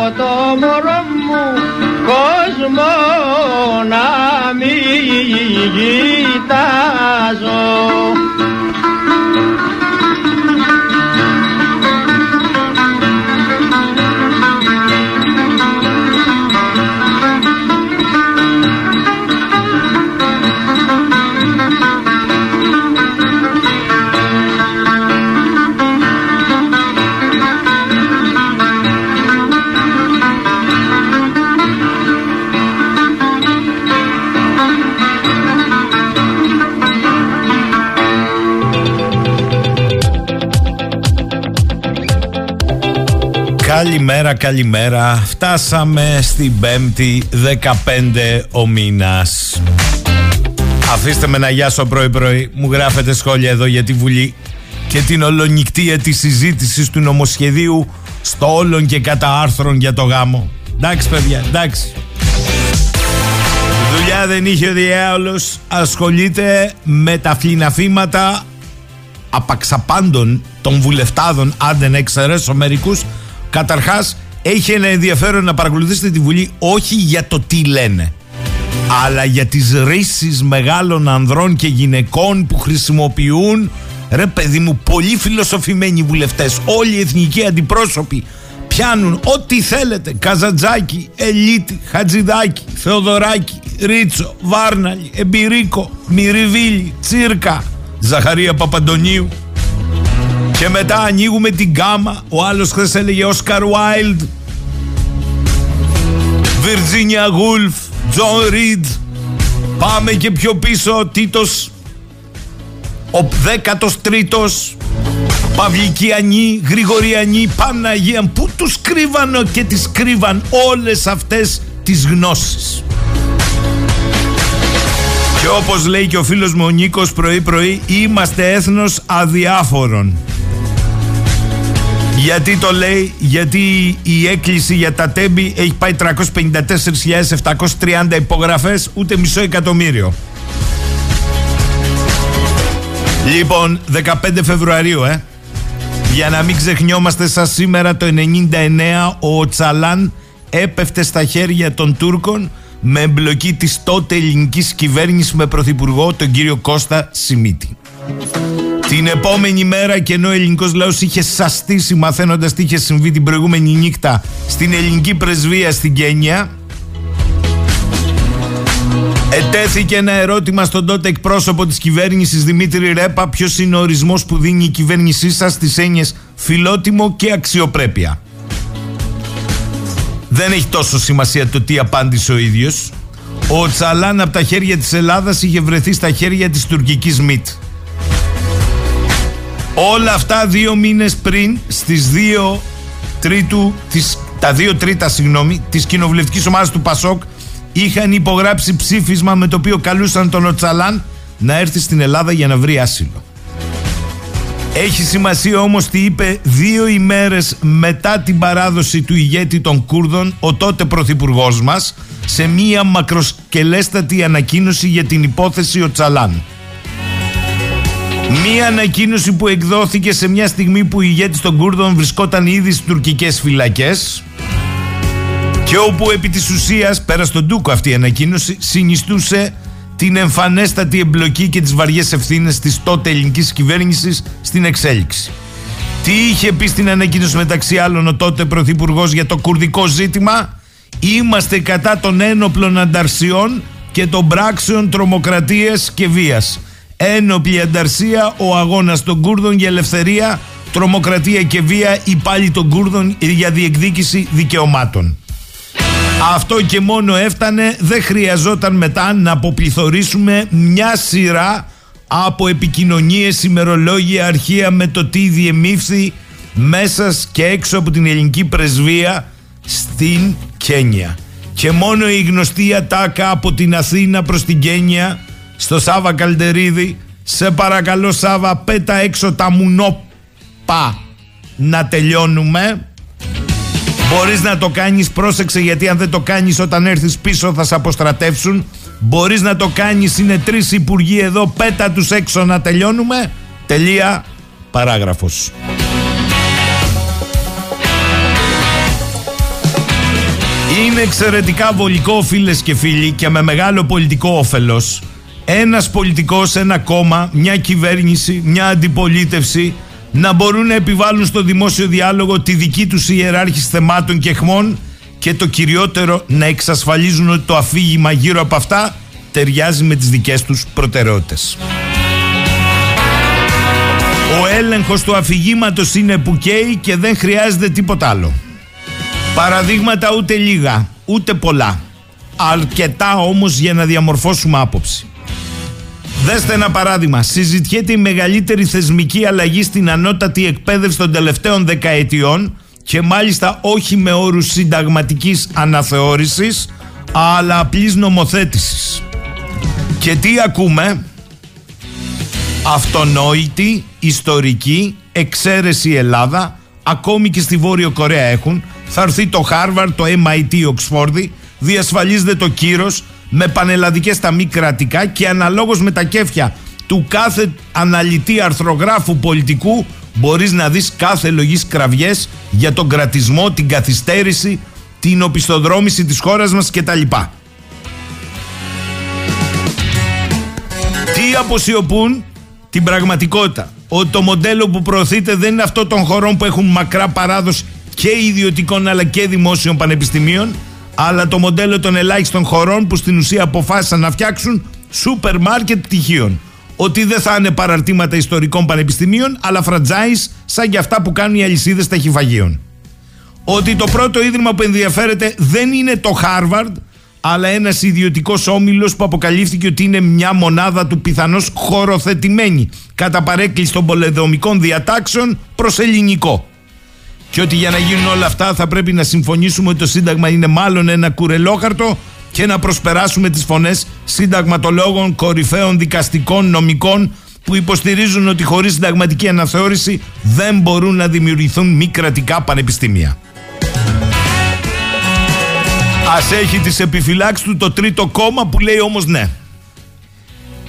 Να πω το μωρό μου κόσμο να μην κοιτάζω Καλημέρα, καλημέρα. Φτάσαμε στην 5η 15 ο μήνας. Αφήστε με να γιάσω πρωί-πρωί. Μου γράφετε σχόλια εδώ για τη Βουλή και την ολονικτία τη συζήτησης του νομοσχεδίου στο όλον και κατά άρθρων για το γάμο. Εντάξει, παιδιά, εντάξει. Δουλειά δεν είχε ο διάολος Ασχολείται με τα φλιναφήματα απαξαπάντων των βουλευτάδων, αν δεν εξαιρέσω μερικούς. Καταρχάς, έχει ένα ενδιαφέρον να παρακολουθήσετε τη Βουλή όχι για το τι λένε, αλλά για τις ρίσεις μεγάλων ανδρών και γυναικών που χρησιμοποιούν ρε παιδί μου πολύ φιλοσοφημένοι βουλευτές. Όλοι οι εθνικοί αντιπρόσωποι πιάνουν ό,τι θέλετε. Καζαντζάκη, Ελίτη, Χατζηδάκη, Θεοδωράκη, Ρίτσο, Βάρναλη, Εμπειρίκο, Μυριβίλη, Τσίρκα, Ζαχαρία Παπαντονίου και μετά ανοίγουμε την γκάμα. Ο άλλος χθες έλεγε Όσκαρ Βάιλντ, Βιρτζίνια Γούλφ, Τζον Ριντ. Πάμε και πιο πίσω, Τίτος, ο 13ος, Παυλικιανοί, Γρηγοριανοί, Παναγία. Πού τους κρύβανε και τις κρύβαν όλες αυτές τις γνώσεις. Και όπως λέει και ο φίλος μου ο Νίκος πρωί πρωί, είμαστε έθνος αδιάφορων. Γιατί το λέει, γιατί η έκκληση για τα τέμπη έχει πάει 354.730 υπογραφές, ούτε μισό εκατομμύριο. Λοιπόν, 15 Φεβρουαρίου, ε. Για να μην ξεχνιόμαστε σαν σήμερα το 99 ο Τσαλάν έπεφτε στα χέρια των Τούρκων με εμπλοκή της τότε ελληνικής κυβέρνησης με πρωθυπουργό τον κύριο Κώστα Σιμίτη. Την επόμενη μέρα και ενώ ο ελληνικός λαός είχε σαστήσει μαθαίνοντας τι είχε συμβεί την προηγούμενη νύχτα στην ελληνική πρεσβεία στην Κένια Ετέθηκε ένα ερώτημα στον τότε εκπρόσωπο της κυβέρνησης Δημήτρη Ρέπα ποιος είναι ο ορισμός που δίνει η κυβέρνησή σας στις έννοιες φιλότιμο και αξιοπρέπεια. Δεν έχει τόσο σημασία το τι απάντησε ο ίδιος. Ο Τσαλάν από τα χέρια της Ελλάδας είχε βρεθεί στα χέρια της τουρκικής ΜΙΤ. Όλα αυτά δύο μήνες πριν στις δύο τρίτου, τις, τα δύο τρίτα συγγνώμη, της κοινοβουλευτικής ομάδας του Πασόκ είχαν υπογράψει ψήφισμα με το οποίο καλούσαν τον Οτσαλάν να έρθει στην Ελλάδα για να βρει άσυλο. Έχει σημασία όμως τι είπε δύο ημέρες μετά την παράδοση του ηγέτη των Κούρδων ο τότε πρωθυπουργός μας σε μία μακροσκελέστατη ανακοίνωση για την υπόθεση Οτσαλάν. Μία ανακοίνωση που εκδόθηκε σε μια στιγμή που ο ηγέτης των Κούρδων βρισκόταν ήδη στις τουρκικές φυλακές και όπου επί της ουσίας, πέρα στον Τούκο αυτή η ανακοίνωση, συνιστούσε την εμφανέστατη εμπλοκή και τις βαριές ευθύνες της τότε ελληνικής κυβέρνησης στην εξέλιξη. Τι είχε πει στην ανακοίνωση μεταξύ άλλων ο τότε Πρωθυπουργός για το κουρδικό ζήτημα; Είμαστε κατά των ένοπλων ανταρσιών και των πράξεων τρομοκρατίας και βίας. Ένοπλη ανταρσία, ο αγώνας των Κούρδων για ελευθερία, τρομοκρατία και βία, υπάλληλοι των Κούρδων για διεκδίκηση δικαιωμάτων. Αυτό και μόνο έφτανε, δεν χρειαζόταν μετά να αποπληθωρήσουμε μια σειρά από επικοινωνίες, ημερολόγια, αρχεία με το τι διεμήφθη μέσα και έξω από την ελληνική πρεσβεία στην Κένια. Και μόνο η γνωστή ατάκα από την Αθήνα προς την Κένια στο Σάβα Καλτερίδη σε παρακαλώ Σάβα πέτα έξω τα μουνόπα να τελειώνουμε Μπορείς να το κάνεις, πρόσεξε γιατί αν δεν το κάνεις όταν έρθεις πίσω θα σε αποστρατεύσουν. Μπορείς να το κάνεις, είναι τρεις υπουργοί εδώ, πέτα τους έξω να τελειώνουμε. Τελεία, παράγραφος. Είναι εξαιρετικά βολικό φίλες και φίλοι και με μεγάλο πολιτικό όφελος ένας πολιτικός, ένα κόμμα, μια κυβέρνηση, μια αντιπολίτευση να μπορούν να επιβάλλουν στο δημόσιο διάλογο τη δική τους ιεράρχηση θεμάτων και εχμών και το κυριότερο να εξασφαλίζουν ότι το αφήγημα γύρω από αυτά ταιριάζει με τις δικές τους προτεραιότητες. Ο έλεγχος του αφηγήματος είναι που καίει και δεν χρειάζεται τίποτα άλλο. Παραδείγματα ούτε λίγα, ούτε πολλά. Αρκετά όμως για να διαμορφώσουμε άποψη. Δέστε ένα παράδειγμα. Συζητιέται η μεγαλύτερη θεσμική αλλαγή στην ανώτατη εκπαίδευση των τελευταίων δεκαετιών και μάλιστα όχι με όρους συνταγματικής αναθεώρησης αλλά απλής νομοθέτησης. Και τι ακούμε; Αυτονόητη, ιστορική, εξαίρεση Ελλάδα, ακόμη και στη Βόρειο Κορέα έχουν, θα έρθει το Harvard, το MIT, Οξφόρδη, διασφαλίζεται το κύρος, με πανελλαδικές τα μη κρατικά και αναλόγως με τα κέφια του κάθε αναλυτή αρθρογράφου πολιτικού μπορείς να δεις κάθε λογής κραυγές για τον κρατισμό, την καθυστέρηση, την οπισθοδρόμηση της χώρας μας κτλ. Τι αποσιωπούν την πραγματικότητα; Ότι το μοντέλο που προωθείται δεν είναι αυτό των χωρών που έχουν μακρά παράδοση και ιδιωτικών αλλά και δημόσιων πανεπιστημίων; Αλλά το μοντέλο των ελάχιστων χωρών που στην ουσία αποφάσισαν να φτιάξουν σούπερ μάρκετ πτυχίων. Ότι δεν θα είναι παραρτήματα ιστορικών πανεπιστημίων, αλλά franchise σαν και αυτά που κάνουν οι αλυσίδες ταχυφαγίων. Ότι το πρώτο ίδρυμα που ενδιαφέρεται δεν είναι το Harvard, αλλά ένας ιδιωτικός όμιλος που αποκαλύφθηκε ότι είναι μια μονάδα του πιθανώς χωροθετημένη κατά παρέκκληση των πολεδομικών διατάξεων προς ελληνικό. Και ότι για να γίνουν όλα αυτά θα πρέπει να συμφωνήσουμε ότι το Σύνταγμα είναι μάλλον ένα κουρελόχαρτο και να προσπεράσουμε τις φωνές συνταγματολόγων, κορυφαίων δικαστικών, νομικών, που υποστηρίζουν ότι χωρίς συνταγματική αναθεώρηση δεν μπορούν να δημιουργηθούν μη κρατικά πανεπιστήμια. Ας έχει τις επιφυλάξεις του το τρίτο κόμμα που λέει όμως ναι.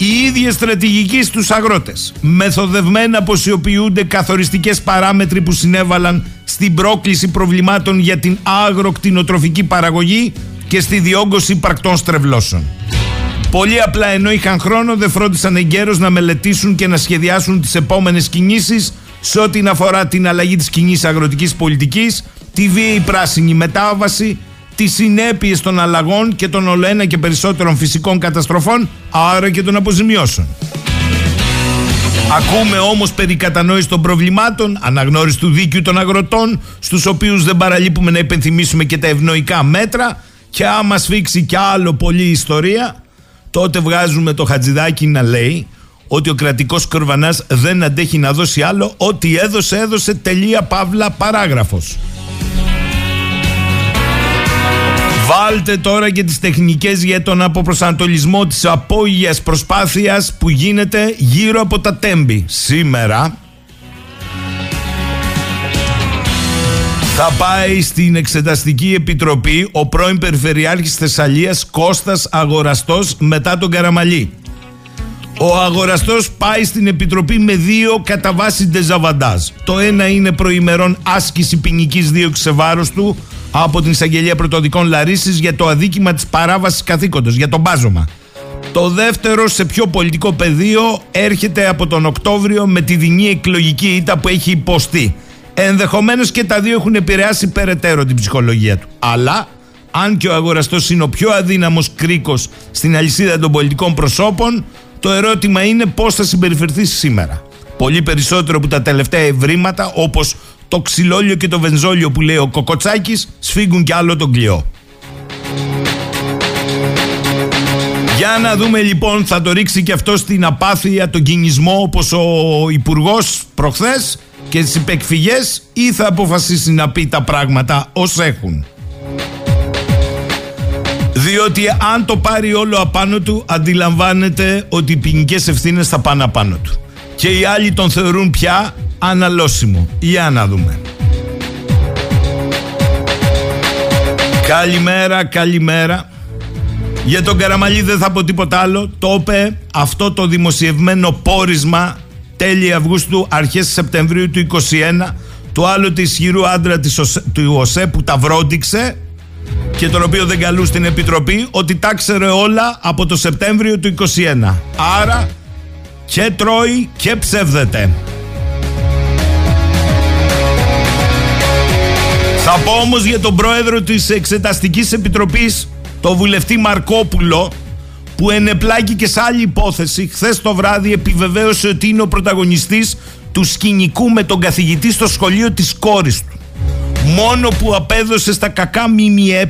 Οι ίδιες στρατηγικοί στους αγρότες μεθοδευμένα αποσιοποιούνται καθοριστικές παράμετροι που συνέβαλαν στην πρόκληση προβλημάτων για την αγροκτηνοτροφική παραγωγή και στη διόγκωση πρακτών στρεβλώσεων. Πολύ απλά ενώ είχαν χρόνο δεν φρόντισαν εγκαίρως να μελετήσουν και να σχεδιάσουν τις επόμενες κινήσεις σε ό,τι αφορά την αλλαγή της κοινής αγροτικής πολιτικής, τη βίαιη πράσινη μετάβαση, τις συνέπειες των αλλαγών και των ολοένα και περισσότερων φυσικών καταστροφών, άρα και των αποζημιώσεων. Ακούμε όμως περί κατανόησης των προβλημάτων, αναγνώρισης του δίκαιου των αγροτών, στους οποίους δεν παραλείπουμε να υπενθυμίσουμε και τα ευνοϊκά μέτρα, και άμα σφίξει κι άλλο πολλή ιστορία, τότε βγάζουμε το χατζηδάκι να λέει ότι ο κρατικός κορβανάς δεν αντέχει να δώσει άλλο, ό,τι έδωσε, έδωσε τελεία παύλα παράγραφος. Βάλτε τώρα και τις τεχνικές για τον αποπροσανατολισμό της απόγειας προσπάθειας που γίνεται γύρω από τα τέμπη. Σήμερα θα πάει στην Εξεταστική Επιτροπή ο πρώην Περιφερειάρχης Θεσσαλίας Κώστας Αγοραστός μετά τον Καραμαλή. Ο αγοραστός πάει στην Επιτροπή με δύο κατά βάση ντεζαβαντάζ. Το ένα είναι προημερών άσκηση ποινικής δίωξης σε βάρος του από την Εισαγγελία Πρωτοδικών Λαρίσης για το αδίκημα της παράβασης καθήκοντος, για τον μπάζωμα. Το δεύτερο σε πιο πολιτικό πεδίο έρχεται από τον Οκτώβριο με τη δινή εκλογική ήττα που έχει υποστεί. Ενδεχομένως και τα δύο έχουν επηρεάσει περαιτέρω την ψυχολογία του. Αλλά αν και ο αγοραστός είναι ο πιο αδύναμος κρίκος στην αλυσίδα των πολιτικών προσώπων, το ερώτημα είναι πώς θα συμπεριφερθεί σήμερα. Πολύ περισσότερο που τα τελευταία ευρήματα όπως το ξυλόλιο και το βενζόλιο που λέει ο Κοκοτσάκης σφίγγουν κι άλλο τον κλειό. Για να δούμε λοιπόν, θα το ρίξει και αυτό στην απάθεια, τον κινησμό όπως ο υπουργός προχθές και τις υπεκφυγές ή θα αποφασίσει να πει τα πράγματα ως έχουν. Διότι αν το πάρει όλο απάνω του αντιλαμβάνεται ότι οι ποινικές ευθύνες θα πάνε απάνω του. Και οι άλλοι τον θεωρούν πια αναλώσιμο. Για να δούμε. Καλημέρα, καλημέρα. Για τον Καραμαλή δεν θα πω τίποτα άλλο. Το είπε αυτό το δημοσιευμένο πόρισμα τέλη Αυγούστου, αρχές Σεπτεμβρίου του 2021 του άλλοτε ισχυρού άντρα της, του ΟΣΕ που τα βρόντιξε και τον οποίο δεν καλού στην Επιτροπή ότι τα ξέρε όλα από το Σεπτέμβριο του 2021. Άρα και τρώει και ψεύδεται. Θα πω όμως για τον πρόεδρο της Εξεταστικής Επιτροπής, τον βουλευτή Μαρκόπουλο, που ενεπλάκη και σε άλλη υπόθεση. Χθες το βράδυ επιβεβαίωσε ότι είναι ο πρωταγωνιστής του σκηνικού με τον καθηγητή στο σχολείο της κόρης του. Μόνο που απέδωσε στα κακά ΜΜΕ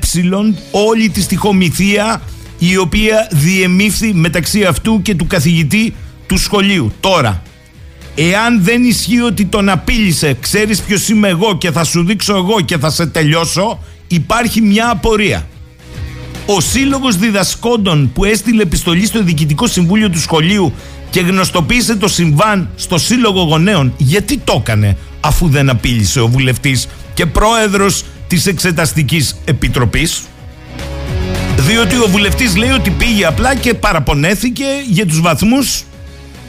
όλη τη στοιχομηθεία η οποία διεμήφθη μεταξύ αυτού και του καθηγητή του σχολείου. Τώρα, Εάν δεν ισχύει ότι τον απείλησε, ξέρεις ποιος είμαι εγώ και θα σου δείξω εγώ και θα σε τελειώσω, υπάρχει μια απορία. Ο Σύλλογος Διδασκόντων που έστειλε επιστολή στο Διοικητικό Συμβούλιο του Σχολείου και γνωστοποίησε το συμβάν στο Σύλλογο Γονέων, γιατί το έκανε αφού δεν απείλησε ο βουλευτής και πρόεδρος της Εξεταστικής Επιτροπής. Διότι ο βουλευτής λέει ότι πήγε απλά και παραπονέθηκε για τους βαθμούς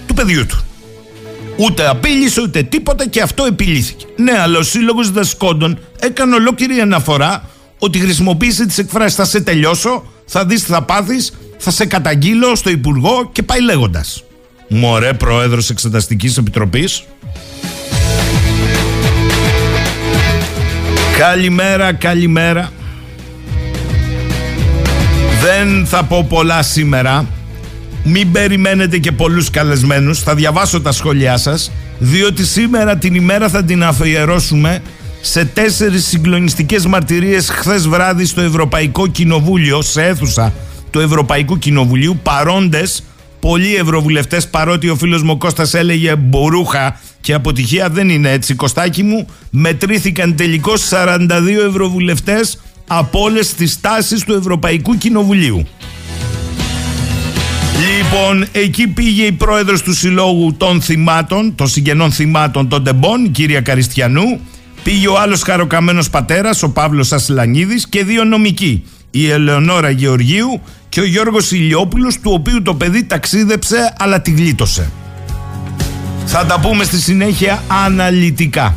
του παιδιού του. Ούτε απείλησε ούτε τίποτα και αυτό επιλύθηκε. Ναι, αλλά ο Σύλλογος Δασκόντων έκανε ολόκληρη αναφορά ότι χρησιμοποίησε τις εκφράσεις Θα σε τελειώσω, θα δεις τι θα πάθεις, θα σε καταγγείλω στο Υπουργό και πάει λέγοντας. Μωρέ, Πρόεδρος Εξεταστικής Επιτροπής. Καλημέρα, καλημέρα. Δεν θα πω πολλά σήμερα μην περιμένετε και πολλούς καλεσμένους, θα διαβάσω τα σχόλιά σας, διότι σήμερα την ημέρα θα την αφιερώσουμε σε τέσσερις συγκλονιστικές μαρτυρίες χθες βράδυ στο Ευρωπαϊκό Κοινοβούλιο, σε αίθουσα του Ευρωπαϊκού Κοινοβουλίου, παρόντες πολλοί ευρωβουλευτές, παρότι ο φίλος μου Κώστας έλεγε μπορούχα και αποτυχία δεν είναι έτσι Κωστάκι μου, μετρήθηκαν τελικώς 42 ευρωβουλευτές από όλες τις τάσεις του Ευρωπαϊκού Κοινοβουλίου. Λοιπόν, εκεί πήγε η πρόεδρος του Συλλόγου των Θυμάτων, των Συγγενών Θυμάτων των Τεμπών, η κυρία Καριστιανού. Πήγε ο άλλος χαροκαμένος πατέρας, ο Παύλος Ασλανίδης και δύο νομικοί, η Ελεονόρα Γεωργίου και ο Γιώργος Ηλιόπουλος, του οποίου το παιδί ταξίδεψε αλλά τη γλίτωσε. Θα τα πούμε στη συνέχεια αναλυτικά.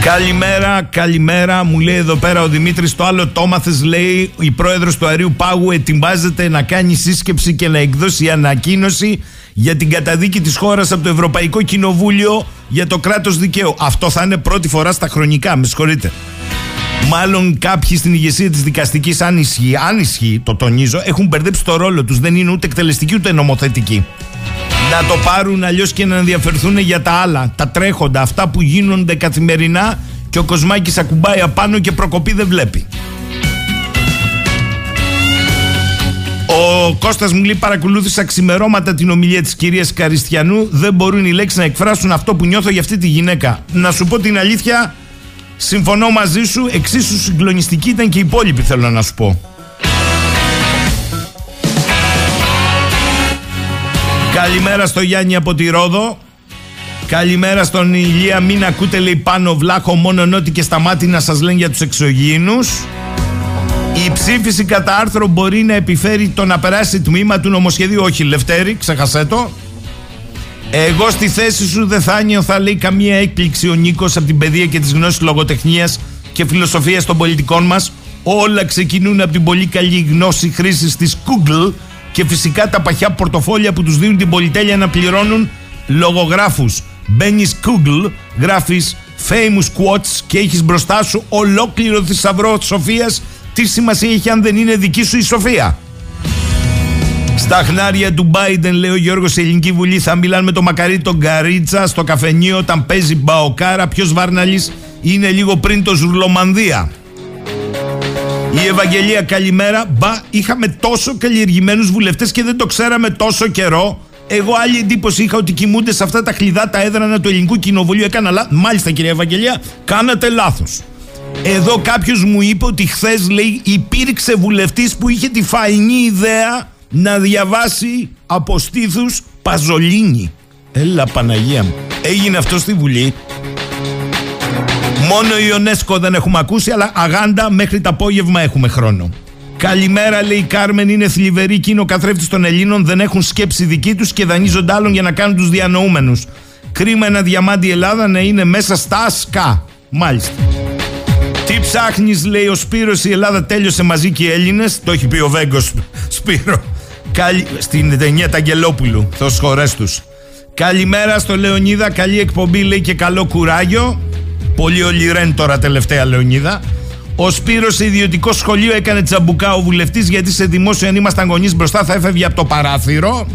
Καλημέρα, καλημέρα. Μου λέει εδώ πέρα ο Δημήτρης. Το άλλο το λέει η πρόεδρος του Αρίου Πάγου ετοιμάζεται να κάνει σύσκεψη και να εκδώσει ανακοίνωση για την καταδίκη της χώρας από το Ευρωπαϊκό Κοινοβούλιο για το κράτος δικαίου. Αυτό θα είναι πρώτη φορά στα χρονικά, με συγχωρείτε. Μάλλον κάποιοι στην ηγεσία της δικαστικής, αν ισχύει, αν ισχύει, το τονίζω, έχουν μπερδέψει το ρόλο τους. Δεν είναι ούτε εκτελεστικοί ούτε νομοθετικοί να το πάρουν αλλιώς και να ενδιαφερθούν για τα άλλα, τα τρέχοντα, αυτά που γίνονται καθημερινά και ο Κοσμάκης ακουμπάει απάνω και προκοπή δεν βλέπει. Ο Κώστας μου λέει παρακολούθησα ξημερώματα την ομιλία της κυρίας Καριστιανού δεν μπορούν οι λέξεις να εκφράσουν αυτό που νιώθω για αυτή τη γυναίκα. Να σου πω την αλήθεια, συμφωνώ μαζί σου, εξίσου συγκλονιστική ήταν και η υπόλοιπη θέλω να σου πω. Καλημέρα στο Γιάννη από τη Ρόδο. Καλημέρα στον Ηλία. Μην ακούτε λέει πάνω βλάχο μόνο νότι και σταμάτη να σας λένε για τους εξωγήινους. Η ψήφιση κατά άρθρο μπορεί να επιφέρει το να περάσει τμήμα του νομοσχεδίου. Όχι, Λευτέρη, ξεχασέ το. Εγώ στη θέση σου δεν θα νιώθα λέει καμία έκπληξη ο Νίκος από την παιδεία και τις γνώσεις λογοτεχνίας και φιλοσοφίας των πολιτικών μας. Όλα ξεκινούν από την πολύ καλή γνώση χρήσης της Google και φυσικά τα παχιά πορτοφόλια που τους δίνουν την πολυτέλεια να πληρώνουν λογογράφους. Μπαίνεις Google, γράφεις famous quotes και έχεις μπροστά σου ολόκληρο θησαυρό Σοφίας. Τι σημασία έχει αν δεν είναι δική σου η Σοφία; Στα χνάρια του Biden, λέει ο Γιώργος, η Ελληνική Βουλή θα μιλάνε με το μακαρί τον Καρίτσα στο καφενείο όταν παίζει μπαοκάρα. Ποιος Βάρναλης είναι λίγο πριν το Ζουρλομανδία. Η Ευαγγελία καλημέρα. Μπα, είχαμε τόσο καλλιεργημένους βουλευτές και δεν το ξέραμε τόσο καιρό. Εγώ άλλη εντύπωση είχα ότι κοιμούνται σε αυτά τα χλιδά τα έδρανα του ελληνικού κοινοβουλίου. Έκανα λάθο. Μάλιστα, κυρία Ευαγγελία, κάνατε λάθος. Εδώ κάποιος μου είπε ότι χθες λέει υπήρξε βουλευτής που είχε τη φαϊνή ιδέα να διαβάσει από στήθους Παζολίνη. Έλα Παναγία μου. Έγινε αυτό στη Βουλή. Μόνο η Ιονέσκο δεν έχουμε ακούσει, αλλά αγάντα μέχρι το απόγευμα έχουμε χρόνο. Καλημέρα, λέει η Κάρμεν, είναι θλιβερή και είναι ο καθρέφτης των Ελλήνων. Δεν έχουν σκέψη δική τους και δανείζονται άλλων για να κάνουν τους διανοούμενους. Κρίμα ένα διαμάντι Ελλάδα να είναι μέσα στα ασκά. Μάλιστα. Τι ψάχνεις, λέει ο Σπύρος, η Ελλάδα τέλειωσε μαζί και οι Έλληνες; Το έχει πει ο Βέγκος Σπύρο. Καλη... Στην ταινία Ταγκελόπουλου. Θεός χωρέ τους. Καλημέρα στο Λεωνίδα. Καλή εκπομπή, λέει και καλό κουράγιο. Πολύ ολιρέν τώρα τελευταία Λεωνίδα. Ο Σπύρος σε ιδιωτικό σχολείο έκανε τσαμπουκά ο βουλευτής γιατί σε δημόσιο αν ήμασταν γονείς μπροστά θα έφευγε από το παράθυρο.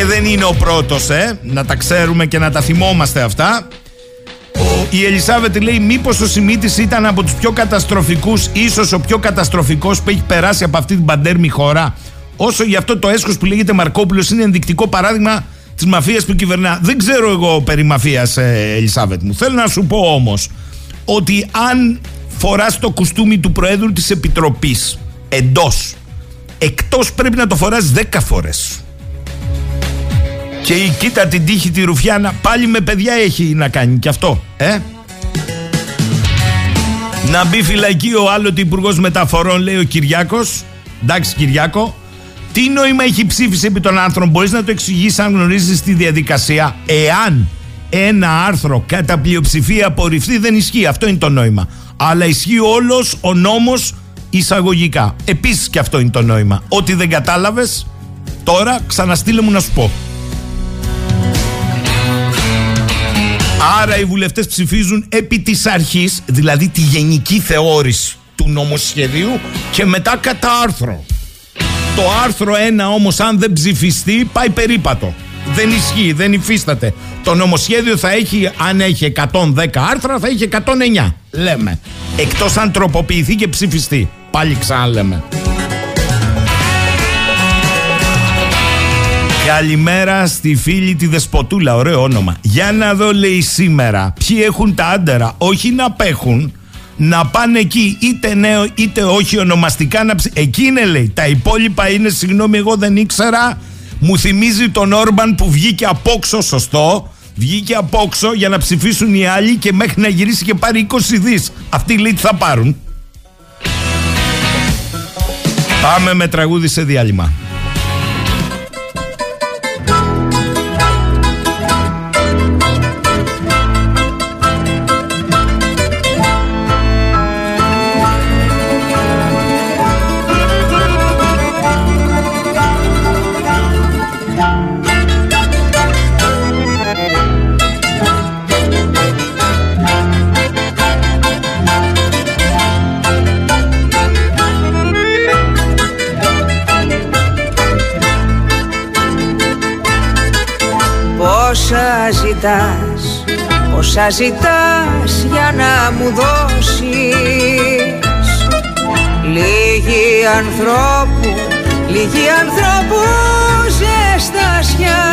Ε, δεν είναι ο πρώτος, ε. Να τα ξέρουμε και να τα θυμόμαστε αυτά. Η Ελισάβετ λέει: Μήπως ο Σιμίτης ήταν από τους πιο καταστροφικούς, ίσως ο πιο καταστροφικός που έχει περάσει από αυτή την παντέρμη χώρα. Όσο για αυτό το έσχος που λέγεται Μαρκόπουλος είναι ενδεικτικό παράδειγμα της μαφίας που κυβερνά. Δεν ξέρω εγώ περί μαφίας, ε, Ελισάβετ μου. Θέλω να σου πω όμως ότι αν φοράς το κουστούμι του Προέδρου της Επιτροπής εντός, εκτός πρέπει να το φοράς 10 φορές. Και η κοίτα την τύχη τη Ρουφιάνα πάλι με παιδιά έχει να κάνει και αυτό, ε. Να μπει φυλακή ο άλλοτε υπουργός μεταφορών, λέει ο Κυριάκος. Εντάξει, Κυριάκο, τι νόημα έχει ψήφιση επί των άνθρωπων, μπορείς να το εξηγήσει αν γνωρίζεις τη διαδικασία; Εάν ένα άρθρο κατά πλειοψηφία απορριφθεί, δεν ισχύει. Αυτό είναι το νόημα. Αλλά ισχύει όλος ο νόμος εισαγωγικά. Επίσης και αυτό είναι το νόημα. Ό,τι δεν κατάλαβες, τώρα ξαναστείλε μου να σου πω. Άρα οι βουλευτές ψηφίζουν επί της αρχής, δηλαδή τη γενική θεώρηση του νομοσχεδίου και μετά κατά άρθρο. Το άρθρο 1 όμως αν δεν ψηφιστεί πάει περίπατο. Δεν ισχύει, δεν υφίσταται. Το νομοσχέδιο θα έχει, αν έχει 110 άρθρα, θα έχει 109. Λέμε. Εκτός αν τροποποιηθεί και ψηφιστεί. Πάλι ξαναλέμε. Καλημέρα στη φίλη τη Δεσποτούλα, ωραίο όνομα. Για να δω λέει σήμερα ποιοι έχουν τα άντερα, όχι να απέχουν, να πάνε εκεί είτε νέο είτε όχι ονομαστικά να ψη... Εκεί είναι λέει. Τα υπόλοιπα είναι, συγγνώμη, εγώ δεν ήξερα. Μου θυμίζει τον Όρμπαν που βγήκε απόξω, σωστό. Βγήκε απόξω για να ψηφίσουν οι άλλοι και μέχρι να γυρίσει και πάρει 20 δις. Αυτοί λέει τι θα πάρουν. Πάμε με τραγούδι σε διάλειμμα. Ζητάς, πόσα ζητάς για να μου δώσεις. Λίγοι ανθρώπου, λίγοι ανθρώπου ζεστασιά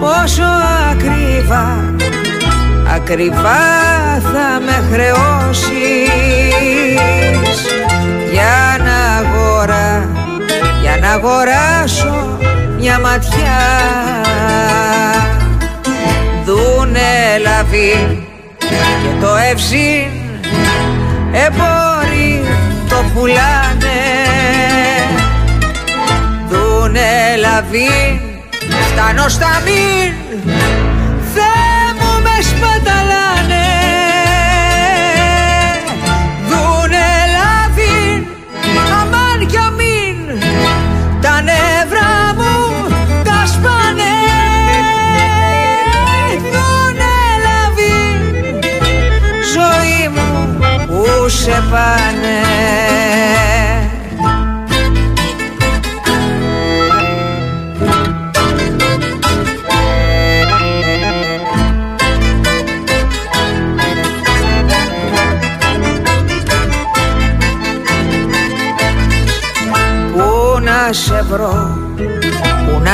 Πόσο ακριβά, ακριβά θα με χρεώσεις. Για να αγορά, για να αγοράσω μια ματιά. Δούνε λαβή και το ευζήν εμπόροι το πουλάνε. Δούνε λαβή φτάνω στα μην Θεέ μου με σπαταλάνε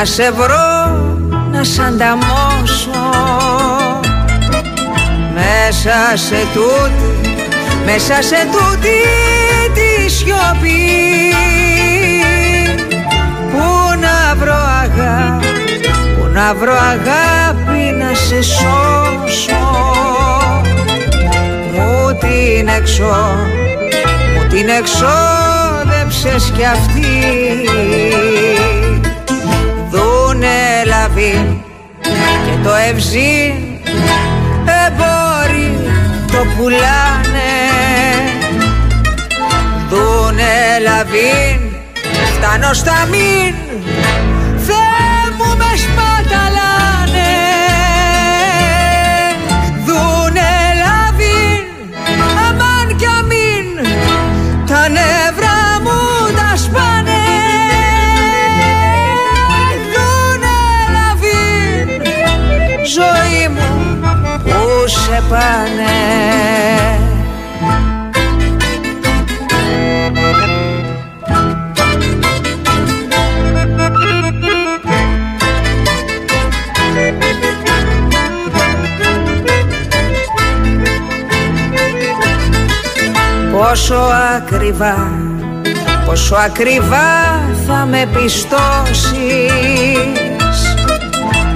να σε βρω, να σ' ανταμώσω. Μέσα σε τούτη, μέσα σε τούτη τη σιωπή Πού να βρω αγάπη, πού να βρω αγάπη να σε σώσω. Μου την εξώ, μου την εξόδεψες κι αυτή Δούνε λαβή και το ευζήν εμπόροι το πουλάνε. Δούνε λαβή φτάνω στα μην που σε πάνε Πόσο ακριβά, πόσο ακριβά θα με πιστώσεις.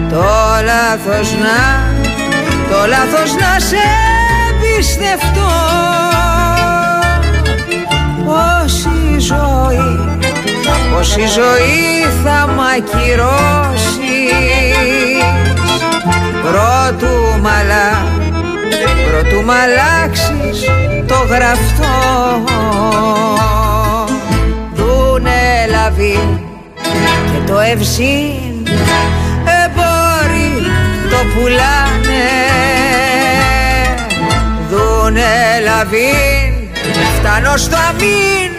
Το λάθος να, το λάθος να σε εμπιστευτώ. Πόση ζωή, πόση ζωή θα μ' ακυρώσεις. Πρώτου μαλά, πρώτου μ' αλλάξεις το γραφτό. Δούνε λαβή και το ευσύν εμπόροι το πουλάνε Δούνε λαβή φτάνω στο αμήν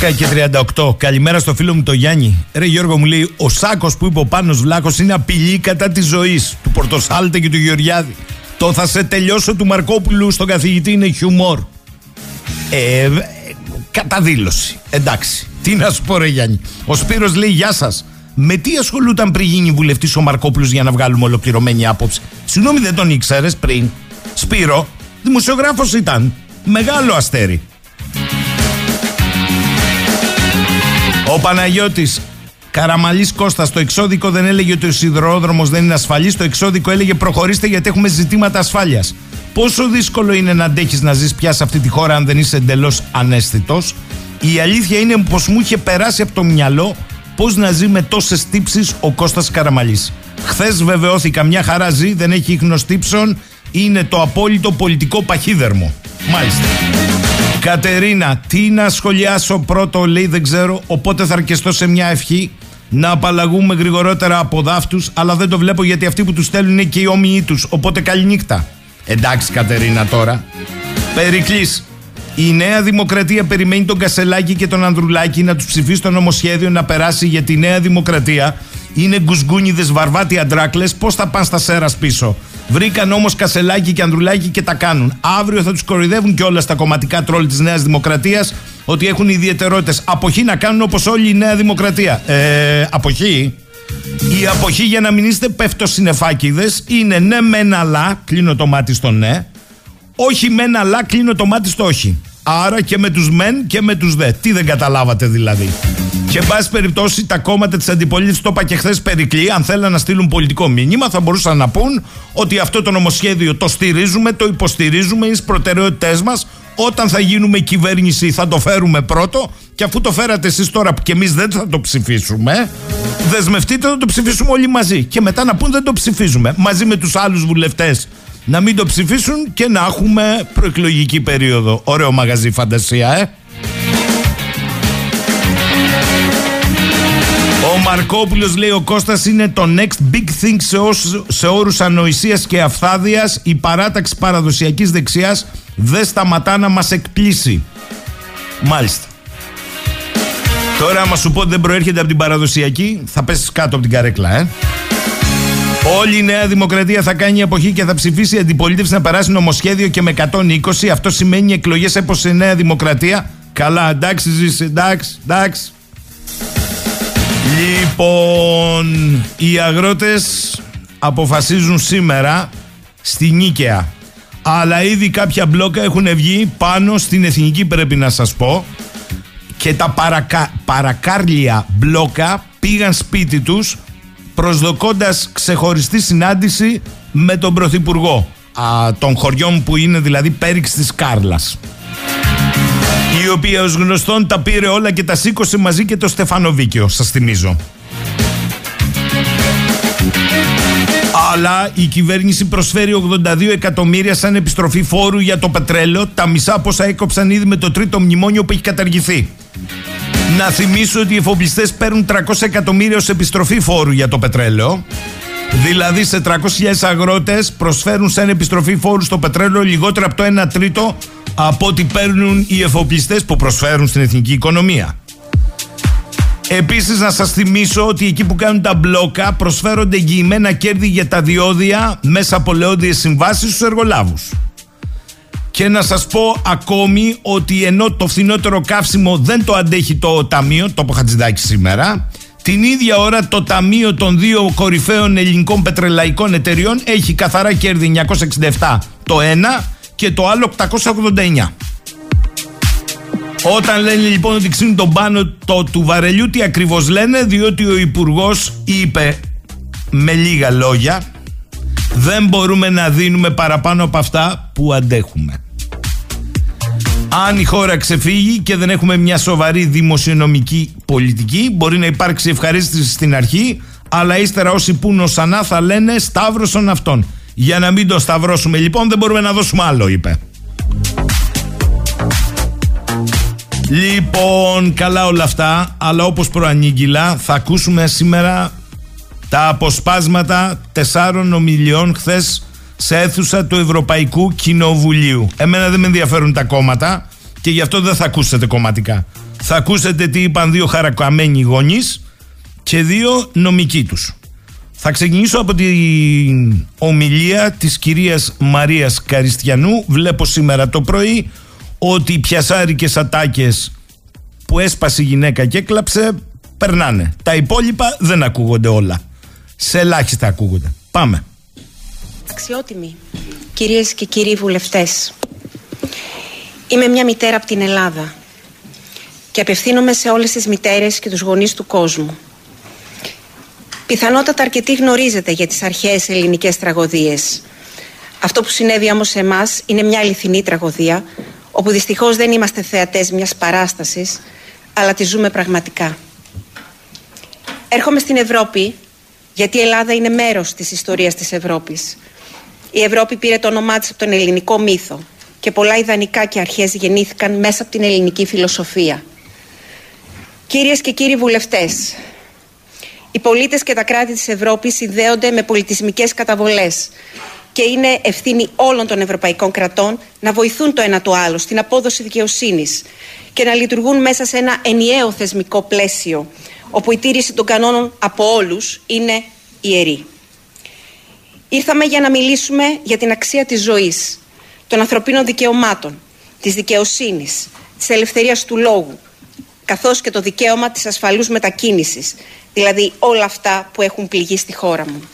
10 και 38. Καλημέρα στο φίλο μου το Γιάννη. Ρε Γιώργο μου λέει: Ο Σάκος που είπε ο Πάνος Βλάχος είναι απειλή κατά της ζωής του Πορτοσάλτε και του Γεωργιάδη. Το θα σε τελειώσω του Μαρκόπουλου στον καθηγητή είναι χιουμόρ. Ε, ε, καταδήλωση. Εντάξει. Τι να σου πω, ρε Γιάννη. Ο Σπύρος λέει: Γεια σας. Με τι ασχολούταν πριν γίνει βουλευτής ο Μαρκόπουλος για να βγάλουμε ολοκληρωμένη άποψη; Συγγνώμη, δεν τον ήξερες πριν. Σπύρο, δημοσιογράφος ήταν. Μεγάλο αστέρι. Ο Παναγιώτης Καραμαλής Κώστας, το εξώδικο δεν έλεγε ότι ο σιδηρόδρομος δεν είναι ασφαλής. Το εξώδικο έλεγε προχωρήστε γιατί έχουμε ζητήματα ασφάλειας. Πόσο δύσκολο είναι να αντέχεις να ζεις πια σε αυτή τη χώρα αν δεν είσαι εντελώς ανέστητος; Η αλήθεια είναι πως μου είχε περάσει από το μυαλό πώς να ζει με τόσες τύψεις ο Κώστας Καραμαλής. Χθες βεβαιώθηκα μια χαρά ζει, δεν έχει ίχνος τύψεων, είναι το απόλυτο πολιτικό παχύδερμο. Μάλιστα. Κατερίνα, τι να σχολιάσω πρώτο, λέει δεν ξέρω, οπότε θα αρκεστώ σε μια ευχή να απαλλαγούμε γρηγορότερα από δάφτους, αλλά δεν το βλέπω γιατί αυτοί που τους στέλνουν είναι και οι όμοιοι τους. Οπότε καληνύχτα. Εντάξει, Κατερίνα τώρα. Περικλής. Η Νέα Δημοκρατία περιμένει τον Κασελάκη και τον Ανδρουλάκη να τους ψηφίσει το νομοσχέδιο να περάσει για τη Νέα Δημοκρατία. Είναι γκουσγκούνιδες βαρβάτι αντράκλες. Πώς θα πάνε στα σέρας πίσω; Βρήκαν όμως Κασελάκη και Ανδρουλάκη και τα κάνουν. Αύριο θα τους κοροϊδεύουν και όλα στα κομματικά τρόλ της Νέας Δημοκρατίας ότι έχουν ιδιαιτερότητες. Αποχή να κάνουν όπως όλη η Νέα Δημοκρατία. Ε, αποχή. Η αποχή για να μην είστε πέφτο είναι ναι μεν αλλά, κλείνω το μάτι στο ναι, όχι μεν αλλά, κλείνω το μάτι στο όχι. Άρα και με τους μεν και με τους δε. Τι δεν καταλάβατε δηλαδή. Και εν πάση περιπτώσει τα κόμματα της αντιπολίτευσης το είπα και χθες Περικλή αν θέλουν να στείλουν πολιτικό μήνυμα θα μπορούσαν να πούν ότι αυτό το νομοσχέδιο το στηρίζουμε, το υποστηρίζουμε, είναι στις προτεραιότητές μας. Όταν θα γίνουμε κυβέρνηση θα το φέρουμε πρώτο. Και αφού το φέρατε εσείς τώρα και εμείς δεν θα το ψηφίσουμε δεσμευτείτε να το ψηφίσουμε όλοι μαζί. Και μετά να πούν δεν το ψηφίζουμε. Μαζί με τους άλλους βουλευτές να μην το ψηφίσουν και να έχουμε προεκλογική περίοδο. Ωραίο μαγαζί φαντασία, ε. Ο Μαρκόπουλος λέει ο Κώστας είναι το next big thing σε, όσους, σε όρους ανοησίας και αυθάδιας η παράταξη παραδοσιακής δεξιάς δεν σταματά να μας εκπλήσει. Μάλιστα. Τώρα άμα σου πω ότι δεν προέρχεται από την παραδοσιακή θα πέσεις κάτω από την καρέκλα ε. Όλη η Νέα Δημοκρατία θα κάνει εποχή και θα ψηφίσει η αντιπολίτευση να περάσει νομοσχέδιο και με 120. Αυτό σημαίνει εκλογές έπωσε η Νέα Δημοκρατία. Καλά, εντάξει, ζήσει, εντάξει, εντάξει. Λοιπόν, οι αγρότες αποφασίζουν σήμερα στη Νίκαια. Αλλά ήδη κάποια μπλόκα έχουν βγει πάνω στην εθνική πρέπει να σας πω και τα παρακα... παρακάρλια μπλόκα πήγαν σπίτι τους προσδοκώντας ξεχωριστή συνάντηση με τον Πρωθυπουργό α, των χωριών που είναι δηλαδή πέριξ της Κάρλας η οποία ως γνωστόν τα πήρε όλα και τα σήκωσε μαζί και το Στεφανοβίκιο, σας θυμίζω. Αλλά η κυβέρνηση προσφέρει 82 εκατομμύρια σαν επιστροφή φόρου για το πετρέλαιο, τα μισά πόσα έκοψαν ήδη με το τρίτο μνημόνιο που έχει καταργηθεί. Να θυμίσω ότι οι εφοπλιστές παίρνουν 300 εκατομμύρια ως επιστροφή φόρου για το πετρέλαιο. Δηλαδή σε 300.000 αγρότες προσφέρουν σαν επιστροφή φόρου στο πετρέλαιο λιγότερο από το 1 τρίτο από ό,τι παίρνουν οι εφοπλιστές που προσφέρουν στην εθνική οικονομία. Επίσης να σας θυμίσω ότι εκεί που κάνουν τα μπλόκα προσφέρονται εγγυημένα κέρδη για τα διόδια μέσα από λεόδιες συμβάσεις στους εργολάβους. Και να σας πω ακόμη ότι ενώ το φθηνότερο καύσιμο δεν το αντέχει το ταμείο, το πω σήμερα, την ίδια ώρα το ταμείο των δύο κορυφαίων ελληνικών πετρελαϊκών εταιριών έχει καθαρά κέρδη 967 το ένα και το άλλο 889. Όταν λένε λοιπόν ότι ξύνουν τον πάνω το του βαρελιού, τι ακριβώς λένε, διότι ο Υπουργός είπε με λίγα λόγια δεν μπορούμε να δίνουμε παραπάνω από αυτά που αντέχουμε. Αν η χώρα ξεφύγει και δεν έχουμε μια σοβαρή δημοσιονομική πολιτική, μπορεί να υπάρξει ευχαρίστηση στην αρχή, αλλά ύστερα όσοι πούν ως ανά θα λένε σταύρωσον αυτόν. Για να μην το σταυρώσουμε λοιπόν δεν μπορούμε να δώσουμε άλλο, είπε. Λοιπόν, καλά όλα αυτά, αλλά όπως προανήγγυλα θα ακούσουμε σήμερα τα αποσπάσματα τεσσάρων ομιλιών χθες σε αίθουσα του Ευρωπαϊκού Κοινοβουλίου. Εμένα δεν με ενδιαφέρουν τα κόμματα. Και γι' αυτό δεν θα ακούσετε κομματικά. Θα ακούσετε τι είπαν δύο χαρακαμένοι γονείς και δύο νομικοί τους. Θα ξεκινήσω από την ομιλία της κυρίας Μαρίας Καριστιανού. Βλέπω σήμερα το πρωί ότι οι πιασάρικες ατάκες που έσπασε η γυναίκα και έκλαψε περνάνε. Τα υπόλοιπα δεν ακούγονται όλα. Σε ελάχιστα ακούγονται. Πάμε. Αξιότιμοι κυρίες και κύριοι βουλευτές. Είμαι μια μητέρα από την Ελλάδα και απευθύνομαι σε όλες τις μητέρες και τους γονείς του κόσμου. Πιθανότατα αρκετοί γνωρίζετε για τις αρχαίες ελληνικές τραγωδίες. Αυτό που συνέβη όμως σε εμάς είναι μια αληθινή τραγωδία, όπου δυστυχώς δεν είμαστε θεατές μιας παράστασης, αλλά τη ζούμε πραγματικά. Έρχομαι στην Ευρώπη, γιατί η Ελλάδα είναι μέρος της ιστορίας της Ευρώπης. Η Ευρώπη πήρε το όνομά της από τον ελληνικό μύθο και πολλά ιδανικά και αρχές γεννήθηκαν μέσα από την ελληνική φιλοσοφία. Κυρίες και κύριοι βουλευτές, οι πολίτες και τα κράτη της Ευρώπης συνδέονται με πολιτισμικές καταβολές και είναι ευθύνη όλων των ευρωπαϊκών κρατών να βοηθούν το ένα το άλλο στην απόδοση δικαιοσύνης και να λειτουργούν μέσα σε ένα ενιαίο θεσμικό πλαίσιο όπου η τήρηση των κανόνων από όλους είναι ιερή. Ήρθαμε για να μιλήσουμε για την αξία της ζωής, των ανθρωπίνων δικαιωμάτων, της δικαιοσύνης, της ελευθερίας του λόγου, καθώς και το δικαίωμα της ασφαλούς μετακίνησης, δηλαδή όλα αυτά που έχουν πληγεί στη χώρα μου.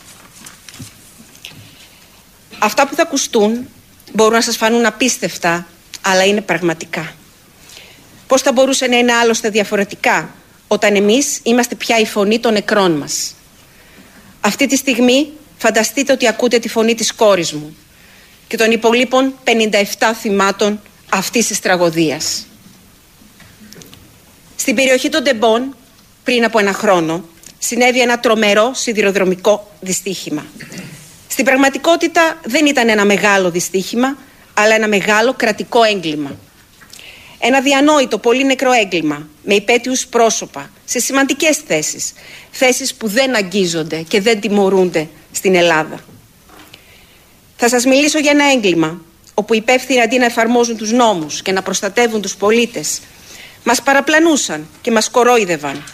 Αυτά που θα ακουστούν μπορούν να σας φανούν απίστευτα, αλλά είναι πραγματικά. Πώς θα μπορούσε να είναι άλλωστε διαφορετικά, όταν εμείς είμαστε πια η φωνή των νεκρών μας; Αυτή τη στιγμή φανταστείτε ότι ακούτε τη φωνή της κόρης μου και των υπολείπων 57 θυμάτων αυτής της τραγωδίας. Στην περιοχή των Ντεμπών, πριν από ένα χρόνο, συνέβη ένα τρομερό σιδηροδρομικό δυστύχημα. Στην πραγματικότητα δεν ήταν ένα μεγάλο δυστύχημα, αλλά ένα μεγάλο κρατικό έγκλημα. Ένα διανόητο, πολύ νεκρό έγκλημα, με υπέτειους πρόσωπα, σε σημαντικές θέσεις. Θέσεις που δεν αγγίζονται και δεν τιμωρούνται στην Ελλάδα. Θα σας μιλήσω για ένα έγκλημα, όπου οι υπεύθυνοι αντί να εφαρμόζουν τους νόμους και να προστατεύουν τους πολίτες, μας παραπλανούσαν και μας κορόιδευαν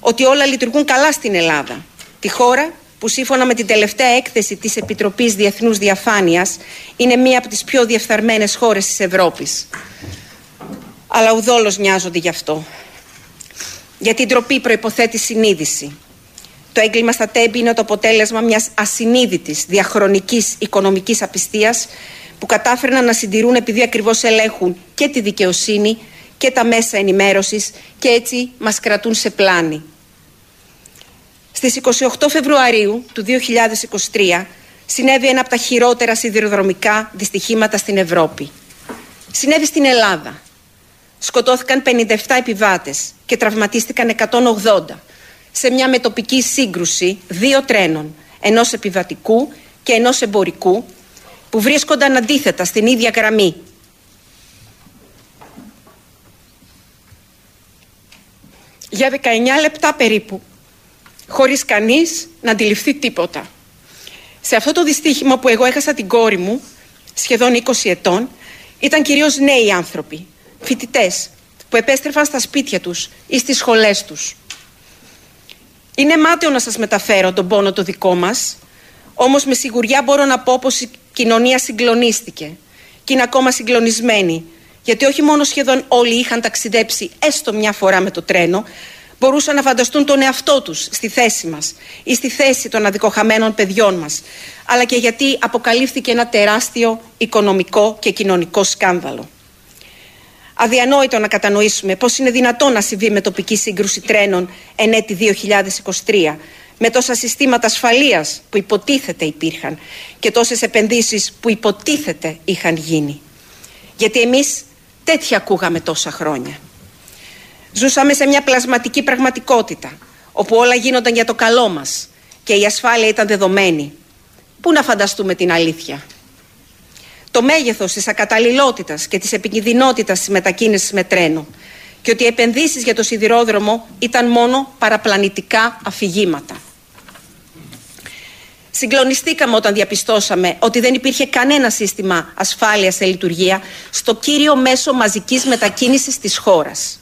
ότι όλα λειτουργούν καλά στην Ελλάδα. Τη χώρα που σύμφωνα με την τελευταία έκθεση της Επιτροπής Διεθνούς Διαφάνειας είναι μία από τις πιο διεφθαρμένες χώρες της Ευρώπης. Αλλά ουδόλως νοιάζονται γι' αυτό. Γιατί η ντροπή προϋποθέτει συνείδηση. Το έγκλημα στα τέμπη είναι το αποτέλεσμα μιας ασυνείδητης διαχρονικής οικονομικής απιστίας που κατάφεραν να συντηρούν επειδή ακριβώς ελέγχουν και τη δικαιοσύνη και τα μέσα ενημέρωσης και έτσι μας κρατούν σε πλάνη. Στις 28 Φεβρουαρίου του 2023 συνέβη ένα από τα χειρότερα σιδηροδρομικά δυστυχήματα στην Ευρώπη. Συνέβη στην Ελλάδα. Σκοτώθηκαν 57 επιβάτες και τραυματίστηκαν 180 σε μια μετοπική σύγκρουση δύο τρένων, ενός επιβατικού και ενός εμπορικού, που βρίσκονταν αντίθετα στην ίδια γραμμή για 19 λεπτά περίπου, χωρίς κανείς να αντιληφθεί τίποτα. Σε αυτό το δυστύχημα που εγώ έχασα την κόρη μου, σχεδόν 20 ετών, ήταν κυρίως νέοι άνθρωποι, φοιτητές, που επέστρεφαν στα σπίτια τους ή στις σχολές τους. Είναι μάταιο να σας μεταφέρω τον πόνο το δικό μας, όμως με σιγουριά μπορώ να πω πως η κοινωνία συγκλονίστηκε και είναι ακόμα συγκλονισμένη γιατί όχι μόνο σχεδόν όλοι είχαν ταξιδέψει έστω μια φορά με το τρένο, μπορούσαν να φανταστούν τον εαυτό τους στη θέση μας ή στη θέση των αδικοχαμένων παιδιών μας, αλλά και γιατί αποκαλύφθηκε ένα τεράστιο οικονομικό και κοινωνικό σκάνδαλο. Αδιανόητο να κατανοήσουμε πώς είναι δυνατό να συμβεί με τοπική σύγκρουση τρένων εν έτη 2023, με τόσα συστήματα ασφαλείας που υποτίθεται υπήρχαν και τόσες επενδύσεις που υποτίθεται είχαν γίνει. Γιατί εμείς Τέτοια ακούγαμε τόσα χρόνια. Ζούσαμε σε μια πλασματική πραγματικότητα, όπου όλα γίνονταν για το καλό μας και η ασφάλεια ήταν δεδομένη. Πού να φανταστούμε την αλήθεια; Το μέγεθος της ακαταλληλότητας και της επικινδυνότητας της μετακίνησης με τρένο και ότι οι επενδύσεις για το σιδηρόδρομο ήταν μόνο παραπλανητικά αφηγήματα. Συγκλονιστήκαμε όταν διαπιστώσαμε ότι δεν υπήρχε κανένα σύστημα ασφάλειας σε λειτουργία στο κύριο μέσο μαζικής μετακίνησης της χώρας.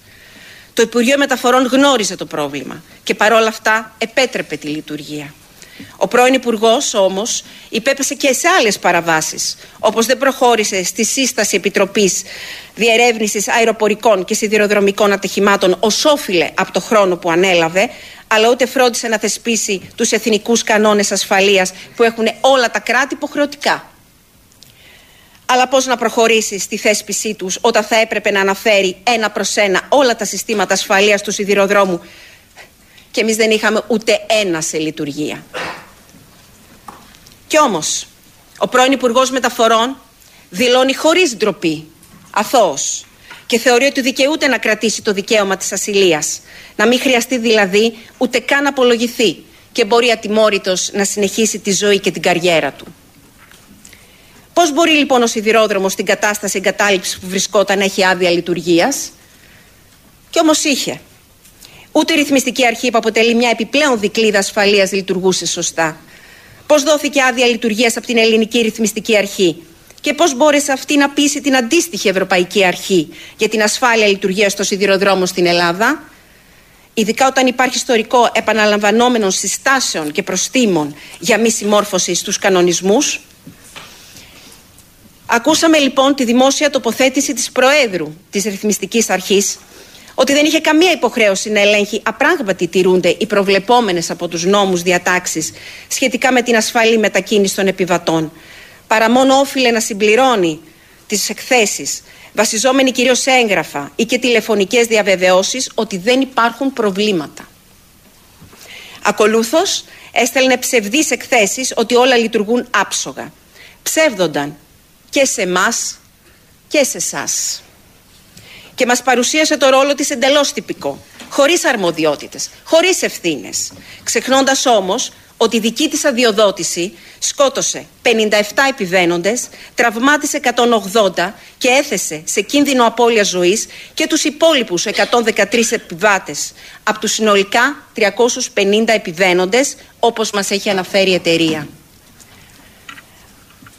Το Υπουργείο Μεταφορών γνώριζε το πρόβλημα και παρόλα αυτά επέτρεπε τη λειτουργία. Ο πρώην Υπουργός όμως υπέπεσε και σε άλλες παραβάσεις, όπως δεν προχώρησε στη σύσταση Επιτροπής Διερεύνησης Αεροπορικών και Σιδηροδρομικών Ατυχημάτων ως όφιλε από το χρόνο που ανέλαβε, αλλά ούτε φρόντισε να θεσπίσει τους εθνικούς κανόνες ασφαλείας που έχουν όλα τα κράτη υποχρεωτικά. Αλλά πώς να προχωρήσει στη θέσπισή τους όταν θα έπρεπε να αναφέρει ένα προς ένα όλα τα συστήματα ασφαλείας του σιδηροδρόμου και εμείς δεν είχαμε ούτε ένα σε λειτουργία. Κι όμως, ο πρώην Υπουργός Μεταφορών δηλώνει χωρίς ντροπή, αθώος, και θεωρεί ότι δικαιούται να κρατήσει το δικαίωμα της ασυλίας, να μην χρειαστεί δηλαδή ούτε καν να απολογηθεί και μπορεί ατιμόρυτος να συνεχίσει τη ζωή και την καριέρα του. Πώς μπορεί λοιπόν ο σιδηρόδρομος στην κατάσταση εγκατάλειψης που βρισκόταν να έχει άδεια λειτουργίας, και όμως είχε. Ούτε η ρυθμιστική αρχή που αποτελεί μια επιπλέον δικλίδα ασφαλείας λειτουργούσε σωστά. Πώς δόθηκε άδεια λειτουργίας από την ελληνική ρυθμιστική αρχή και πώς μπόρεσε αυτή να πείσει την αντίστοιχη Ευρωπαϊκή Αρχή για την ασφάλεια λειτουργίας των σιδηροδρόμων στην Ελλάδα. Ειδικά όταν υπάρχει ιστορικό επαναλαμβανόμενων συστάσεων και προστήμων για μη συμμόρφωση στους κανονισμούς. Ακούσαμε λοιπόν τη δημόσια τοποθέτηση της Προέδρου της Ρυθμιστικής Αρχής ότι δεν είχε καμία υποχρέωση να ελέγχει απράγματι τηρούνται οι προβλεπόμενες από τους νόμους διατάξεις σχετικά με την ασφαλή μετακίνηση των επιβατών, παρά μόνο όφιλε να συμπληρώνει τις εκθέσεις, βασιζόμενοι κυρίως σε έγγραφα ή και τηλεφωνικές διαβεβαιώσεις ότι δεν υπάρχουν προβλήματα. Ακολούθως, έστελνε ψευδείς εκθέσεις ότι όλα λειτουργούν άψογα. Ψεύδονταν και σε εμάς και σε εσάς και μας παρουσίασε το ρόλο της εντελώς τυπικό, χωρίς αρμοδιότητες, χωρίς ευθύνες, ξεχνώντας όμως ότι η δική της αδειοδότηση σκότωσε 57 επιβαίνοντες, τραυμάτισε 180 και έθεσε σε κίνδυνο απώλεια ζωής και τους υπόλοιπους 113 επιβάτες. Από τους συνολικά 350 επιβαίνοντες όπως μας έχει αναφέρει η εταιρεία.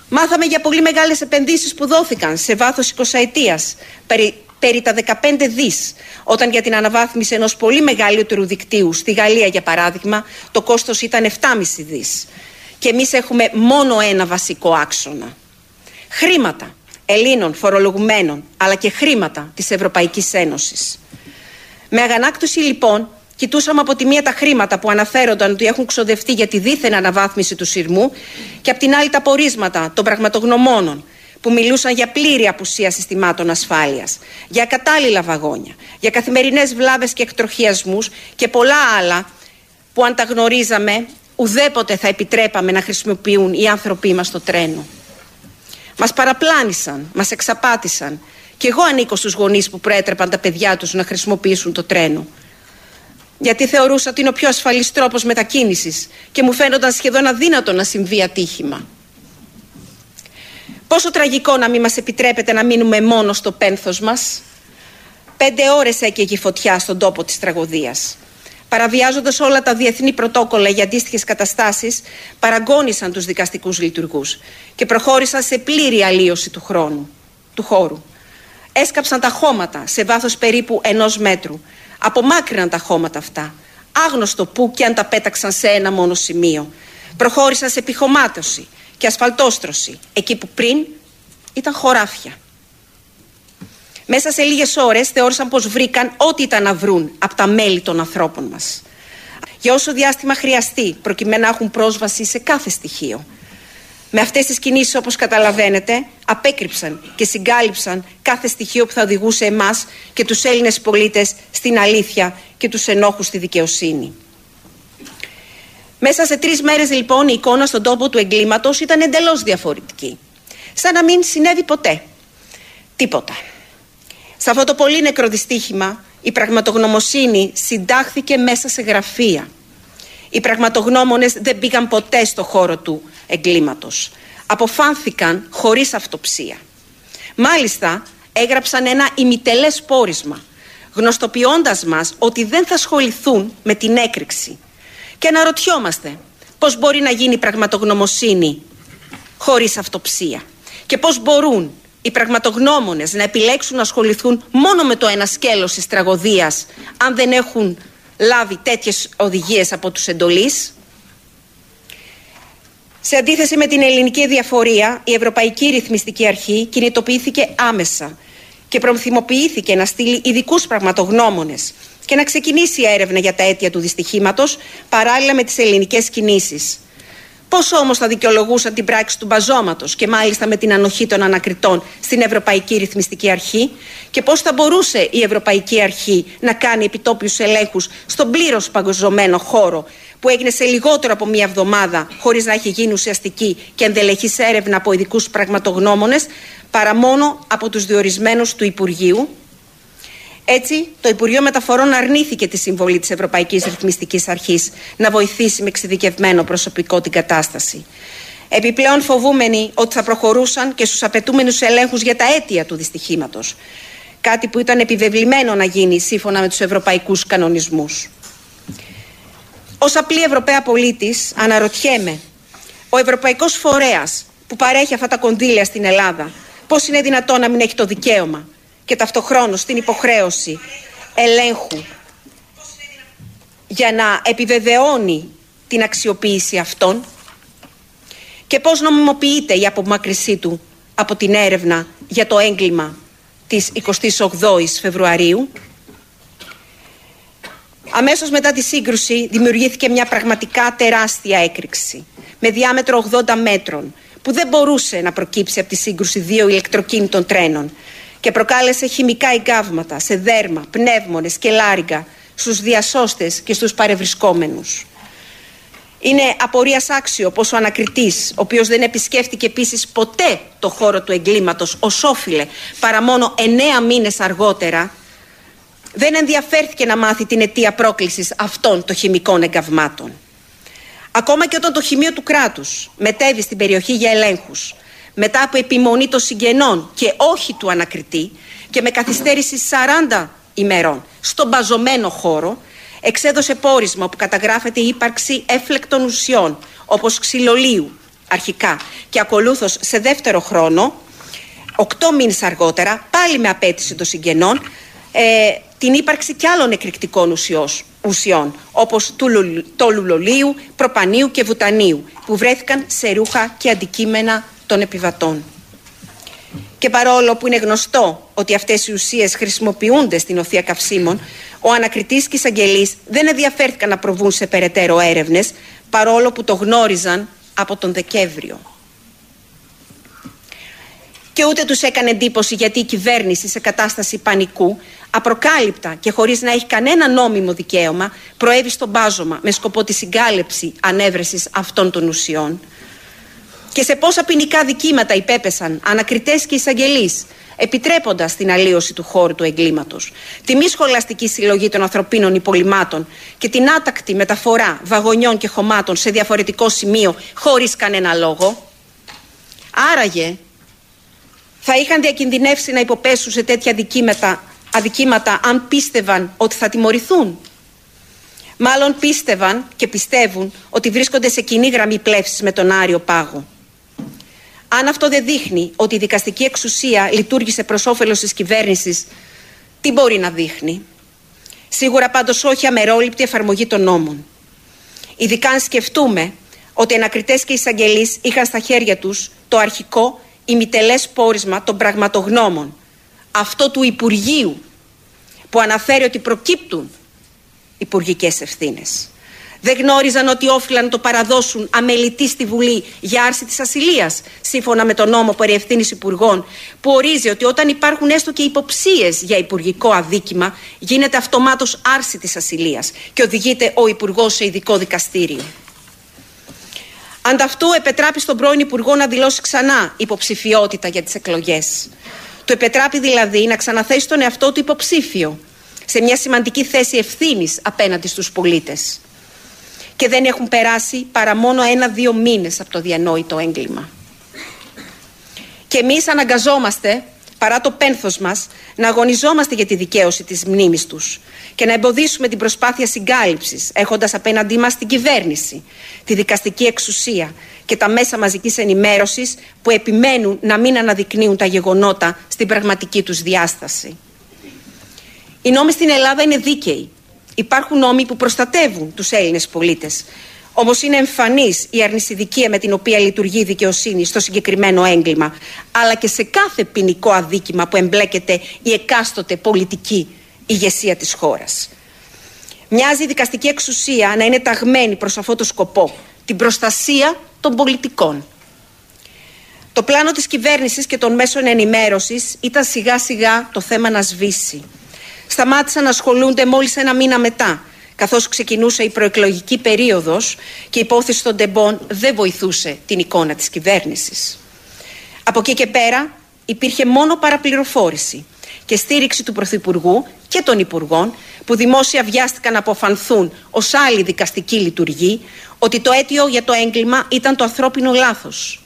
Μάθαμε για πολύ μεγάλες επενδύσεις που δόθηκαν σε βάθος 20 ετίας περί περί τα 15 δις, όταν για την αναβάθμιση ενός πολύ μεγαλύτερου δικτύου, στη Γαλλία για παράδειγμα, το κόστος ήταν 7,5 δις. Και εμείς έχουμε μόνο ένα βασικό άξονα. Χρήματα Ελλήνων φορολογουμένων, αλλά και χρήματα της Ευρωπαϊκής Ένωσης. Με αγανάκτωση λοιπόν Κοιτούσαμε από τη μία τα χρήματα που αναφέρονταν ότι έχουν ξοδευτεί για τη δίθεν αναβάθμιση του σειρμού και από την άλλη τα πορίσματα των πραγματογνωμόνων που μιλούσαν για πλήρη απουσία συστημάτων ασφάλειας, για κατάλληλα βαγόνια, για καθημερινές βλάβες και εκτροχιασμούς και πολλά άλλα που αν τα γνωρίζαμε ουδέποτε θα επιτρέπαμε να χρησιμοποιούν οι άνθρωποι μας στο τρένο. Μας παραπλάνησαν, μας εξαπάτησαν και εγώ ανήκω στους γονείς που προέτρεπαν τα παιδιά τους να χρησιμοποιήσουν το τρένο. Γιατί θεωρούσα ότι είναι ο πιο ασφαλής τρόπος μετακίνησης και μου φαίνονταν σχεδόν αδύνατο να συμβεί ατύχημα. Πόσο τραγικό να μην μας επιτρέπεται να μείνουμε μόνο στο πένθος μας. Πέντε ώρες έκαιγε η φωτιά στον τόπο της τραγωδίας. Παραβιάζοντας όλα τα διεθνή πρωτόκολλα για αντίστοιχες καταστάσεις, παραγώνισαν τους δικαστικούς λειτουργούς και προχώρησαν σε πλήρη αλλίωση του χρόνου, του χώρου. Έσκαψαν τα χώματα σε βάθος περίπου ενός μέτρου. Απομάκρυναν τα χώματα αυτά. Άγνωστο που και αν τα πέταξαν σε ένα μόνο σημείο. Προχώρησαν σε επιχωμάτωση και ασφαλτόστρωση εκεί που πριν ήταν χωράφια. Μέσα σε λίγες ώρες θεώρησαν πως βρήκαν ό,τι ήταν να βρουν από τα μέλη των ανθρώπων μας. Για όσο διάστημα χρειαστεί προκειμένου να έχουν πρόσβαση σε κάθε στοιχείο. Με αυτές τις κινήσεις όπως καταλαβαίνετε απέκρυψαν και συγκάλυψαν κάθε στοιχείο που θα οδηγούσε εμάς και τους Έλληνες πολίτες στην αλήθεια και τους ενόχους στη δικαιοσύνη. Μέσα σε τρεις μέρες, λοιπόν, η εικόνα στον τόπο του εγκλήματος ήταν εντελώς διαφορετική. Σαν να μην συνέβη ποτέ. Τίποτα. Σε αυτό το πολύ νεκρό δυστύχημα, η πραγματογνωμοσύνη συντάχθηκε μέσα σε γραφεία. Οι πραγματογνώμονες δεν πήγαν ποτέ στο χώρο του εγκλήματος. Αποφάνθηκαν χωρίς αυτοψία. Μάλιστα, έγραψαν ένα ημιτελές πόρισμα, γνωστοποιώντας μας ότι δεν θα ασχοληθούν με την έκρηξη και αναρωτιόμαστε πώς μπορεί να γίνει πραγματογνωμοσύνη χωρίς αυτοψία και πώς μπορούν οι πραγματογνώμονες να επιλέξουν να ασχοληθούν μόνο με το ένα σκέλος της τραγωδίας αν δεν έχουν λάβει τέτοιες οδηγίες από τους εντολείς. Σε αντίθεση με την ελληνική διαφορία, η Ευρωπαϊκή Ρυθμιστική Αρχή κινητοποιήθηκε άμεσα και προθυμοποιήθηκε να στείλει ειδικούς πραγματογνώμονες και να ξεκινήσει η έρευνα για τα αίτια του δυστυχήματος παράλληλα με τις ελληνικές κινήσεις. Πώς όμως θα δικαιολογούσαν την πράξη του μπαζώματος και μάλιστα με την ανοχή των ανακριτών στην Ευρωπαϊκή Ρυθμιστική Αρχή; Και πώς θα μπορούσε η Ευρωπαϊκή Αρχή να κάνει επιτόπιους ελέγχους στον πλήρως παγκοσμιωμένο χώρο που έγινε σε λιγότερο από μία εβδομάδα χωρίς να έχει γίνει ουσιαστική και ενδελεχής έρευνα από ειδικούς πραγματογνώμονες παρά μόνο από τους διορισμένους του Υπουργείου; Έτσι, το Υπουργείο Μεταφορών αρνήθηκε τη συμβολή της Ευρωπαϊκής Ρυθμιστικής Αρχής να βοηθήσει με εξειδικευμένο προσωπικό την κατάσταση. Επιπλέον, φοβούμενοι ότι θα προχωρούσαν και στους απαιτούμενους ελέγχους για τα αίτια του δυστυχήματος. Κάτι που ήταν επιβεβλημένο να γίνει σύμφωνα με τους ευρωπαϊκούς κανονισμούς. Ω απλή Ευρωπαία πολίτης, αναρωτιέμαι, ο Ευρωπαϊκός Φορέας που παρέχει αυτά τα κονδύλια στην Ελλάδα, πώς είναι δυνατόν να μην έχει το δικαίωμα και ταυτοχρόνως την υποχρέωση ελέγχου για να επιβεβαιώνει την αξιοποίηση αυτών και πώς νομιμοποιείται η απομάκρυσή του από την έρευνα για το έγκλημα της 28ης Φεβρουαρίου. Αμέσως μετά τη σύγκρουση δημιουργήθηκε μια πραγματικά τεράστια έκρηξη με διάμετρο 80 μέτρων που δεν μπορούσε να προκύψει από τη σύγκρουση δύο ηλεκτροκίνητων τρένων και προκάλεσε χημικά εγκάβματα σε δέρμα, πνεύμονες και λάριγκα στους διασώστες και στους παρευρισκόμενους. Είναι απορίας άξιο πως ο ανακριτής, ο οποίος δεν επισκέφτηκε επίσης ποτέ το χώρο του εγκλήματος ως όφιλε παρά μόνο εννέα μήνες αργότερα, δεν ενδιαφέρθηκε να μάθει την αιτία πρόκλησης αυτών των χημικών εγκαυμάτων. Ακόμα και όταν το χημείο του κράτους μετέβη στην περιοχή για ελέγχους, μετά από επιμονή των συγγενών και όχι του ανακριτή και με καθυστέρηση 40 ημερών στον παζωμένο χώρο εξέδωσε πόρισμα που καταγράφεται η ύπαρξη έφλεκτων ουσιών όπως ξυλολίου αρχικά και ακολούθως σε δεύτερο χρόνο 8 μήνες αργότερα πάλι με απέτηση των συγγενών ε, την ύπαρξη και άλλων εκρηκτικών ουσιών, ουσιών όπως του, το λουλολίου, προπανίου και βουτανίου που βρέθηκαν σε ρούχα και αντικείμενα των επιβατών. Και παρόλο που είναι γνωστό ότι αυτές οι ουσίες χρησιμοποιούνται στην οθεία καυσίμων, ο ανακριτής και οι εισαγγελείς δεν ενδιαφέρθηκαν να προβούν σε περαιτέρω έρευνες, παρόλο που το γνώριζαν από τον Δεκέμβριο. Και ούτε τους έκανε εντύπωση γιατί η κυβέρνηση σε κατάσταση πανικού, απροκάλυπτα και χωρίς να έχει κανένα νόμιμο δικαίωμα, προέβη στον μπάζωμα με σκοπό τη συγκάλυψη ανέβρεσης αυτών των ουσιών, και σε πόσα ποινικά δικήματα υπέπεσαν ανακριτές και εισαγγελείς, επιτρέποντας την αλλίωση του χώρου του εγκλήματος, τη μη σχολαστική συλλογή των ανθρωπίνων υπολοιμάτων και την άτακτη μεταφορά βαγονιών και χωμάτων σε διαφορετικό σημείο χωρίς κανένα λόγο. Άραγε θα είχαν διακινδυνεύσει να υποπέσουν σε τέτοια δικήματα, αδικήματα αν πίστευαν ότι θα τιμωρηθούν. Μάλλον πίστευαν και πιστεύουν ότι βρίσκονται σε κοινή γραμμή πλεύσης με τον Άριο Πάγο. Αν αυτό δεν δείχνει ότι η δικαστική εξουσία λειτουργήσε προς όφελος της κυβέρνησης, τι μπορεί να δείχνει; Σίγουρα πάντως όχι αμερόληπτη εφαρμογή των νόμων. Ειδικά αν σκεφτούμε ότι ανακριτές και εισαγγελείς είχαν στα χέρια τους το αρχικό ημιτελές πόρισμα των πραγματογνώμων, αυτό του Υπουργείου, που αναφέρει ότι προκύπτουν υπουργικές ευθύνες δεν γνώριζαν ότι όφυλαν να το παραδώσουν αμελητή στη Βουλή για άρση της ασυλίας, σύμφωνα με τον νόμο περί ευθύνης υπουργών, που ορίζει ότι όταν υπάρχουν έστω και υποψίες για υπουργικό αδίκημα, γίνεται αυτομάτως άρση της ασυλίας και οδηγείται ο Υπουργός σε ειδικό δικαστήριο. Ανταυτού επετράπει στον πρώην Υπουργό να δηλώσει ξανά υποψηφιότητα για τις εκλογές. Το επετράπει δηλαδή να ξαναθέσει τον εαυτό του υποψήφιο σε μια σημαντική θέση ευθύνης απέναντι στους πολίτες και δεν έχουν περάσει παρά μόνο ένα-δύο μήνες από το διανόητο έγκλημα. Και εμείς αναγκαζόμαστε παρά το πένθος μας, να αγωνιζόμαστε για τη δικαίωση της μνήμης τους και να εμποδίσουμε την προσπάθεια συγκάλυψης, έχοντας απέναντί μας την κυβέρνηση, τη δικαστική εξουσία και τα μέσα μαζικής ενημέρωσης που επιμένουν να μην αναδεικνύουν τα γεγονότα στην πραγματική τους διάσταση. Οι νόμοι στην Ελλάδα είναι δίκαιοι. Υπάρχουν νόμοι που προστατεύουν τους Έλληνες πολίτες. Όμως είναι εμφανής η αρνησιδικία με την οποία λειτουργεί η δικαιοσύνη στο συγκεκριμένο έγκλημα, αλλά και σε κάθε ποινικό αδίκημα που εμπλέκεται η εκάστοτε πολιτική ηγεσία της χώρας. Μοιάζει η δικαστική εξουσία να είναι ταγμένη προς αυτό το σκοπό, την προστασία των πολιτικών. Το πλάνο της κυβέρνησης και των μέσων ενημέρωσης ήταν σιγά σιγά το θέμα να σβήσει. Σταμάτησαν να ασχολούνται μόλις ένα μήνα μετά καθώς ξεκινούσε η προεκλογική περίοδος και η υπόθεση των τεμπών δεν βοηθούσε την εικόνα της κυβέρνησης. Από εκεί και πέρα υπήρχε μόνο παραπληροφόρηση και στήριξη του Πρωθυπουργού και των Υπουργών που δημόσια βιάστηκαν να αποφανθούν ως άλλη δικαστική λειτουργή ότι το αίτιο για το έγκλημα ήταν το ανθρώπινο λάθος.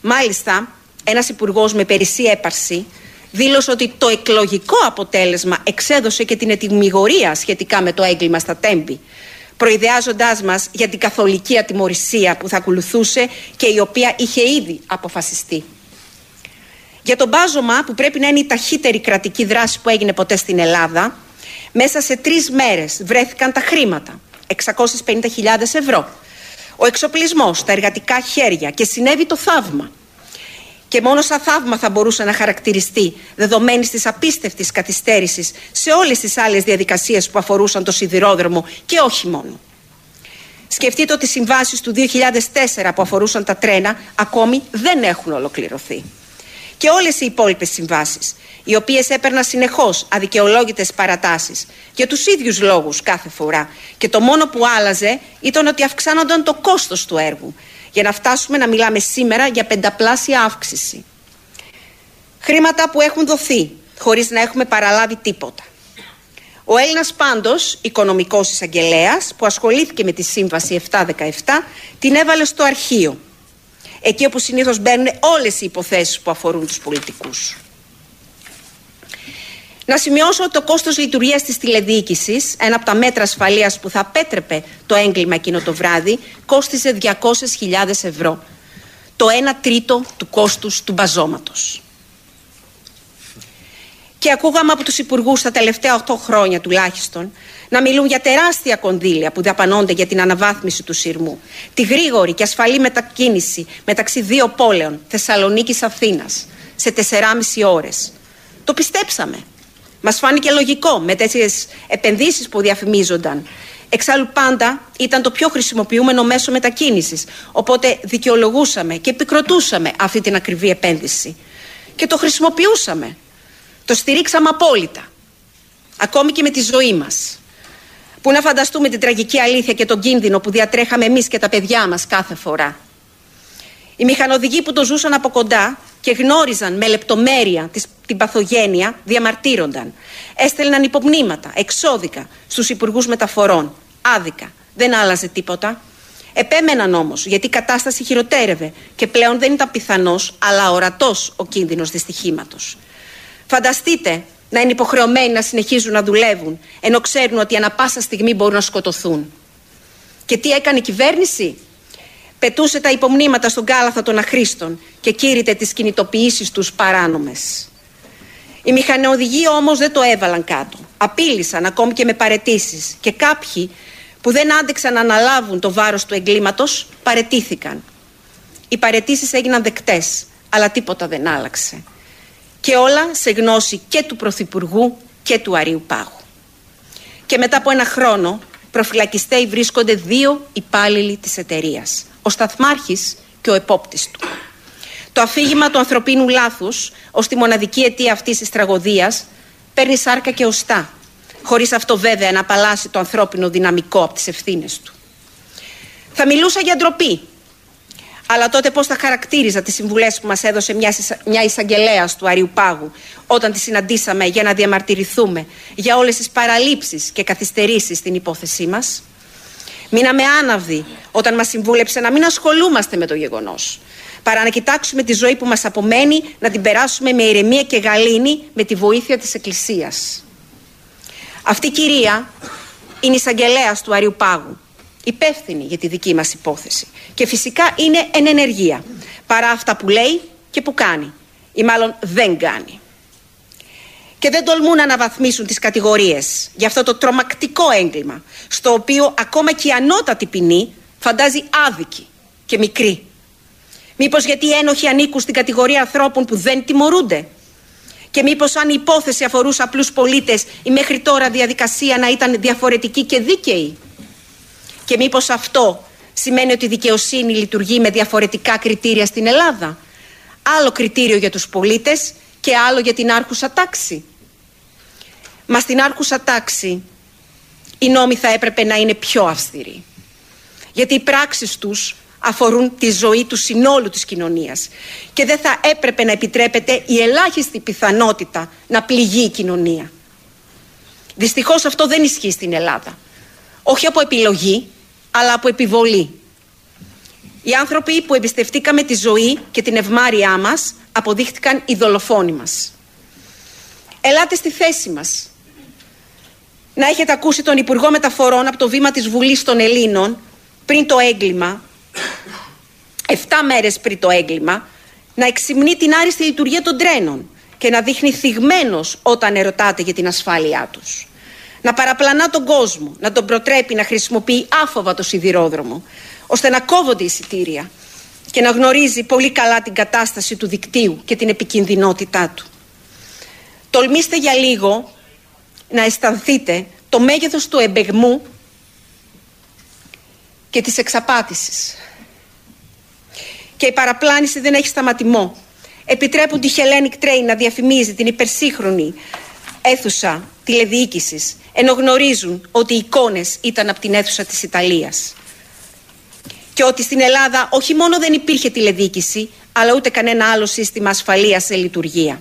Μάλιστα, ένας υπουργός με περισσή έπαρση δήλωσε ότι το εκλογικό αποτέλεσμα εξέδωσε και την ετοιμιγορία σχετικά με το έγκλημα στα Τέμπη, προειδεάζοντάς μας για την καθολική ατιμορρησία που θα ακολουθούσε και η οποία είχε ήδη αποφασιστεί. Για τον μπάζωμα που πρέπει να είναι η ταχύτερη κρατική δράση που έγινε ποτέ στην Ελλάδα, μέσα σε τρεις μέρες βρέθηκαν τα χρήματα, 650.000 ευρώ, ο εξοπλισμός, τα εργατικά χέρια και συνέβη το θαύμα και μόνο σαν θαύμα θα μπορούσε να χαρακτηριστεί δεδομένης της απίστευτης καθυστέρησης σε όλες τις άλλες διαδικασίες που αφορούσαν το σιδηρόδρομο και όχι μόνο. Σκεφτείτε ότι οι συμβάσεις του 2004 που αφορούσαν τα τρένα ακόμη δεν έχουν ολοκληρωθεί. Και όλες οι υπόλοιπες συμβάσεις, οι οποίες έπαιρναν συνεχώς αδικαιολόγητες παρατάσεις για τους ίδιους λόγους κάθε φορά, και το μόνο που άλλαζε ήταν ότι αυξάνονταν το κόστος του έργου για να φτάσουμε να μιλάμε σήμερα για πενταπλάσια αύξηση. Χρήματα που έχουν δοθεί χωρίς να έχουμε παραλάβει τίποτα. Ο Έλληνας πάντως, οικονομικός εισαγγελέας, που ασχολήθηκε με τη σύμβαση 717, την έβαλε στο αρχείο. Εκεί όπου συνήθως μπαίνουν όλες οι υποθέσεις που αφορούν τους πολιτικούς. Να σημειώσω ότι το κόστος λειτουργίας της τηλεδιοίκησης, ένα από τα μέτρα ασφαλείας που θα απέτρεπε το έγκλημα εκείνο το βράδυ, κόστιζε 200.000 ευρώ. Το 1 τρίτο του κόστους του μπαζώματος. Και ακούγαμε από τους υπουργούς τα τελευταία 8 χρόνια τουλάχιστον να μιλούν για τεράστια κονδύλια που δαπανώνται για την αναβάθμιση του σειρμού. Τη γρήγορη και ασφαλή μετακίνηση μεταξύ δύο πόλεων, Θεσσαλονίκη-Αθήνα, σε 4,5 ώρες. Το πιστέψαμε. Μας φάνηκε λογικό με τέτοιες επενδύσεις που διαφημίζονταν. Εξάλλου πάντα ήταν το πιο χρησιμοποιούμενο μέσο μετακίνησης. Οπότε δικαιολογούσαμε και επικροτούσαμε αυτή την ακριβή επένδυση. Και το χρησιμοποιούσαμε. Το στηρίξαμε απόλυτα. Ακόμη και με τη ζωή μας. Πού να φανταστούμε την τραγική αλήθεια και τον κίνδυνο που διατρέχαμε εμείς και τα παιδιά μας κάθε φορά. Οι μηχανοδηγοί που το ζούσαν από κοντά και γνώριζαν με λεπτομέρεια την παθογένεια διαμαρτύρονταν. Έστελναν υπομνήματα, εξώδικα στους υπουργούς μεταφορών. Άδικα. Δεν άλλαζε τίποτα. Επέμεναν όμως γιατί η κατάσταση χειροτέρευε και πλέον δεν ήταν πιθανός αλλά ορατός ο κίνδυνος δυστυχήματος. Φανταστείτε να είναι υποχρεωμένοι να συνεχίζουν να δουλεύουν ενώ ξέρουν ότι ανα πάσα στιγμή μπορούν να σκοτωθούν. Και τι έκανε η κυβέρνηση; Πετούσε τα υπομνήματα στον κάλαθο των αχρήστων και κήρυτε τις κινητοποιήσεις τους παράνομες. Οι μηχανοδηγοί όμως δεν το έβαλαν κάτω. Απείλησαν ακόμη και με παρετήσεις και κάποιοι που δεν άντεξαν να αναλάβουν το βάρος του εγκλήματος παρετήθηκαν. Οι παρετήσεις έγιναν δεκτές, αλλά τίποτα δεν άλλαξε. Και όλα σε γνώση και του Πρωθυπουργού και του Αρίου Πάγου. Και μετά από ένα χρόνο προφυλακιστέοι βρίσκονται δύο υπάλληλοι της εταιρείας ο σταθμάρχης και ο επόπτης του. Το αφήγημα του ανθρωπίνου λάθους ως τη μοναδική αιτία αυτής της τραγωδίας παίρνει σάρκα και οστά, χωρίς αυτό βέβαια να απαλλάσσει το ανθρώπινο δυναμικό από τις ευθύνες του. Θα μιλούσα για ντροπή, αλλά τότε πώς θα χαρακτήριζα τις συμβουλές που μας έδωσε μια, μια εισαγγελέας του Αριού Πάγου όταν τη συναντήσαμε για να διαμαρτυρηθούμε για όλες τις παραλήψεις και καθυστερήσεις στην υπόθεσή μας; Μείναμε άναυδοι όταν μας συμβούλεψε να μην ασχολούμαστε με το γεγονός. παρά να κοιτάξουμε τη ζωή που μας απομένει, να την περάσουμε με ηρεμία και γαλήνη με τη βοήθεια της Εκκλησίας. Αυτή η κυρία είναι εισαγγελέα του Αριού Πάγου, υπεύθυνη για τη δική μας υπόθεση και φυσικά είναι εν ενεργεία παρά αυτά που λέει και που κάνει ή μάλλον δεν κάνει. Και δεν τολμούν να αναβαθμίσουν τις κατηγορίες για αυτό το τρομακτικό έγκλημα στο οποίο ακόμα και η ανώτατη ποινή φαντάζει άδικη και μικρή. Μήπως γιατί οι ένοχοι ανήκουν στην κατηγορία ανθρώπων που δεν τιμωρούνται; Και μήπως αν η υπόθεση αφορούσε απλούς πολίτες η μέχρι τώρα διαδικασία να ήταν διαφορετική και δίκαιη; Και μήπως αυτό σημαίνει ότι η δικαιοσύνη λειτουργεί με διαφορετικά κριτήρια στην Ελλάδα; Άλλο κριτήριο για τους πολίτες και άλλο για την άρχουσα τάξη. Μα στην άρχουσα τάξη οι νόμοι θα έπρεπε να είναι πιο αυστηροί. Γιατί οι πράξεις τους αφορούν τη ζωή του συνόλου της κοινωνίας και δεν θα έπρεπε να επιτρέπεται η ελάχιστη πιθανότητα να πληγεί η κοινωνία. Δυστυχώς αυτό δεν ισχύει στην Ελλάδα. Όχι από επιλογή, αλλά από επιβολή. Οι άνθρωποι που εμπιστευτήκαμε τη ζωή και την ευμάρειά μας αποδείχτηκαν οι δολοφόνοι μας. Ελάτε στη θέση μας. Να έχετε ακούσει τον Υπουργό Μεταφορών από το βήμα της Βουλής των Ελλήνων πριν το έγκλημα, 7 μέρες πριν το έγκλημα, να εξυμνεί την άριστη λειτουργία των τρένων και να δείχνει θυγμένος όταν ερωτάτε για την ασφάλειά τους. Να παραπλανά τον κόσμο, να τον προτρέπει να χρησιμοποιεί άφοβα το σιδηρόδρομο, ώστε να κόβονται εισιτήρια και να γνωρίζει πολύ καλά την κατάσταση του δικτύου και την επικινδυνότητά του. Τολμήστε για λίγο να αισθανθείτε το μέγεθος του εμπεγμού και της εξαπάτησης. Και η παραπλάνηση δεν έχει σταματημό. Επιτρέπουν τη Hellenic Train να διαφημίζει την υπερσύγχρονη αίθουσα τηλεδιοίκησης, ενώ γνωρίζουν ότι οι εικόνες ήταν από την αίθουσα της Ιταλίας. Και ότι στην Ελλάδα όχι μόνο δεν υπήρχε τηλεδιοίκηση, αλλά ούτε κανένα άλλο σύστημα ασφαλείας σε λειτουργία.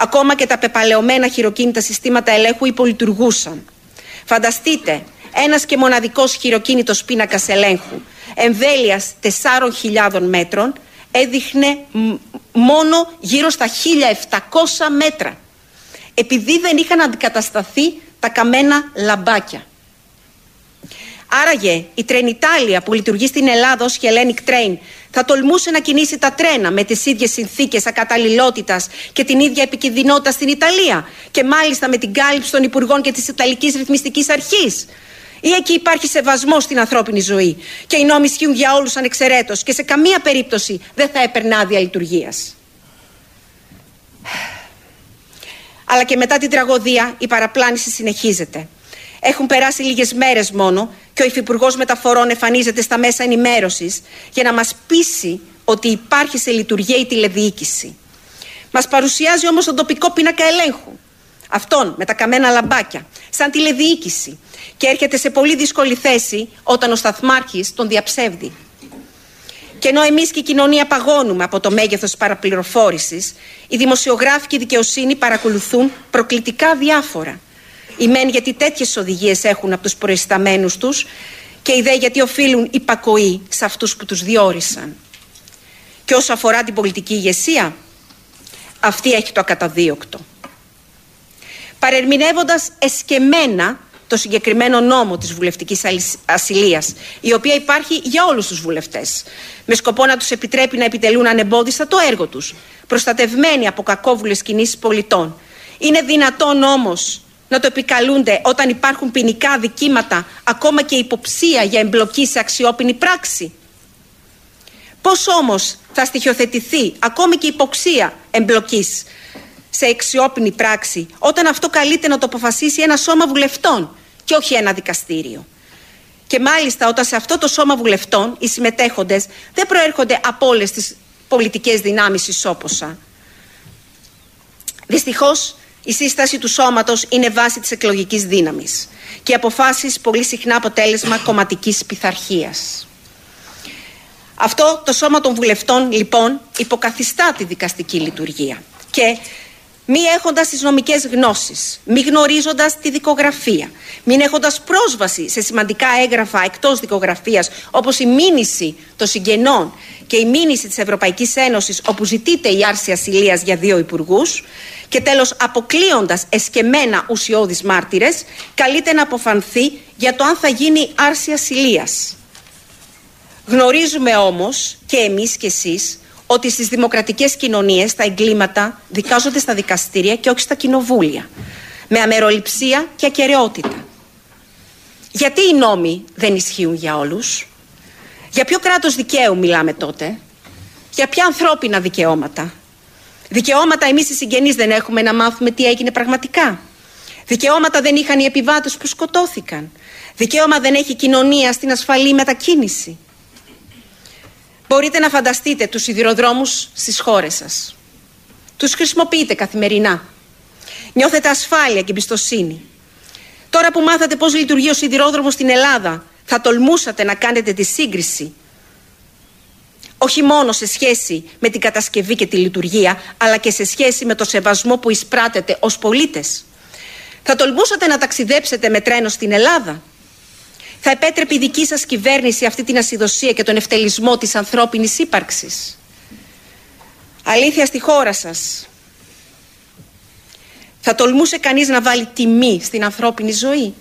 Ακόμα και τα πεπαλαιωμένα χειροκίνητα συστήματα ελέγχου υπολειτουργούσαν. Φανταστείτε ένας και μοναδικός χειροκίνητος πίνακας ελέγχου εμβέλειας 4.000 μέτρων έδειχνε μόνο γύρω στα 1.700 μέτρα επειδή δεν είχαν αντικατασταθεί τα καμένα λαμπάκια. Άραγε η Τρενιτάλια που λειτουργεί στην Ελλάδα ως Hellenic Train θα τολμούσε να κινήσει τα τρένα με τις ίδιες συνθήκες ακαταλληλότητας και την ίδια επικινδυνότητα στην Ιταλία και μάλιστα με την κάλυψη των Υπουργών και της Ιταλικής Ρυθμιστικής Αρχής. Ή εκεί υπάρχει σεβασμός στην ανθρώπινη ζωή και οι νόμοι ισχύουν για όλους ανεξαιρέτως και σε καμία περίπτωση δεν θα έπαιρνε άδεια λειτουργίας. Αλλά και μετά την τραγωδία η παραπλάνηση συνεχίζεται. Έχουν περάσει λίγες μέρες μόνο και ο Υφυπουργός Μεταφορών εμφανίζεται στα μέσα ενημέρωσης για να μας πείσει ότι υπάρχει σε λειτουργία η τηλεδιοίκηση. Μας παρουσιάζει όμως τον τοπικό πίνακα ελέγχου. Αυτόν με τα καμένα λαμπάκια, σαν τηλεδιοίκηση. Και έρχεται σε πολύ δύσκολη θέση όταν ο Σταθμάρχης τον διαψεύδει. Και ενώ εμείς και η κοινωνία παγώνουμε από το μέγεθος της παραπληροφόρησης, οι δημοσιογράφοι και η δικαιοσύνη παρακολουθούν προκλητικά διάφορα. Οι μεν γιατί τέτοιες οδηγίες έχουν από τους προϊσταμένους τους και οι δε γιατί οφείλουν υπακοή σε αυτούς που τους διόρισαν. Και όσο αφορά την πολιτική ηγεσία, αυτή έχει το ακαταδίωκτο. Παρερμηνεύοντας εσκεμένα το συγκεκριμένο νόμο της βουλευτικής ασυλίας, η οποία υπάρχει για όλους τους βουλευτές, με σκοπό να τους επιτρέπει να επιτελούν ανεμπόδιστα το έργο τους, προστατευμένοι από κακόβουλες κινήσεις πολιτών. Είναι δυνατόν όμως να το επικαλούνται όταν υπάρχουν ποινικά δικήματα, ακόμα και υποψία για εμπλοκή σε αξιόπινη πράξη. Πώς όμως θα στοιχειοθετηθεί ακόμη και υποψία εμπλοκής σε αξιόπινη πράξη όταν αυτό καλείται να το αποφασίσει ένα σώμα βουλευτών και όχι ένα δικαστήριο; Και μάλιστα όταν σε αυτό το σώμα βουλευτών οι συμμετέχοντες δεν προέρχονται από όλες τις πολιτικές δυνάμεις ισόποσα. Δυστυχώς η σύσταση του σώματος είναι βάση της εκλογικής δύναμης και οι αποφάσεις πολύ συχνά αποτέλεσμα κομματικής πειθαρχίας. Αυτό το σώμα των βουλευτών λοιπόν υποκαθιστά τη δικαστική λειτουργία και μη έχοντας τις νομικές γνώσεις, μη γνωρίζοντας τη δικογραφία, μην έχοντας πρόσβαση σε σημαντικά έγγραφα εκτός δικογραφίας, όπως η μήνυση των συγγενών και η μήνυση της Ευρωπαϊκής Ένωσης, όπου ζητείται η άρση ασυλίας για δύο υπουργούς, και τέλος αποκλείοντας εσκεμμένα ουσιώδεις μάρτυρες, καλείται να αποφανθεί για το αν θα γίνει άρση ασυλίας. Γνωρίζουμε όμως και εμείς και εσείς ότι στις δημοκρατικές κοινωνίες τα εγκλήματα δικάζονται στα δικαστήρια και όχι στα κοινοβούλια. Με αμεροληψία και ακαιρεότητα. Γιατί οι νόμοι δεν ισχύουν για όλους; Για ποιο κράτος δικαίου μιλάμε τότε; Για ποια ανθρώπινα δικαιώματα; Δικαιώματα εμείς οι συγγενείς δεν έχουμε να μάθουμε τι έγινε πραγματικά. Δικαιώματα δεν είχαν οι επιβάτες που σκοτώθηκαν. Δικαίωμα δεν έχει κοινωνία στην ασφαλή μετακίνηση. Μπορείτε να φανταστείτε τους σιδηροδρόμους στις χώρες σας. Τους χρησιμοποιείτε καθημερινά. Νιώθετε ασφάλεια και εμπιστοσύνη. Τώρα που μάθατε πώς λειτουργεί ο σιδηρόδρομος στην Ελλάδα, θα τολμούσατε να κάνετε τη σύγκριση. Όχι μόνο σε σχέση με την κατασκευή και τη λειτουργία, αλλά και σε σχέση με το σεβασμό που εισπράτετε ως πολίτες. Θα τολμούσατε να ταξιδέψετε με τρένο στην Ελλάδα θα επέτρεπε η δική σας κυβέρνηση αυτή την ασυδοσία και τον ευτελισμό της ανθρώπινης ύπαρξης. Αλήθεια στη χώρα σας. Θα τολμούσε κανείς να βάλει τιμή στην ανθρώπινη ζωή;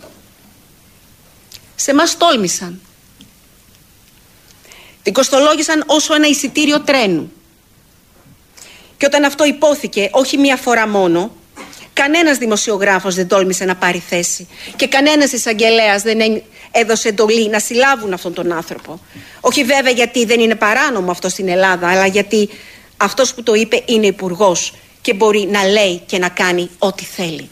Σε μας τόλμησαν. Την κοστολόγησαν όσο ένα εισιτήριο τρένου. Και όταν αυτό υπόθηκε όχι μία φορά μόνο, κανένας δημοσιογράφος δεν τόλμησε να πάρει θέση και κανένας εισαγγελέας δεν έδωσε εντολή να συλλάβουν αυτόν τον άνθρωπο. Όχι βέβαια γιατί δεν είναι παράνομο αυτό στην Ελλάδα, αλλά γιατί αυτός που το είπε είναι υπουργός και μπορεί να λέει και να κάνει ό,τι θέλει.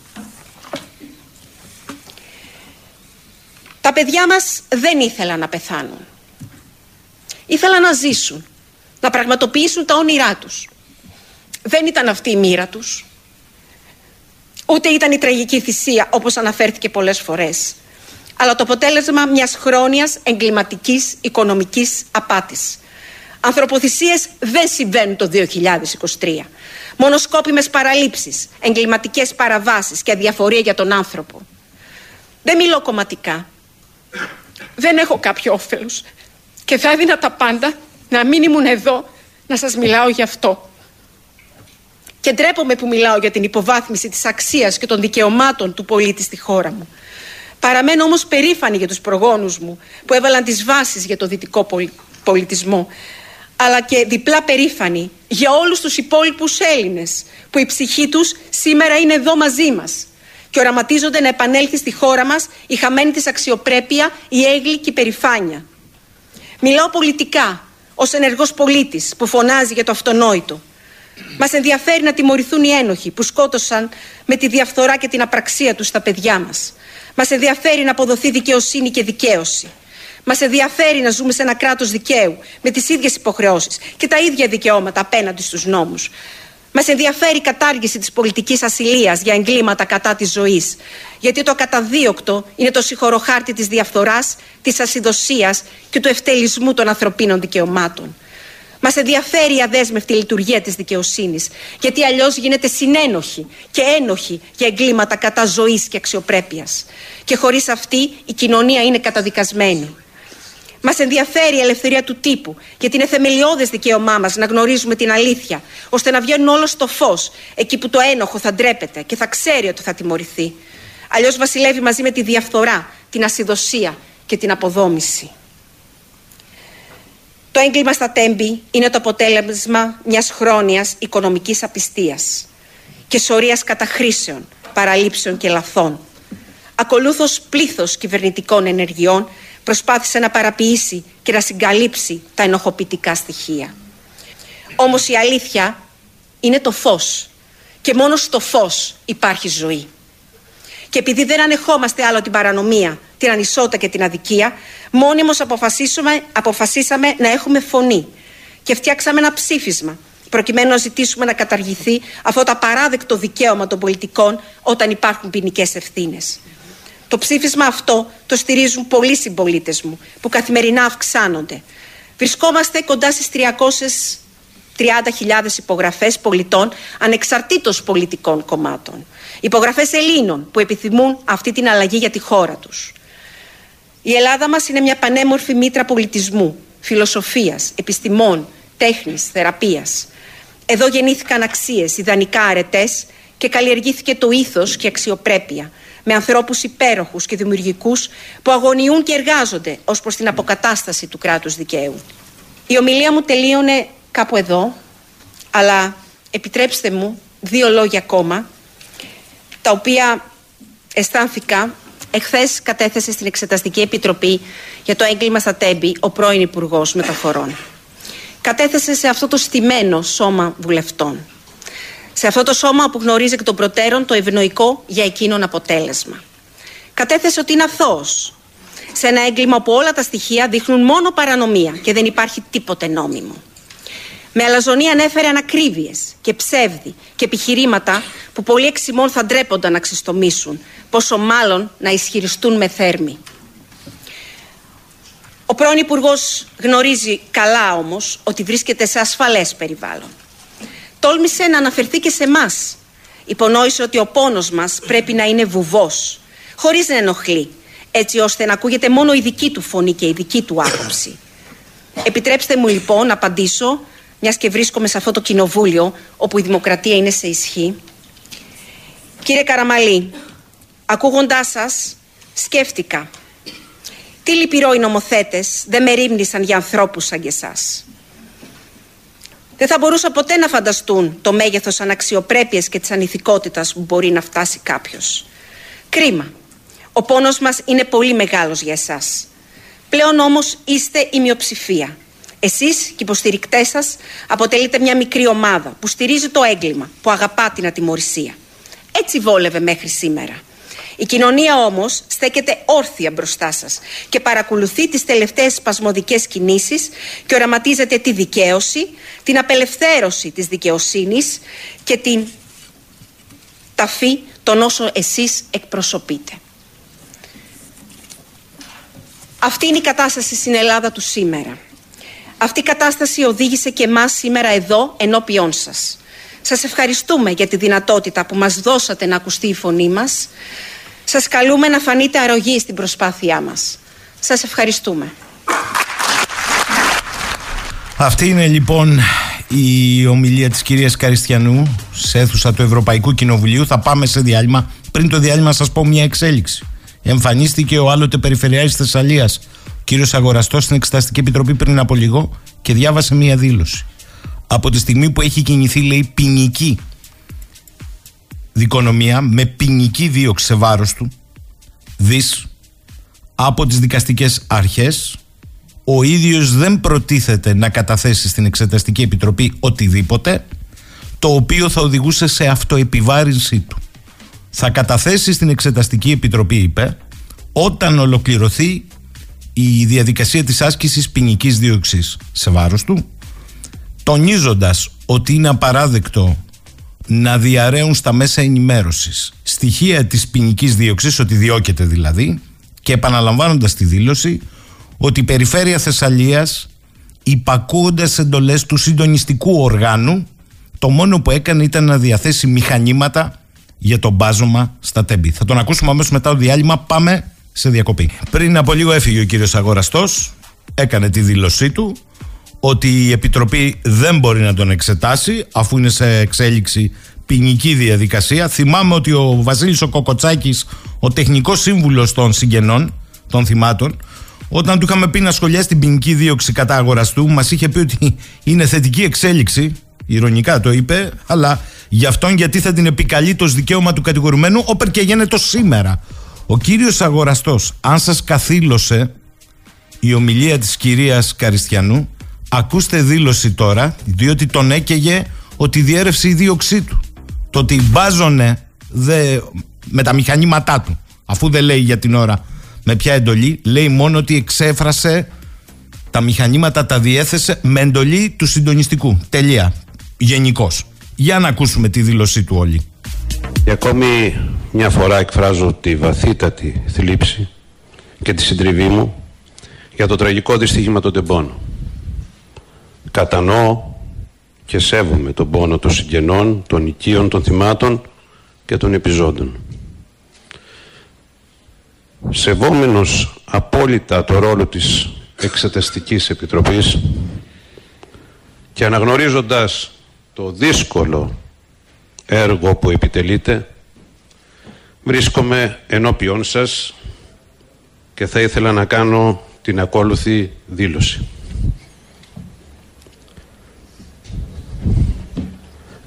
Τα παιδιά μας δεν ήθελαν να πεθάνουν. Ήθελαν να ζήσουν, να πραγματοποιήσουν τα όνειρά τους. Δεν ήταν αυτή η μοίρα τους. Ούτε ήταν η τραγική θυσία όπως αναφέρθηκε πολλές φορές αλλά το αποτέλεσμα μιας χρόνιας εγκληματικής οικονομικής απάτης. Ανθρωποθυσίες δεν συμβαίνουν το 2023. Μόνο σκόπιμες παραλήψεις, εγκληματικές παραβάσεις και αδιαφορία για τον άνθρωπο. Δεν μιλώ κομματικά. Δεν έχω κάποιο όφελος. Και θα έδινα τα πάντα να μην ήμουν εδώ να σας μιλάω γι' αυτό. Και ντρέπομαι που μιλάω για την υποβάθμιση της αξίας και των δικαιωμάτων του πολίτη στη χώρα μου. Παραμένω όμως περήφανη για τους προγόνους μου που έβαλαν τις βάσεις για το δυτικό πολιτισμό αλλά και διπλά περήφανη για όλους τους υπόλοιπους Έλληνες που η ψυχή τους σήμερα είναι εδώ μαζί μας και οραματίζονται να επανέλθει στη χώρα μας η χαμένη της αξιοπρέπεια, η έγκλη και η περηφάνεια. Μιλάω πολιτικά, ως ενεργός πολίτης που φωνάζει για το αυτονόητο. Μας ενδιαφέρει να τιμωρηθούν οι ένοχοι που σκότωσαν με τη διαφθορά και την απραξία τους στα παιδιά μας. Μας ενδιαφέρει να αποδοθεί δικαιοσύνη και δικαίωση. Μας ενδιαφέρει να ζούμε σε ένα κράτος δικαίου, με τις ίδιες υποχρεώσεις και τα ίδια δικαιώματα απέναντι στους νόμους. Μας ενδιαφέρει η κατάργηση της πολιτικής ασυλίας για εγκλήματα κατά της ζωής. Γιατί το καταδίωκτο είναι το συγχωροχάρτη της διαφθοράς, της ασυδοσίας και του ευτελισμού των ανθρωπίνων δικαιωμάτων. Μας ενδιαφέρει η αδέσμευτη λειτουργία της δικαιοσύνης, γιατί αλλιώς γίνεται συνένοχη και ένοχη για εγκλήματα κατά ζωής και αξιοπρέπειας. Και χωρίς αυτή η κοινωνία είναι καταδικασμένη. Μας ενδιαφέρει η ελευθερία του τύπου, γιατί είναι θεμελιώδες δικαίωμά μας να γνωρίζουμε την αλήθεια, ώστε να βγαίνουν όλο στο φως, εκεί που το ένοχο θα ντρέπεται και θα ξέρει ότι θα τιμωρηθεί. Αλλιώς βασιλεύει μαζί με τη διαφθορά, την ασυδοσία και την αποδόμηση. Το έγκλημα στα τέμπη είναι το αποτέλεσμα μιας χρόνιας οικονομικής απιστίας και σωρίας καταχρήσεων, παραλήψεων και λαθών. Ακολούθως πλήθος κυβερνητικών ενεργειών προσπάθησε να παραποιήσει και να συγκαλύψει τα ενοχοποιητικά στοιχεία. Όμως η αλήθεια είναι το φως και μόνο στο φως υπάρχει ζωή. Και επειδή δεν ανεχόμαστε άλλο την παρανομία, την ανισότητα και την αδικία, μόνιμως αποφασίσαμε, αποφασίσαμε να έχουμε φωνή και φτιάξαμε ένα ψήφισμα προκειμένου να ζητήσουμε να καταργηθεί αυτό το απαράδεκτο δικαίωμα των πολιτικών όταν υπάρχουν ποινικές ευθύνες. Το ψήφισμα αυτό το στηρίζουν πολλοί συμπολίτες μου που καθημερινά αυξάνονται. Βρισκόμαστε κοντά στις 300 30.000 υπογραφές πολιτών ανεξαρτήτως πολιτικών κομμάτων. Υπογραφές Ελλήνων που επιθυμούν αυτή την αλλαγή για τη χώρα τους. Η Ελλάδα μας είναι μια πανέμορφη μήτρα πολιτισμού, φιλοσοφίας, επιστημών, τέχνης, θεραπείας. Εδώ γεννήθηκαν αξίες, ιδανικά αρετές και καλλιεργήθηκε το ήθος και αξιοπρέπεια με ανθρώπους υπέροχους και δημιουργικούς που αγωνιούν και εργάζονται ως προς την αποκατάσταση του κράτους δικαίου. Η ομιλία μου τελείωνε κάπου εδώ, αλλά επιτρέψτε μου δύο λόγια ακόμα, τα οποία αισθάνθηκα εχθές κατέθεσε στην Εξεταστική Επιτροπή για το έγκλημα στα Τέμπη ο πρώην Υπουργός Μεταφορών. Κατέθεσε σε αυτό το στημένο σώμα βουλευτών. Σε αυτό το σώμα που γνωρίζει εκ των προτέρων το ευνοϊκό για εκείνον αποτέλεσμα. Κατέθεσε ότι είναι αθώος σε ένα έγκλημα που όλα τα στοιχεία δείχνουν μόνο παρανομία και δεν υπάρχει τίποτε νόμιμο. Με αλαζονία ανέφερε ανακρίβειες και ψεύδι και επιχειρήματα που πολλοί εξημών θα ντρέπονταν να ξεστομίσουν, πόσο μάλλον να ισχυριστούν με θέρμη. Ο πρώην Υπουργός γνωρίζει καλά όμως ότι βρίσκεται σε ασφαλές περιβάλλον. Τόλμησε να αναφερθεί και σε εμά. Υπονόησε ότι ο πόνος μας πρέπει να είναι βουβός, χωρίς να ενοχλεί, έτσι ώστε να ακούγεται μόνο η δική του φωνή και η δική του άποψη. Επιτρέψτε μου λοιπόν να απαντήσω μιας και βρίσκομαι σε αυτό το κοινοβούλιο όπου η δημοκρατία είναι σε ισχύ. Κύριε Καραμαλή, ακούγοντάς σας, σκέφτηκα τι λυπηρό οι νομοθέτες δεν με ρίμνησαν για ανθρώπους σαν και εσάς. Δεν θα μπορούσα ποτέ να φανταστούν το μέγεθος αναξιοπρέπειας και της ανηθικότητας που μπορεί να φτάσει κάποιος. Κρίμα. Ο πόνος μας είναι πολύ μεγάλος για εσάς. Πλέον όμως είστε η μειοψηφία. Εσείς και οι υποστηρικτές σας αποτελείτε μια μικρή ομάδα που στηρίζει το έγκλημα, που αγαπά την ατιμορρησία. Έτσι βόλευε μέχρι σήμερα. Η κοινωνία όμως στέκεται όρθια μπροστά σας και παρακολουθεί τις τελευταίες σπασμωδικές κινήσεις και οραματίζεται τη δικαίωση, την απελευθέρωση της δικαιοσύνης και την ταφή των όσων εσείς εκπροσωπείτε. Αυτή είναι η κατάσταση στην Ελλάδα του σήμερα. Αυτή η κατάσταση οδήγησε και εμάς σήμερα εδώ ενώπιόν σας. Σας ευχαριστούμε για τη δυνατότητα που μας δώσατε να ακουστεί η φωνή μας. Σας καλούμε να φανείτε αρρωγή στην προσπάθειά μας. Σας ευχαριστούμε. Αυτή είναι λοιπόν η ομιλία της κυρίας Καριστιανού σε αίθουσα του Ευρωπαϊκού Κοινοβουλίου. Θα πάμε σε διάλειμμα. Πριν το διάλειμμα σας πω μια εξέλιξη. Εμφανίστηκε ο άλλοτε Περιφερειάρχης Θεσσαλίας κύριος Αγοραστός στην Εξεταστική Επιτροπή πριν από λίγο και διάβασε μία δήλωση. Από τη στιγμή που έχει κινηθεί, λέει, ποινική δικονομία με ποινική δίωξη σε βάρος του, δις, από τις δικαστικές αρχές, ο ίδιος δεν προτίθεται να καταθέσει στην Εξεταστική Επιτροπή οτιδήποτε, το οποίο θα οδηγούσε σε αυτοεπιβάρυνσή του. Θα καταθέσει στην Εξεταστική Επιτροπή, είπε, όταν ολοκληρωθεί η διαδικασία της άσκησης ποινικής δίωξης σε βάρος του τονίζοντας ότι είναι απαράδεκτο να διαραίουν στα μέσα ενημέρωσης στοιχεία της ποινικής δίωξης, ότι διώκεται δηλαδή και επαναλαμβάνοντας τη δήλωση ότι η Περιφέρεια Θεσσαλίας υπακούοντας εντολές του συντονιστικού οργάνου το μόνο που έκανε ήταν να διαθέσει μηχανήματα για το μπάζωμα στα τέμπη. Θα τον ακούσουμε αμέσως μετά το διάλειμμα. Πάμε σε διακοπή. Πριν από λίγο έφυγε ο κύριος Αγοραστός, έκανε τη δήλωσή του ότι η Επιτροπή δεν μπορεί να τον εξετάσει αφού είναι σε εξέλιξη ποινική διαδικασία. Θυμάμαι ότι ο Βασίλης ο Κοκοτσάκης, ο τεχνικός σύμβουλος των συγγενών των θυμάτων, όταν του είχαμε πει να σχολιάσει την ποινική δίωξη κατά αγοραστού, μας είχε πει ότι είναι θετική εξέλιξη, ηρωνικά το είπε, αλλά γι' αυτόν γιατί θα την επικαλεί το δικαίωμα του κατηγορουμένου, όπερ και γίνεται σήμερα. Ο κύριος Αγοραστός, αν σας καθήλωσε η ομιλία της κυρίας Καριστιανού, ακούστε δήλωση τώρα, διότι τον έκαιγε ότι διέρευσε η δίωξή του. Το ότι μπάζωνε δε, με τα μηχανήματά του, αφού δεν λέει για την ώρα με ποια εντολή, λέει μόνο ότι εξέφρασε τα μηχανήματα, τα διέθεσε με εντολή του συντονιστικού. Τελεία. Γενικώ. Για να ακούσουμε τη δήλωσή του όλοι. Και ακόμη μια φορά εκφράζω τη βαθύτατη θλίψη και τη συντριβή μου για το τραγικό δυστύχημα των τεμπών. Κατανοώ και σέβομαι τον πόνο των συγγενών, των οικείων, των θυμάτων και των επιζώντων. Σεβόμενος απόλυτα το ρόλο της Εξεταστικής Επιτροπής και αναγνωρίζοντας το δύσκολο έργο που επιτελείτε, βρίσκομαι ενώπιόν σας και θα ήθελα να κάνω την ακόλουθη δήλωση.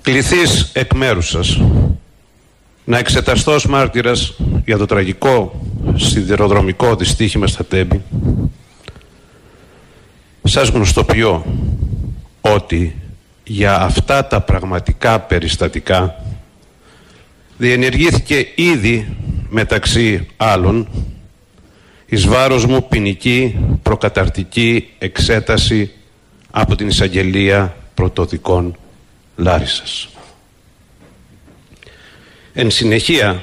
Κληθείς εκ μέρους σας να εξεταστώ ως μάρτυρας για το τραγικό σιδηροδρομικό δυστύχημα στα Τέμπη σας γνωστοποιώ ότι για αυτά τα πραγματικά περιστατικά διενεργήθηκε ήδη μεταξύ άλλων εις βάρος μου ποινική προκαταρτική εξέταση από την εισαγγελία πρωτοδικών Λάρισας. Εν συνεχεία,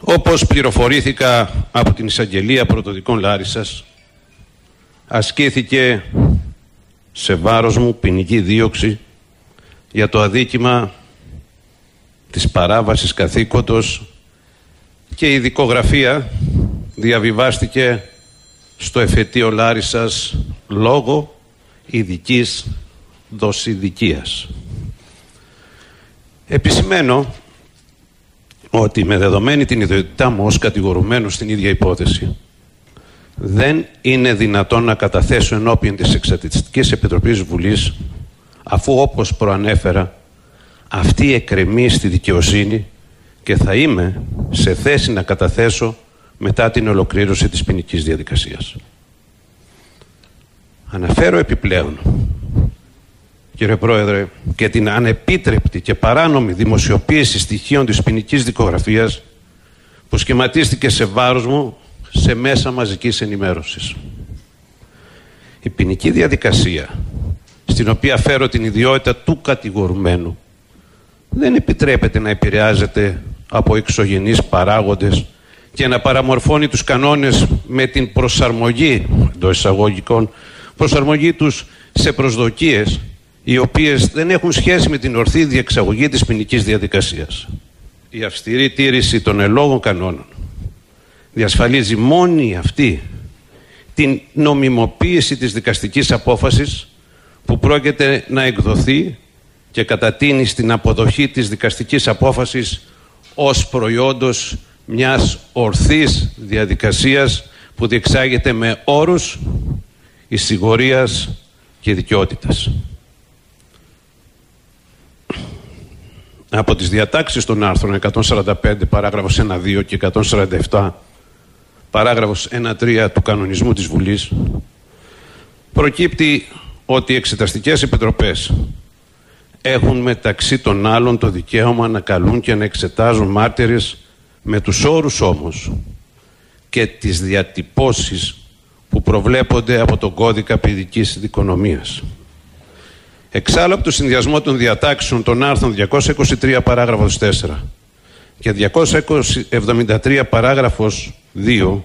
όπως πληροφορήθηκα από την εισαγγελία πρωτοδικών Λάρισας, ασκήθηκε σε βάρος μου ποινική δίωξη για το αδίκημα της παράβασης καθήκοντος και η δικογραφία διαβιβάστηκε στο εφετείο Λάρισας λόγω ειδικής δοσιδικίας. Επισημένω ότι με δεδομένη την ιδιότητά μου ως κατηγορουμένος στην ίδια υπόθεση δεν είναι δυνατόν να καταθέσω ενώπιον της Εξατητικής Επιτροπής Βουλής αφού όπως προανέφερα αυτή εκκρεμεί στη δικαιοσύνη και θα είμαι σε θέση να καταθέσω μετά την ολοκλήρωση της ποινική διαδικασίας. Αναφέρω επιπλέον, κύριε Πρόεδρε, και την ανεπίτρεπτη και παράνομη δημοσιοποίηση στοιχείων της ποινικής δικογραφίας που σχηματίστηκε σε βάρος μου σε μέσα μαζικής ενημέρωσης. Η ποινική διαδικασία, στην οποία φέρω την ιδιότητα του κατηγορουμένου, δεν επιτρέπεται να επηρεάζεται από εξωγενείς παράγοντες και να παραμορφώνει τους κανόνες με την προσαρμογή εντός εισαγωγικών, προσαρμογή τους σε προσδοκίες οι οποίες δεν έχουν σχέση με την ορθή διεξαγωγή της ποινικής διαδικασίας. Η αυστηρή τήρηση των ελόγων κανόνων διασφαλίζει μόνη αυτή την νομιμοποίηση της δικαστικής απόφασης που πρόκειται να εκδοθεί και κατατείνει στην αποδοχή της δικαστικής απόφασης ως προϊόντος μιας ορθής διαδικασίας που διεξάγεται με όρους εισηγορίας και δικαιότητας. Από τις διατάξεις των άρθρων 145 παράγραφος 1-2 και 147 παράγραφος 1-3 του κανονισμού της Βουλής προκύπτει ότι οι εξεταστικές επιτροπές έχουν μεταξύ των άλλων το δικαίωμα να καλούν και να εξετάζουν μάρτυρες με τους όρους όμως και τις διατυπώσεις που προβλέπονται από τον κώδικα παιδικής δικονομίας. Εξάλλου από το συνδυασμό των διατάξεων των άρθρων 223 παράγραφος 4 και 273 παράγραφος 2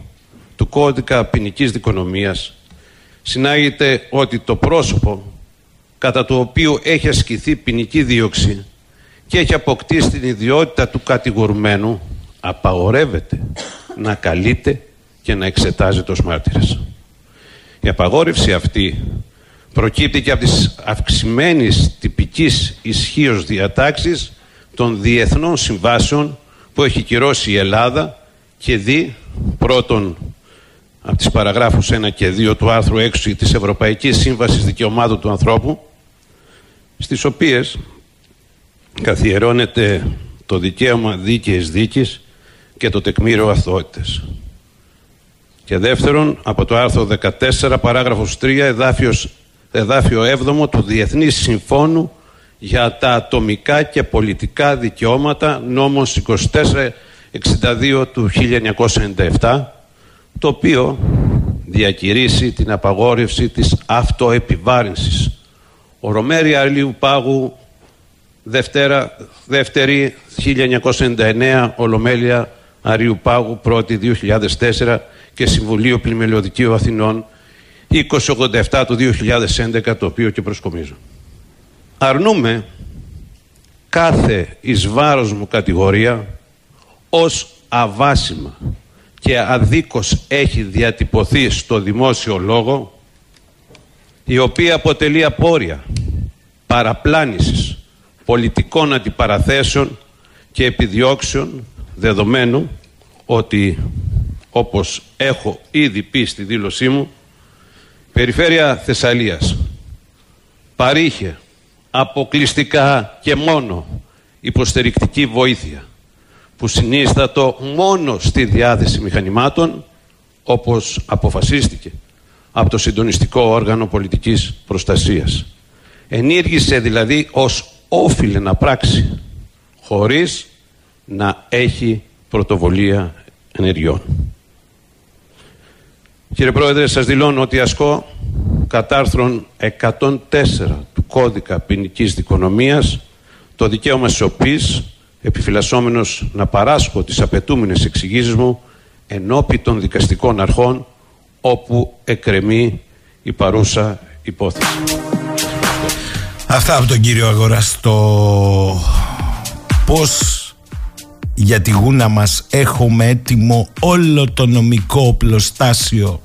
του κώδικα ποινικής δικονομίας συνάγεται ότι το πρόσωπο κατά το οποίο έχει ασκηθεί ποινική δίωξη και έχει αποκτήσει την ιδιότητα του κατηγορουμένου απαγορεύεται να καλείται και να εξετάζεται ως μάρτυρας. Η απαγόρευση αυτή προκύπτει και από τις αυξημένης τυπικής ισχύως διατάξεις των διεθνών συμβάσεων που έχει κυρώσει η Ελλάδα και δει πρώτον από τις παραγράφους 1 και 2 του άρθρου 6 της Ευρωπαϊκής Σύμβασης Δικαιωμάτων του Ανθρώπου στις οποίες καθιερώνεται το δικαίωμα δίκαιης δίκης και το τεκμήριο αθωότητες. Και δεύτερον, από το άρθρο 14, παράγραφος 3, εδάφιος, εδάφιο 7 του Διεθνής Συμφώνου για τα ατομικά και πολιτικά δικαιώματα, νόμος 2462 του 1997, το οποίο διακηρύσει την απαγόρευση της αυτοεπιβάρυνσης. Ορομέρια Αρλίου Πάγου, Δευτέρα, δεύτερη 1999, Ολομέλεια Αρίου Πάγου, πρώτη 2004 και Συμβουλίο Πλημελιωδικίου Αθηνών 2087 του 2011, το οποίο και προσκομίζω. αρνούμε κάθε εις βάρος μου κατηγορία ως αβάσιμα και αδίκως έχει διατυπωθεί στο δημόσιο λόγο η οποία αποτελεί απόρρια παραπλάνησης πολιτικών αντιπαραθέσεων και επιδιώξεων δεδομένου ότι όπως έχω ήδη πει στη δήλωσή μου Περιφέρεια Θεσσαλίας παρήχε αποκλειστικά και μόνο υποστηρικτική βοήθεια που συνίστατο μόνο στη διάθεση μηχανημάτων όπως αποφασίστηκε από το συντονιστικό όργανο πολιτικής προστασίας. Ενήργησε δηλαδή ως όφιλε να πράξει χωρίς να έχει πρωτοβολία ενεργειών. Κύριε Πρόεδρε, σας δηλώνω ότι ασκώ κατά άρθρον 104 του Κώδικα ποινικής Δικονομίας το δικαίωμα σιωπής επιφυλασσόμενος να παράσχω τις απαιτούμενες εξηγήσεις μου ενώπι των δικαστικών αρχών όπου εκρεμεί η παρούσα υπόθεση. Αυτά από τον κύριο Αγοραστό. Πώς για τη γούνα μας έχουμε έτοιμο όλο το νομικό οπλοστάσιο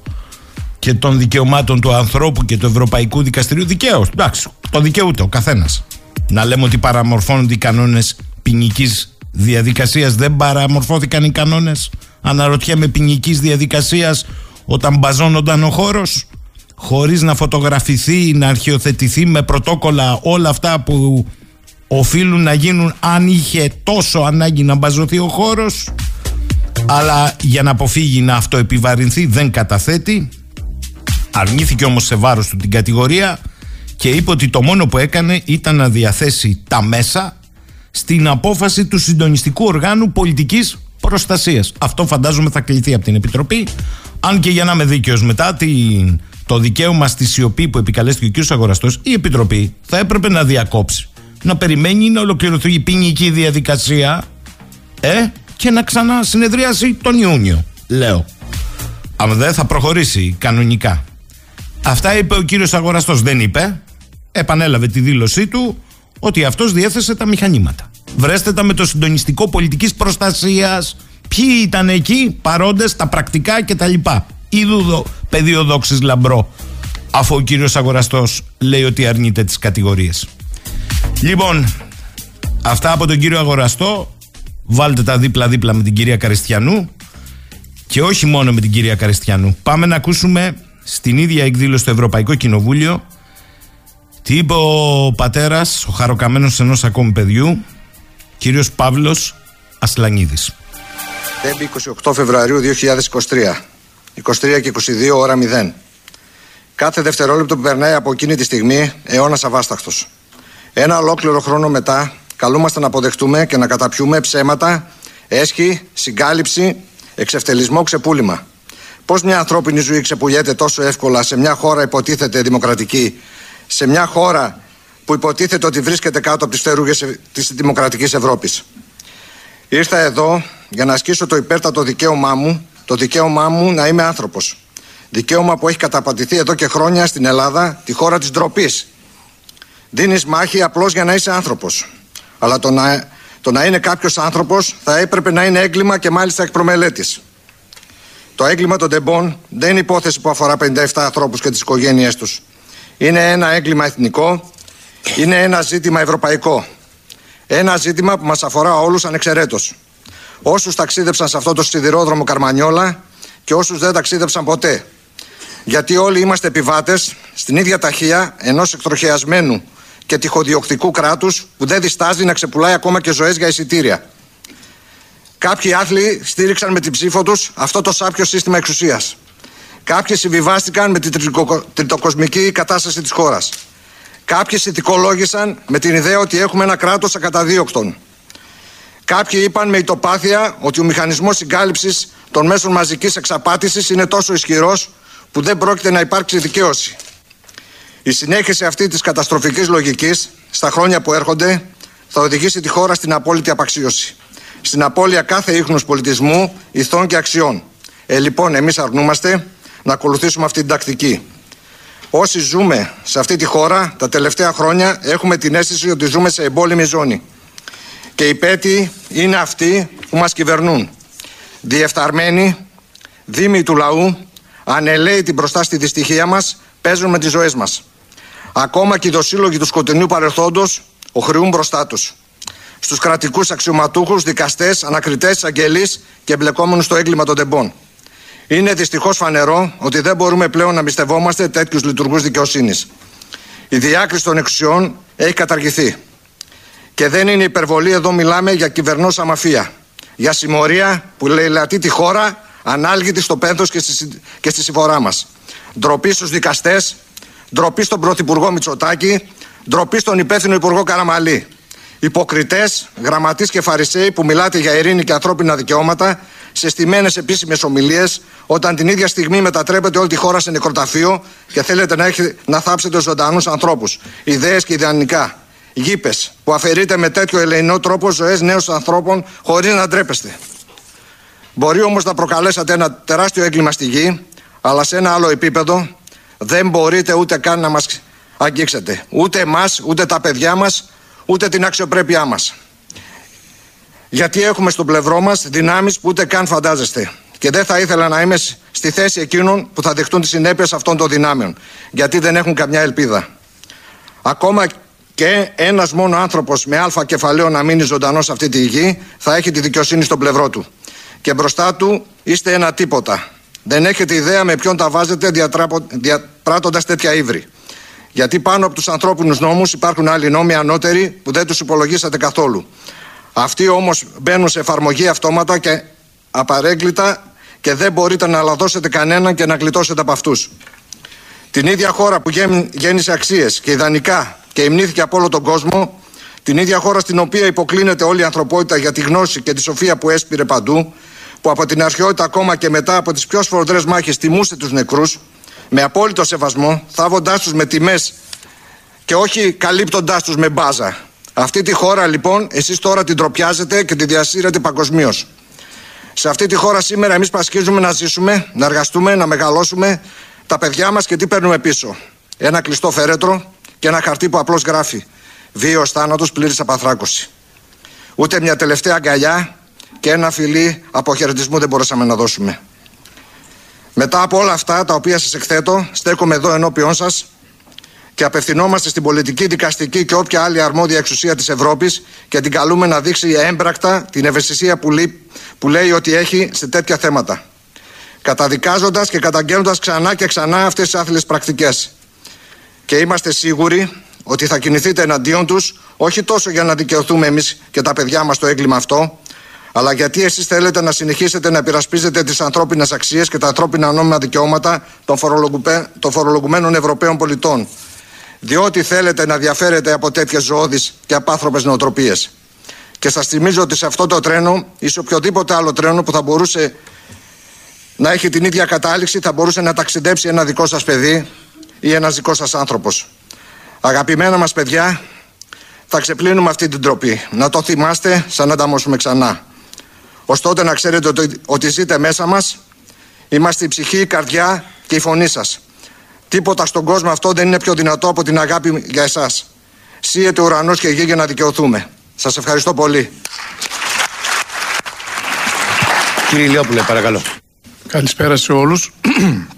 και των δικαιωμάτων του ανθρώπου και του Ευρωπαϊκού Δικαστηρίου δικαίως. Εντάξει, το δικαιούται ο καθένας. Να λέμε ότι παραμορφώνονται οι κανόνες ποινικής διαδικασίας. Δεν παραμορφώθηκαν οι κανόνες. Αναρωτιέμαι ποινικής διαδικασίας όταν μπαζώνονταν ο χώρος χωρίς να φωτογραφηθεί, να αρχιοθετηθεί με πρωτόκολλα όλα αυτά που οφείλουν να γίνουν αν είχε τόσο ανάγκη να μπαζωθεί ο χώρος. Αλλά για να αποφύγει να αυτοεπιβαρυνθεί δεν καταθέτει. Αρνήθηκε όμως σε βάρος του την κατηγορία και είπε ότι το μόνο που έκανε ήταν να διαθέσει τα μέσα στην απόφαση του συντονιστικού οργάνου πολιτικής προστασίας. Αυτό φαντάζομαι θα κληθεί από την Επιτροπή αν και για να είμαι δίκαιος μετά την, το δικαίωμα στη σιωπή που επικαλέστηκε ο κ. Αγοραστός η Επιτροπή θα έπρεπε να διακόψει να περιμένει να ολοκληρωθεί η ποινική διαδικασία ε, και να ξανασυνεδριάσει τον Ιούνιο, λέω. Αν δεν θα προχωρήσει κανονικά. Αυτά είπε ο κύριος Αγοραστός, δεν είπε. Επανέλαβε τη δήλωσή του ότι αυτός διέθεσε τα μηχανήματα. Βρέστε τα με το συντονιστικό πολιτικής προστασίας. Ποιοι ήταν εκεί, παρόντες, τα πρακτικά κτλ. Είδου πεδίο δόξης λαμπρό. Αφού ο κύριος Αγοραστός λέει ότι αρνείται τις κατηγορίες. Λοιπόν, αυτά από τον κύριο Αγοραστό. Βάλτε τα δίπλα-δίπλα με την κυρία Καριστιανού και όχι μόνο με την κυρία Καριστιανού. Πάμε να ακούσουμε στην ίδια εκδήλωση στο Ευρωπαϊκό Κοινοβούλιο τι είπε ο πατέρας, ο χαροκαμένος ενός ακόμη παιδιού, κύριος Παύλος Ασλανίδης. 28 Φεβρουαρίου 2023, 23 και 22 ώρα 0. Κάθε δευτερόλεπτο που περνάει από εκείνη τη στιγμή, αιώνας αβάσταχτος. Ένα ολόκληρο χρόνο μετά, καλούμαστε να αποδεχτούμε και να καταπιούμε ψέματα, έσχη, συγκάλυψη, εξευτελισμό, ξεπούλημα. Πώς μια ανθρώπινη ζωή ξεπουλιέται τόσο εύκολα σε μια χώρα υποτίθεται δημοκρατική, σε μια χώρα που υποτίθεται ότι βρίσκεται κάτω από τις φτερούγες της δημοκρατικής Ευρώπης. Ήρθα εδώ για να ασκήσω το υπέρτατο δικαίωμά μου, το δικαίωμά μου να είμαι άνθρωπος. Δικαίωμα που έχει καταπατηθεί εδώ και χρόνια στην Ελλάδα, τη χώρα της ντροπής, Δίνεις μάχη απλώς για να είσαι άνθρωπος. Αλλά το να, το να είναι κάποιος άνθρωπος θα έπρεπε να είναι έγκλημα και μάλιστα εκ προμελέτη. Το έγκλημα των τεμπών δεν είναι υπόθεση που αφορά 57 ανθρώπους και τις οικογένειές τους. Είναι ένα έγκλημα εθνικό, είναι ένα ζήτημα ευρωπαϊκό. Ένα ζήτημα που μας αφορά όλους ανεξαιρέτως. Όσους ταξίδεψαν σε αυτό το σιδηρόδρομο Καρμανιόλα και όσους δεν ταξίδεψαν ποτέ. Γιατί όλοι είμαστε επιβάτες στην ίδια ταχεία ενός εκτροχιασμένου και τυχοδιοκτικού κράτους που δεν διστάζει να ξεπουλάει ακόμα και ζωές για εισιτήρια. Κάποιοι άθλοι στήριξαν με την ψήφο τους αυτό το σάπιο σύστημα εξουσίας. Κάποιοι συμβιβάστηκαν με την τριτοκοσμική κατάσταση της χώρας. Κάποιοι συνθηκολόγησαν με την ιδέα ότι έχουμε ένα κράτος ακαταδίωκτων. Κάποιοι είπαν με ητοπάθεια ότι ο μηχανισμός συγκάλυψης των μέσων μαζικής εξαπάτησης είναι τόσο ισχυρός που δεν πρόκειται να υπάρξει δικαίωση. Η συνέχιση αυτή της καταστροφικής λογικής στα χρόνια που έρχονται θα οδηγήσει τη χώρα στην απόλυτη απαξίωση. Στην απώλεια κάθε ίχνους πολιτισμού, ηθών και αξιών. Ε, λοιπόν, εμείς αρνούμαστε να ακολουθήσουμε αυτή την τακτική. Όσοι ζούμε σε αυτή τη χώρα τα τελευταία χρόνια έχουμε την αίσθηση ότι ζούμε σε εμπόλεμη ζώνη. Και οι πέτοι είναι αυτοί που μας κυβερνούν. Διεφθαρμένοι, δήμοι του λαού, ανελαίητοι μπροστά στη δυστυχία μας, παίζουν με τις ζωές μας. Ακόμα και οι δοσύλλογοι του σκοτεινού παρελθόντος οχρεούν μπροστά τους. Στους κρατικούς αξιωματούχους, δικαστές, ανακριτές, αγγελείς και εμπλεκόμενους στο έγκλημα των τεμπών. Είναι δυστυχώς φανερό ότι δεν μπορούμε πλέον να μυστευόμαστε τέτοιους λειτουργούς δικαιοσύνης. Η διάκριση των εξουσιών έχει καταργηθεί. Και δεν είναι υπερβολή, εδώ μιλάμε για κυβερνόσα μαφία. Για συμμορία που λαιλατεί τη χώρα ανάλγητη στο πένθος και στη, και στη συμφορά μας. Ντροπή στους δικαστές, ντροπή στον Πρωθυπουργό Μητσοτάκη, ντροπή στον υπεύθυνο Υπουργό Καραμαλή. Υποκριτές, γραμματείς και φαρισαίοι που μιλάτε για ειρήνη και ανθρώπινα δικαιώματα σε στημένε επίσημες ομιλίες, όταν την ίδια στιγμή μετατρέπετε όλη τη χώρα σε νεκροταφείο και θέλετε να, έχει, να θάψετε ζωντανούς ανθρώπους. Ιδέες και ιδανικά. Γήπες που αφαιρείτε με τέτοιο ελεηνό τρόπο ζωές νέων ανθρώπων χωρίς να ντρέπεστε. Μπορεί όμως να προκαλέσατε ένα τεράστιο έγκλημα στη γη, αλλά σε ένα άλλο επίπεδο δεν μπορείτε ούτε καν να μας αγγίξετε. Ούτε εμά, ούτε τα παιδιά μας, ούτε την αξιοπρέπειά μας. Γιατί έχουμε στο πλευρό μας δυνάμεις που ούτε καν φαντάζεστε. Και δεν θα ήθελα να είμαι στη θέση εκείνων που θα δεχτούν τις συνέπειες αυτών των δυνάμεων. Γιατί δεν έχουν καμιά ελπίδα. Ακόμα και ένας μόνο άνθρωπος με αλφα κεφαλαίο να μείνει ζωντανός σε αυτή τη γη θα έχει τη δικαιοσύνη στο πλευρό του. Και μπροστά του είστε ένα τίποτα. Δεν έχετε ιδέα με ποιον τα βάζετε διαπράττοντα τέτοια ύβρι. Γιατί πάνω από τους ανθρώπινους νόμους υπάρχουν άλλοι νόμοι ανώτεροι που δεν τους υπολογίσατε καθόλου. Αυτοί όμως μπαίνουν σε εφαρμογή αυτόματα και απαρέγκλητα και δεν μπορείτε να λαδώσετε κανέναν και να γλιτώσετε από αυτούς. Την ίδια χώρα που γέννησε αξίες και ιδανικά και υμνήθηκε από όλο τον κόσμο, την ίδια χώρα στην οποία υποκλίνεται όλη η ανθρωπότητα για τη γνώση και τη σοφία που έσπηρε παντού, που από την αρχαιότητα ακόμα και μετά από τις πιο σφοδρές μάχες τιμούσε τους νεκρούς, με απόλυτο σεβασμό, θάβοντάς τους με τιμές και όχι καλύπτοντάς τους με μπάζα, αυτή τη χώρα λοιπόν εσείς τώρα την τροπιάζετε και τη διασύρετε παγκοσμίως. Σε αυτή τη χώρα σήμερα εμείς πασχίζουμε να ζήσουμε, να εργαστούμε, να μεγαλώσουμε τα παιδιά μας και τι παίρνουμε πίσω. Ένα κλειστό φερέτρο και ένα χαρτί που απλώς γράφει «Βίος θάνατος πλήρης απαθράκωση». Ούτε μια τελευταία αγκαλιά και ένα φιλί αποχαιρετισμού δεν μπορούσαμε να δώσουμε. Μετά από όλα αυτά τα οποία σας εκθέτω, στέκομαι εδώ ενώπιόν σας και απευθυνόμαστε στην πολιτική, δικαστική και όποια άλλη αρμόδια εξουσία της Ευρώπης και την καλούμε να δείξει έμπρακτα την ευαισθησία που, που λέει ότι έχει σε τέτοια θέματα. Καταδικάζοντας και καταγγέλλοντας ξανά και ξανά αυτές τις άθλιες πρακτικές. Και είμαστε σίγουροι ότι θα κινηθείτε εναντίον τους, όχι τόσο για να δικαιωθούμε εμείς και τα παιδιά μας το έγκλημα αυτό, αλλά γιατί εσείς θέλετε να συνεχίσετε να υπερασπίζετε τις ανθρώπινες αξίες και τα ανθρώπινα νόμιμα δικαιώματα των φορολογουμένων Ευρωπαίων πολιτών διότι θέλετε να διαφέρετε από τέτοιες ζωώδεις και απάνθρωπες νοοτροπίες. Και σας θυμίζω ότι σε αυτό το τρένο ή σε οποιοδήποτε άλλο τρένο που θα μπορούσε να έχει την ίδια κατάληξη, θα μπορούσε να ταξιδέψει ένα δικό σας παιδί ή ένας δικός σας άνθρωπος. Αγαπημένα μας παιδιά, θα ξεπλύνουμε αυτή την τροπή. Να το θυμάστε σαν να τα ξανά. Ωστότε να ξέρετε ότι, ότι ζείτε μέσα μας, είμαστε η ψυχή, η καρδιά και η φωνή σας. Τίποτα στον κόσμο αυτό δεν είναι πιο δυνατό από την αγάπη για εσάς. Σύεται ουρανός και γη για να δικαιωθούμε. Σας ευχαριστώ πολύ. Κύριε Ηλιόπουλε, παρακαλώ. Καλησπέρα σε όλους.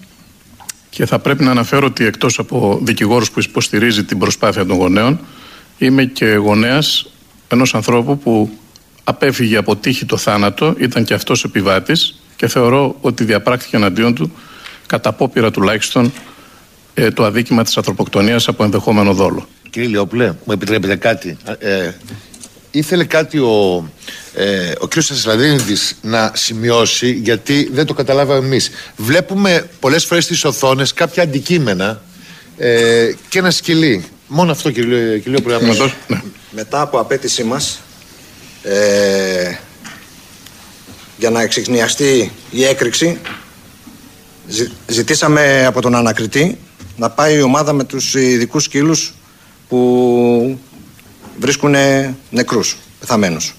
και θα πρέπει να αναφέρω ότι εκτός από δικηγόρο που υποστηρίζει την προσπάθεια των γονέων, είμαι και γονέας ενός ανθρώπου που απέφυγε από τύχη το θάνατο, ήταν και αυτός επιβάτης και θεωρώ ότι διαπράχθηκε εναντίον του κατά απόπειρα τουλάχιστον ε, το αδίκημα της ανθρωποκτονίας από ενδεχόμενο δόλο. Κύριε Λιόπουλε, μου επιτρέπετε κάτι. Ε, ήθελε κάτι ο, ε, ο κ. Σασλαδίνης να σημειώσει γιατί δεν το καταλάβαμε εμείς. Βλέπουμε πολλές φορές στις οθόνες κάποια αντικείμενα ε, και ένα σκυλί. Μόνο αυτό κύριε, κύριε Λιόπουλε. Ναι. Μετά από απέτησή μας ε, για να εξηχνιαστεί η έκρηξη ζητήσαμε από τον ανακριτή να πάει η ομάδα με τους ειδικούς σκύλους που βρίσκουν νεκρούς, πεθαμένους.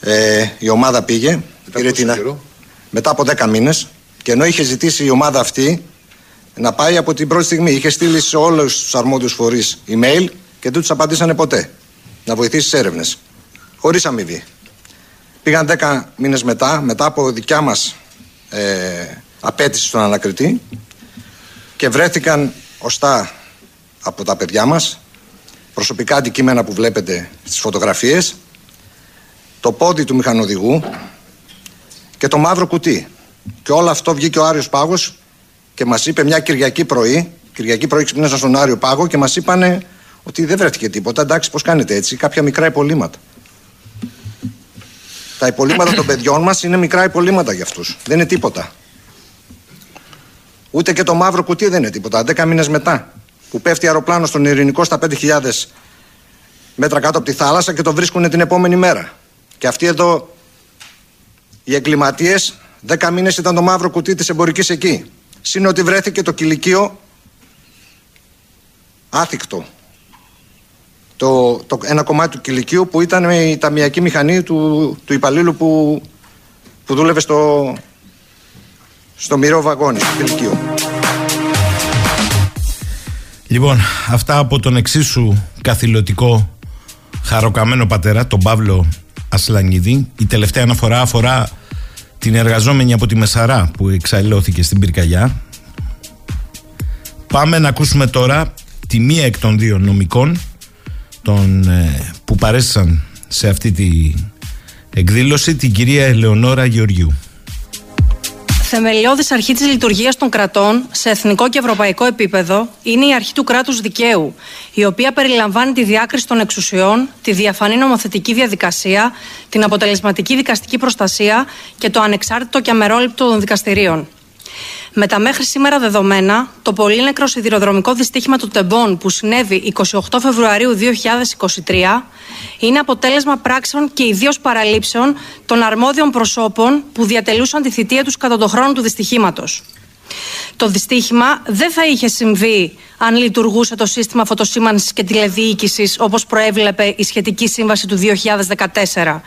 Ε, η ομάδα πήγε, μετά, πήρε την... μετά από 10 μήνες και ενώ είχε ζητήσει η ομάδα αυτή να πάει από την πρώτη στιγμή. Είχε στείλει σε όλους τους αρμόδιους φορείς email και δεν τους απαντήσανε ποτέ. Να βοηθήσει τι έρευνες. Χωρίς αμοιβή. Πήγαν 10 μήνες μετά, μετά από δικιά μας ε, απέτηση στον ανακριτή και βρέθηκαν οστά από τα παιδιά μας προσωπικά αντικείμενα που βλέπετε στις φωτογραφίες το πόδι του μηχανοδηγού και το μαύρο κουτί. Και όλο αυτό βγήκε ο Άριος Πάγος και μας είπε μια Κυριακή πρωί Κυριακή πρωί ξυπνήσαν στον Άριο Πάγο και μας είπανε ότι δεν βρέθηκε τίποτα. Εντάξει πως κάνετε έτσι κάποια μικρά υπολείμματα. Τα υπολείμματα των παιδιών μας είναι μικρά υπολείμματα για αυτούς. Δεν είναι τίποτα Ούτε και το μαύρο κουτί δεν είναι τίποτα. 10 μήνες μετά που πέφτει αεροπλάνο στον Ειρηνικό στα 5.000 μέτρα κάτω από τη θάλασσα και το βρίσκουν την επόμενη μέρα. Και αυτοί εδώ οι εγκληματίες, 10 μήνες ήταν το μαύρο κουτί της εμπορικής εκεί. Συν ότι βρέθηκε το κηλικείο άθικτο. Το, το, ένα κομμάτι του κηλικίου που ήταν η ταμιακή μηχανή του, του υπαλλήλου που, που δούλευε στο, στο μυρό βαγόνι, στο κηλικείο. Λοιπόν, αυτά από τον εξίσου καθηλωτικό χαροκαμένο πατέρα, τον Παύλο Ασλανίδη. Η τελευταία αναφορά αφορά την εργαζόμενη από τη Μεσαρά που εξαλλώθηκε στην πυρκαγιά. Πάμε να ακούσουμε τώρα τη μία εκ των δύο νομικών των, ε, που παρέστησαν σε αυτή τη εκδήλωση, την κυρία Ελεονόρα Γεωργιού. Θεμελιώδης αρχή της λειτουργίας των κρατών σε εθνικό και ευρωπαϊκό επίπεδο είναι η αρχή του κράτους δικαίου, η οποία περιλαμβάνει τη διάκριση των εξουσιών, τη διαφανή νομοθετική διαδικασία, την αποτελεσματική δικαστική προστασία και το ανεξάρτητο και αμερόληπτο των δικαστηρίων. Με τα μέχρι σήμερα δεδομένα, το πολύνεκρο σιδηροδρομικό δυστύχημα του Τεμπών που συνέβη 28 Φεβρουαρίου 2023 είναι αποτέλεσμα πράξεων και ιδίως παραλήψεων των αρμόδιων προσώπων που διατελούσαν τη θητεία τους κατά τον χρόνο του δυστυχήματος. Το δυστύχημα δεν θα είχε συμβεί αν λειτουργούσε το σύστημα φωτοσήμανσης και τηλεδιοίκησης όπως προέβλεπε η σχετική σύμβαση του 2014.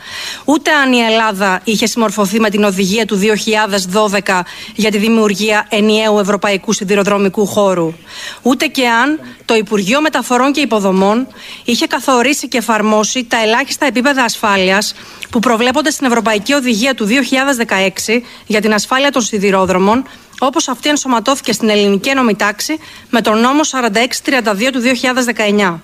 Ούτε αν η Ελλάδα είχε συμμορφωθεί με την οδηγία του 2012 για τη δημιουργία ενιαίου ευρωπαϊκού σιδηροδρομικού χώρου. Ούτε και αν το Υπουργείο Μεταφορών και Υποδομών είχε καθορίσει και εφαρμόσει τα ελάχιστα επίπεδα ασφάλειας που προβλέπονται στην Ευρωπαϊκή Οδηγία του 2016 για την ασφάλεια των σιδηρόδρομων όπως αυτή ενσωματώθηκε στην ελληνική ένωμη τάξη με τον νόμο 4632 του 2019.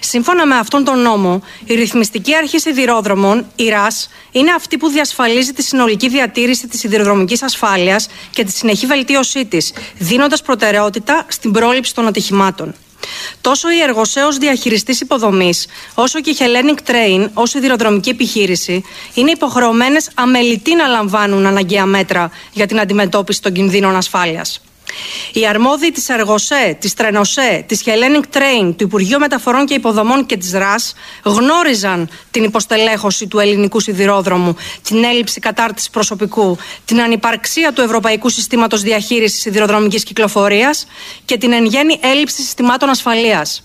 Σύμφωνα με αυτόν τον νόμο, η ρυθμιστική αρχή σιδηρόδρομων, η ΡΑΣ, είναι αυτή που διασφαλίζει τη συνολική διατήρηση της σιδηροδρομικής ασφάλειας και τη συνεχή βελτίωσή της, δίνοντας προτεραιότητα στην πρόληψη των ατυχημάτων. Τόσο η Εργοσέως διαχειριστής υποδομής, όσο και η Hellenic Train ως σιδηροδρομική επιχείρηση είναι υποχρεωμένες αμελητή να λαμβάνουν αναγκαία μέτρα για την αντιμετώπιση των κινδύνων ασφάλειας. Οι αρμόδιοι της Εργοσέ, της Τρενοσέ, της Hellenic Train, του Υπουργείου Μεταφορών και Υποδομών και της ΡΑΣ γνώριζαν την υποστελέχωση του ελληνικού σιδηρόδρομου, την έλλειψη κατάρτισης προσωπικού, την ανυπαρξία του Ευρωπαϊκού Συστήματος Διαχείρισης Σιδηροδρομικής Κυκλοφορίας και την εν γέννη έλλειψη συστημάτων ασφαλείας.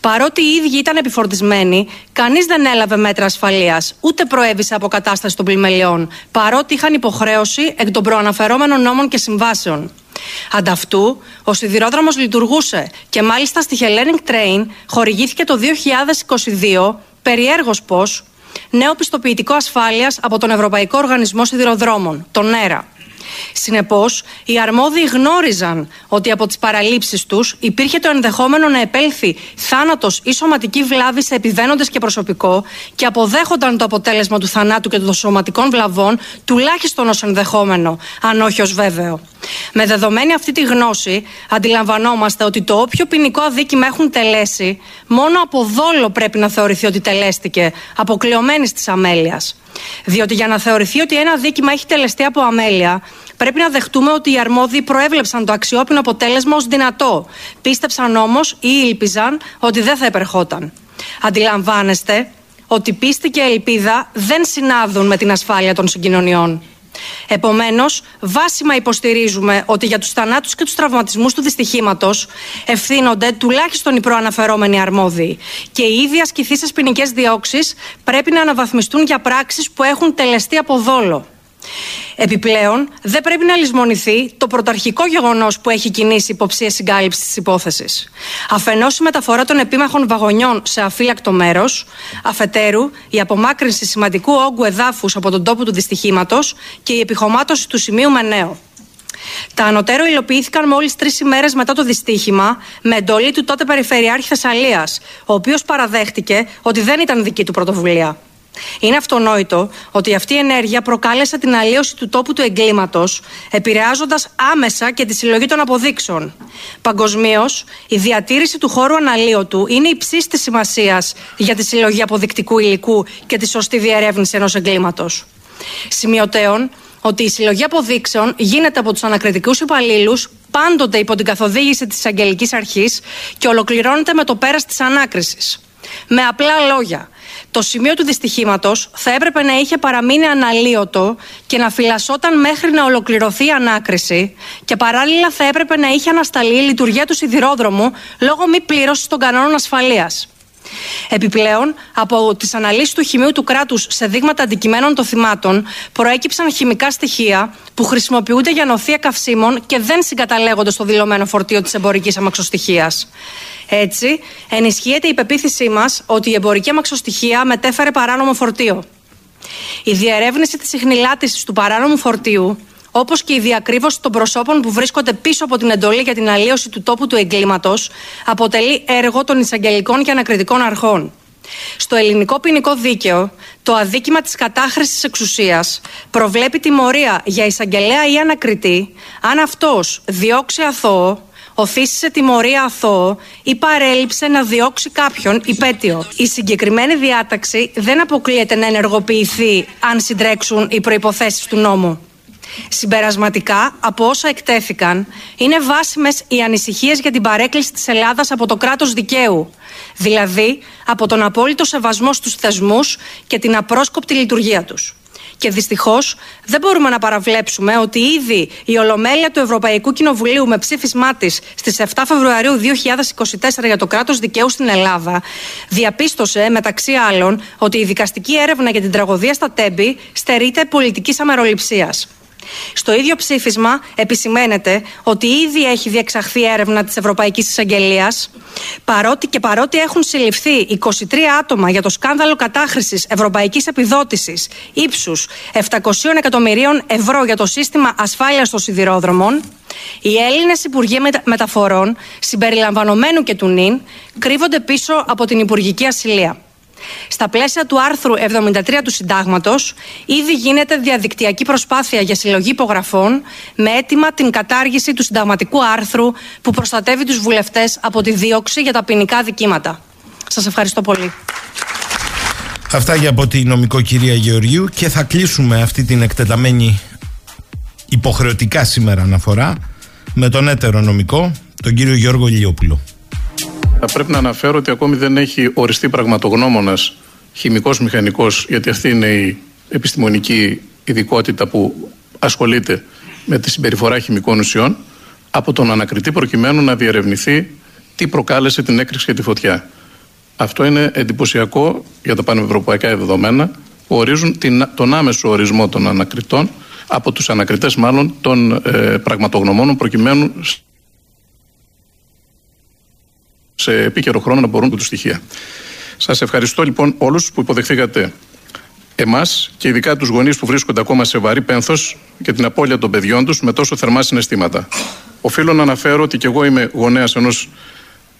Παρότι οι ίδιοι ήταν επιφορτισμένοι, κανείς δεν έλαβε μέτρα ασφαλείας, ούτε προέβησε αποκατάσταση των πλημελιών, παρότι είχαν υποχρέωση εκ των προαναφερόμενων νόμων και συμβάσεων. Ανταυτού, ο σιδηρόδρομος λειτουργούσε και μάλιστα στη Hellenic Train χορηγήθηκε το 2022, περιέργως πώς, νέο πιστοποιητικό ασφάλειας από τον Ευρωπαϊκό Οργανισμό Σιδηροδρόμων, τον ΕΡΑ. Συνεπώς, οι αρμόδιοι γνώριζαν ότι από τις παραλήψεις τους υπήρχε το ενδεχόμενο να επέλθει θάνατος ή σωματική βλάβη σε επιβαίνοντες και προσωπικό και αποδέχονταν το αποτέλεσμα του θανάτου και των σωματικών βλαβών τουλάχιστον ως ενδεχόμενο, αν όχι ως βέβαιο. Με δεδομένη αυτή τη γνώση, αντιλαμβανόμαστε ότι το όποιο ποινικό αδίκημα έχουν τελέσει, μόνο από δόλο πρέπει να θεωρηθεί ότι τελέστηκε, αποκλειωμένης της αμέλειας. Διότι για να θεωρηθεί ότι ένα δίκημα έχει τελεστεί από αμέλεια, πρέπει να δεχτούμε ότι οι αρμόδιοι προέβλεψαν το αξιόπινο αποτέλεσμα ως δυνατό. Πίστεψαν όμως ή ήλπιζαν ότι δεν θα επερχόταν. Αντιλαμβάνεστε ότι πίστη και ελπίδα δεν συνάδουν με την ασφάλεια των συγκοινωνιών. Επομένως, βάσιμα υποστηρίζουμε ότι για τους θανάτους και τους τραυματισμούς του δυστυχήματος ευθύνονται τουλάχιστον οι προαναφερόμενοι αρμόδιοι και οι ήδη ασκηθήσει ποινικές διώξεις πρέπει να αναβαθμιστούν για πράξεις που έχουν τελεστεί από δόλο. Επιπλέον, δεν πρέπει να λησμονηθεί το πρωταρχικό γεγονός που έχει κινήσει υποψία συγκάλυψης της υπόθεσης. Αφενός, η μεταφορά των επίμαχων βαγονιών σε αφύλακτο μέρος. Αφετέρου, η απομάκρυνση σημαντικού όγκου εδάφους από τον τόπο του δυστυχήματος και η επιχωμάτωση του σημείου με νέο. Τα ανωτέρω υλοποιήθηκαν μόλις τρεις ημέρες μετά το δυστύχημα, με εντολή του τότε Περιφερειάρχη Θεσσαλίας, ο οποίος παραδέχτηκε ότι δεν ήταν δική του πρωτοβουλία. Είναι αυτονόητο ότι αυτή η ενέργεια προκάλεσε την αλλίωση του τόπου του εγκλήματος, επηρεάζοντας άμεσα και τη συλλογή των αποδείξεων. Παγκοσμίως, η διατήρηση του χώρου αναλύωτου είναι υψής της σημασίας για τη συλλογή αποδεικτικού υλικού και τη σωστή διερεύνηση ενός εγκλήματος. Σημειωτέων, ότι η συλλογή αποδείξεων γίνεται από τους ανακριτικούς υπαλλήλους πάντοτε υπό την καθοδήγηση της Αγγελικής Αρχής και ολοκληρώνεται με το πέρας της ανάκρισης. Με απλά λόγια, το σημείο του δυστυχήματος θα έπρεπε να είχε παραμείνει αναλύωτο και να φυλασσόταν μέχρι να ολοκληρωθεί η ανάκριση και παράλληλα θα έπρεπε να είχε ανασταλεί η λειτουργία του σιδηρόδρομου λόγω μη πλήρωσης των κανόνων ασφαλείας. Επιπλέον, από τις αναλύσεις του χημείου του κράτους σε δείγματα αντικειμένων των θυμάτων, προέκυψαν χημικά στοιχεία που χρησιμοποιούνται για νοθεία καυσίμων και δεν συγκαταλέγονται στο δηλωμένο φορτίο της εμπορικής αμαξοστοιχίας. Έτσι, ενισχύεται η πεποίθησή μας ότι η εμπορική αμαξοστοιχεία μετέφερε παράνομο φορτίο. Η διερεύνηση της ιχνηλάτηση του παράνομου φορτίου όπως και η διακρύβωση των προσώπων που βρίσκονται πίσω από την εντολή για την αλλίωση του τόπου του εγκλήματος, αποτελεί έργο των εισαγγελικών και ανακριτικών αρχών. Στο ελληνικό ποινικό δίκαιο, το αδίκημα της κατάχρησης εξουσίας προβλέπει τιμωρία για εισαγγελέα ή ανακριτή αν αυτός διώξει αθώο, οθήσει σε τιμωρία αθώο ή παρέλειψε να διώξει κάποιον υπέτειο. Η συγκεκριμένη διάταξη δεν αποκλείεται να ενεργοποιηθεί αν συντρέξουν οι προϋποθέσεις του νόμου. Συμπερασματικά, από όσα εκτέθηκαν, είναι βάσιμες οι ανησυχίες για την παρέκκληση της Ελλάδας από το κράτος δικαίου. Δηλαδή, από τον απόλυτο σεβασμό στους θεσμούς και την απρόσκοπτη λειτουργία τους. Και δυστυχώς δεν μπορούμε να παραβλέψουμε ότι ήδη η Ολομέλεια του Ευρωπαϊκού Κοινοβουλίου με ψήφισμά της στις 7 Φεβρουαρίου 2024 για το κράτος δικαίου στην Ελλάδα διαπίστωσε μεταξύ άλλων ότι η δικαστική έρευνα για την τραγωδία στα Τέμπη στερείται πολιτικής αμεροληψίας. Στο ίδιο ψήφισμα επισημαίνεται ότι ήδη έχει διεξαχθεί έρευνα της Ευρωπαϊκής Εισαγγελίας παρότι και παρότι έχουν συλληφθεί 23 άτομα για το σκάνδαλο κατάχρησης ευρωπαϊκής επιδότησης ύψους 700 εκατομμυρίων ευρώ για το σύστημα ασφάλειας των σιδηρόδρομων οι Έλληνες Υπουργοί Μεταφορών συμπεριλαμβανομένου και του ΝΙΝ κρύβονται πίσω από την Υπουργική Ασυλία. Στα πλαίσια του άρθρου 73 του Συντάγματος, ήδη γίνεται διαδικτυακή προσπάθεια για συλλογή υπογραφών με αίτημα την κατάργηση του συνταγματικού άρθρου που προστατεύει τους βουλευτές από τη δίωξη για τα ποινικά δικήματα. Σας ευχαριστώ πολύ. Αυτά για από τη νομικό κυρία Γεωργίου και θα κλείσουμε αυτή την εκτεταμένη υποχρεωτικά σήμερα αναφορά με τον έτερο νομικό, τον κύριο Γιώργο Λιόπουλο. Θα πρέπει να αναφέρω ότι ακόμη δεν έχει οριστεί πραγματογνώμονας χημικός μηχανικός, γιατί αυτή είναι η επιστημονική ειδικότητα που ασχολείται με τη συμπεριφορά χημικών ουσιών, από τον ανακριτή προκειμένου να διερευνηθεί τι προκάλεσε την έκρηξη και τη φωτιά. Αυτό είναι εντυπωσιακό για τα πανευρωπαϊκά δεδομένα που ορίζουν την, τον άμεσο ορισμό των ανακριτών, από τους ανακριτές μάλλον των ε, πραγματογνωμόνων προκειμένου σε επίκαιρο χρόνο να μπορούν να του στοιχεία. Σας ευχαριστώ λοιπόν όλους που υποδεχθήκατε εμάς και ειδικά τους γονείς που βρίσκονται ακόμα σε βαρύ πένθος και την απώλεια των παιδιών τους με τόσο θερμά συναισθήματα. Οφείλω να αναφέρω ότι και εγώ είμαι γονέας ενός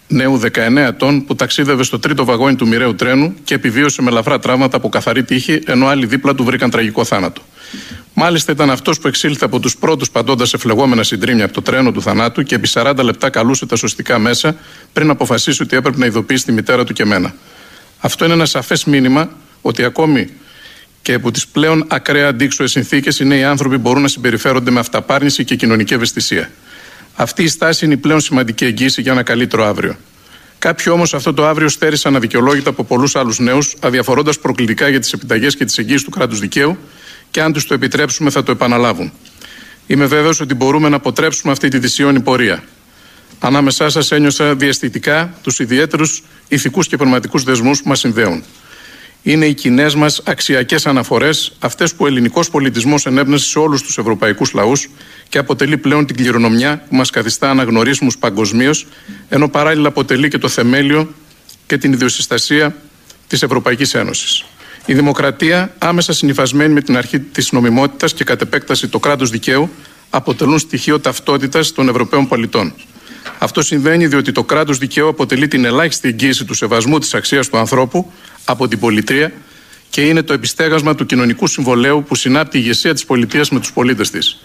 νέου 19 ετών που ταξίδευε στο τρίτο βαγόνι του μοιραίου τρένου και επιβίωσε με λαφρά τραύματα από καθαρή τύχη, ενώ άλλοι δίπλα του βρήκαν τραγικό θάνατο. Μάλιστα ήταν αυτός που εξήλθε από τους πρώτους παντώντα σε φλεγόμενα συντρίμια από το τρένο του θανάτου και επί 40 λεπτά καλούσε τα σωστικά μέσα πριν αποφασίσει ότι έπρεπε να ειδοποιήσει τη μητέρα του και μένα. Αυτό είναι ένα σαφές μήνυμα ότι ακόμη και από τις πλέον ακραία αντίξωες συνθήκες οι νέοι άνθρωποι μπορούν να συμπεριφέρονται με αυταπάρνηση και κοινωνική ευαισθησία. Αυτή η στάση είναι η πλέον σημαντική εγγύηση για ένα καλύτερο αύριο. Κάποιοι όμως αυτό το αύριο στέρισαν αδικαιολόγητα από πολλούς άλλους νέους, αδιαφορώντας προκλητικά για τις επιταγές και τις εγγύσεις του κράτους δικαίου και αν τους το επιτρέψουμε θα το επαναλάβουν. Είμαι βέβαιος ότι μπορούμε να αποτρέψουμε αυτή τη δυσίωνη πορεία. Ανάμεσά σας ένιωσα διαστητικά τους ιδιαίτερους ηθικούς και πνευματικούς δεσμούς που μας συνδέουν. είναι οι κοινές μας αξιακές αναφορές, αυτές που ο ελληνικός πολιτισμός ενέπνευσε σε όλους τους ευρωπαϊκούς λαούς και αποτελεί πλέον την κληρονομιά που μας καθιστά αναγνωρίσιμου παγκοσμίως, ενώ παράλληλα αποτελεί και το θεμέλιο και την ιδιοσυστασία της Ευρωπαϊκής Ένωσης. Η δημοκρατία, άμεσα συνυφασμένη με την αρχή της νομιμότητας και κατ' επέκταση το κράτος δικαίου, αποτελούν στοιχείο ταυτότητας των Ευρωπαίων πολιτών. Αυτό συμβαίνει διότι το κράτος δικαίου αποτελεί την ελάχιστη εγγύηση του σεβασμού της αξίας του ανθρώπου από την πολιτεία και είναι το επιστέγασμα του κοινωνικού συμβολέου που συνάπτει η ηγεσία της πολιτείας με τους πολίτες της.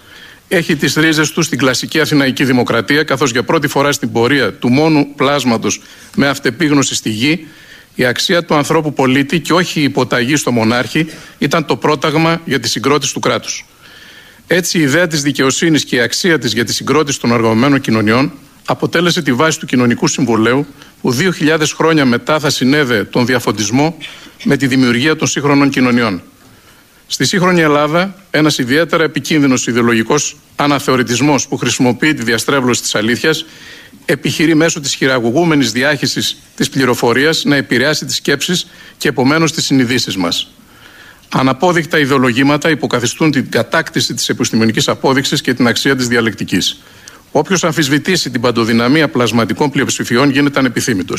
Έχει τις ρίζες του στην κλασική αθηναϊκή δημοκρατία, καθώς για πρώτη φορά στην πορεία του μόνου πλάσματος με αυτεπίγνωση στη γη, η αξία του ανθρώπου πολίτη και όχι η υποταγή στο μονάρχη ήταν το πρόταγμα για τη συγκρότηση του κράτους. Έτσι, η ιδέα της δικαιοσύνης και η αξία της για τη συγκρότηση των οργανωμένων κοινωνιών αποτέλεσε τη βάση του κοινωνικού συμβολέου που 2.000 χρόνια μετά θα συνέδε τον διαφωτισμό με τη δημιουργία των σύγχρονων κοινωνιών. Στη σύγχρονη Ελλάδα, ένας ιδιαίτερα επικίνδυνος ιδεολογικός αναθεωρητισμός που χρησιμοποιεί τη διαστρέβλωση της αλήθειας επιχειρεί μέσω της χειραγωγούμενης διάχυσης της πληροφορίας να επηρεάσει τις σκέψεις και επομένως τις συνειδήσεις μας. Αναπόδεικτα ιδεολογήματα υποκαθιστούν την κατάκτηση της επιστημονικής απόδειξης και την αξία της διαλεκτικής. Όποιος αμφισβητήσει την παντοδυναμία πλασματικών πλειοψηφιών γίνεται ανεπιθύμητο.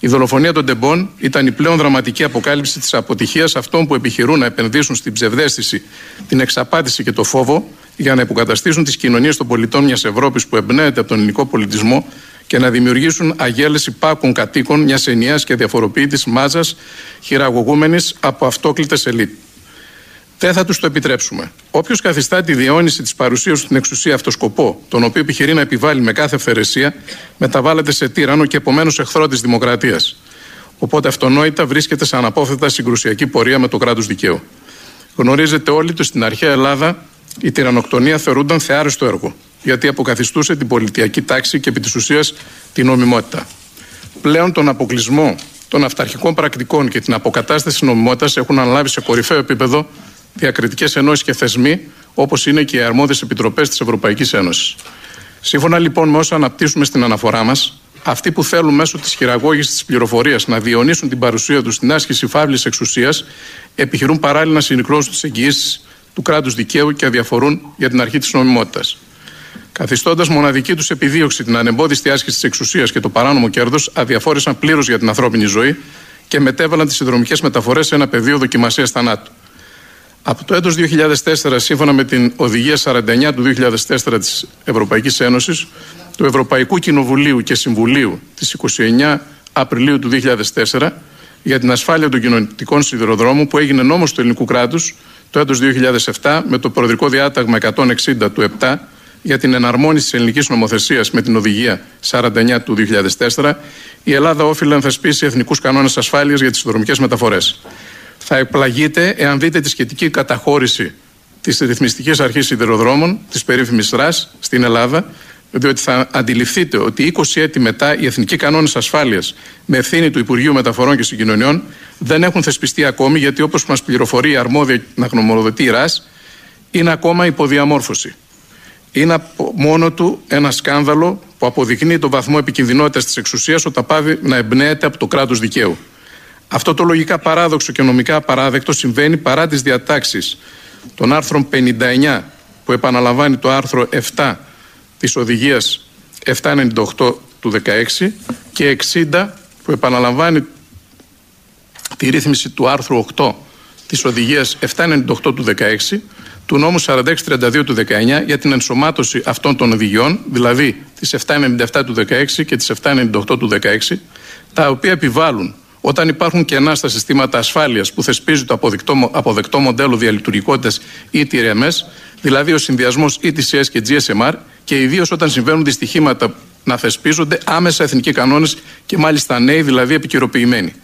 Η δολοφονία των Τεμπών ήταν η πλέον δραματική αποκάλυψη της αποτυχίας αυτών που επιχειρούν να επενδύσουν στην ψευδέστηση, την εξαπάτηση και το φόβο για να υποκαταστήσουν τις κοινωνίες των πολιτών μιας Ευρώπης που εμπνέεται από τον ελληνικό πολιτισμό και να δημιουργήσουν αγέλες υπάκων κατοίκων μιας ενιαίας και διαφοροποιητή μάζας χειραγωγούμενης από αυτόκλητες ελίτ. Δεν θα τους το επιτρέψουμε. Όποιος καθιστά τη διαιώνιση της παρουσίας του στην εξουσία αυτό σκοπό, τον οποίο επιχειρεί να επιβάλλει με κάθε ευθερεσία, μεταβάλλεται σε τύρανο και επομένως εχθρό της δημοκρατίας. Οπότε αυτονόητα βρίσκεται σε αναπόφευκτα συγκρουσιακή πορεία με το κράτος δικαίου. Γνωρίζετε όλοι ότι στην αρχαία Ελλάδα η τυρανοκτονία θεωρούνταν θεάριστο έργο, γιατί αποκαθιστούσε την πολιτιακή τάξη και επί της ουσίας την νομιμότητα. Πλέον τον αποκλεισμό των αυταρχικών πρακτικών και την αποκατάσταση νομιμότητας έχουν αναλάβει σε κορυφαίο επίπεδο διακριτικές ενώσεις και θεσμοί, όπως είναι και οι αρμόδιες επιτροπές της Ευρωπαϊκής Ένωσης. Σύμφωνα λοιπόν με όσα αναπτύσσουμε στην αναφορά μας, αυτοί που θέλουν μέσω της χειραγώγησης της πληροφορίας να διονύσουν την παρουσία τους στην άσκηση φαύλης εξουσίας, επιχειρούν παράλληλα να συγχρόνισουν τις εγγυήσεις του κράτους δικαίου και αδιαφορούν για την αρχή της νομιμότητας. Καθιστώντας μοναδική τους επιδίωξη την ανεμπόδιστη άσκηση της εξουσίας και το παράνομο κέρδος, αδιαφόρησαν πλήρως για την ανθρώπινη ζωή και μετέβαλαν τις συνδρομικές μεταφορές σε ένα πεδίο δοκιμασίας θανάτου. Από το έτος 2004, σύμφωνα με την Οδηγία 49 του 2004 της Ευρωπαϊκής Ένωσης, του Ευρωπαϊκού Κοινοβουλίου και Συμβουλίου της 29 Απριλίου του 2004 για την ασφάλεια των κοινωνικών σιδηροδρόμων που έγινε νόμος του ελληνικού κράτους το έτος 2007 με το Προεδρικό Διάταγμα 160 του 7 για την εναρμόνιση της ελληνικής νομοθεσίας με την Οδηγία 49 του 2004, η Ελλάδα όφιλε να θεσπίσει εθνικούς κανόνες ασφάλειας για τις συνδρομικές μεταφορές. Θα εκπλαγείτε εάν δείτε τη σχετική καταχώρηση της ρυθμιστικής αρχής σιδηροδρόμων, της περίφημης ΡΑΣ στην Ελλάδα, διότι θα αντιληφθείτε ότι 20 έτη μετά οι εθνικοί κανόνες ασφάλειας με ευθύνη του Υπουργείου Μεταφορών και Συγκοινωνιών δεν έχουν θεσπιστεί ακόμη γιατί όπως μας πληροφορεί η αρμόδια να γνωμοδοτεί η ΡΑΣ είναι ακόμα υποδιαμόρφωση. Είναι μόνο του ένα σκάνδαλο που αποδεικνύει τον βαθμό επικινδυνότητας της εξουσίας όταν πάβει να εμπνέεται από το κράτος δικαίου. Αυτό το λογικά παράδοξο και νομικά απαράδεκτο συμβαίνει παρά τις διατάξεις των άρθρων 59 που επαναλαμβάνει το άρθρο 7 της οδηγίας 798 του 16 και 60 που επαναλαμβάνει τη ρύθμιση του άρθρου 8 της οδηγίας 798 του 16 του νόμου 4632 του 19 για την ενσωμάτωση αυτών των οδηγιών, δηλαδή της 797 του 16 και της 798 του 16, τα οποία επιβάλλουν όταν υπάρχουν κενά στα συστήματα ασφάλειας που θεσπίζει το αποδεκτό, αποδεκτό μοντέλο διαλειτουργικότητας ή TRMS, δηλαδή ο συνδυασμός ETCS και GSMR, και ιδίως όταν συμβαίνουν δυστυχήματα να θεσπίζονται άμεσα εθνικοί κανόνες και μάλιστα νέοι, δηλαδή επικαιροποιημένοι.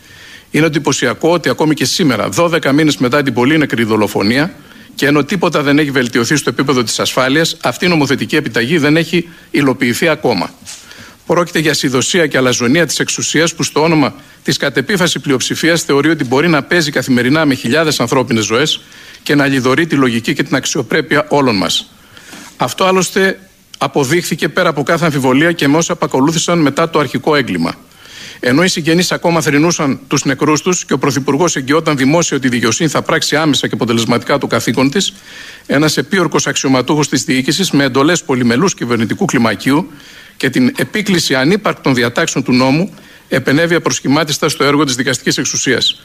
Είναι εντυπωσιακό ότι ακόμη και σήμερα, 12 μήνες μετά την πολύ νεκρή δολοφονία, και ενώ τίποτα δεν έχει βελτιωθεί στο επίπεδο της ασφάλειας, αυτή η νομοθετική επιταγή δεν έχει υλοποιηθεί ακόμα. Πρόκειται για συνδοσία και αλαζονία της εξουσίας που στο όνομα της κατεπίφασης πλειοψηφίας θεωρεί ότι μπορεί να παίζει καθημερινά με χιλιάδες ανθρώπινες ζωές και να λιδωρεί τη λογική και την αξιοπρέπεια όλων μας. Αυτό άλλωστε αποδείχθηκε πέρα από κάθε αμφιβολία και με όσα απακολούθησαν μετά το αρχικό έγκλημα. Ενώ οι συγγενείς ακόμα θρυνούσαν τους νεκρούς τους και ο Πρωθυπουργός εγγυόταν δημόσια ότι η δικαιοσύνη θα πράξει άμεσα και αποτελεσματικά το καθήκον της, ένας επίορκος αξιωματούχος της διοίκησης με εντολές πολυμελούς κυβερνητικού κλιμακίου και την επίκληση ανύπαρκτων διατάξεων του νόμου επενέβη απροσχημάτιστα στο έργο της δικαστικής εξουσίας.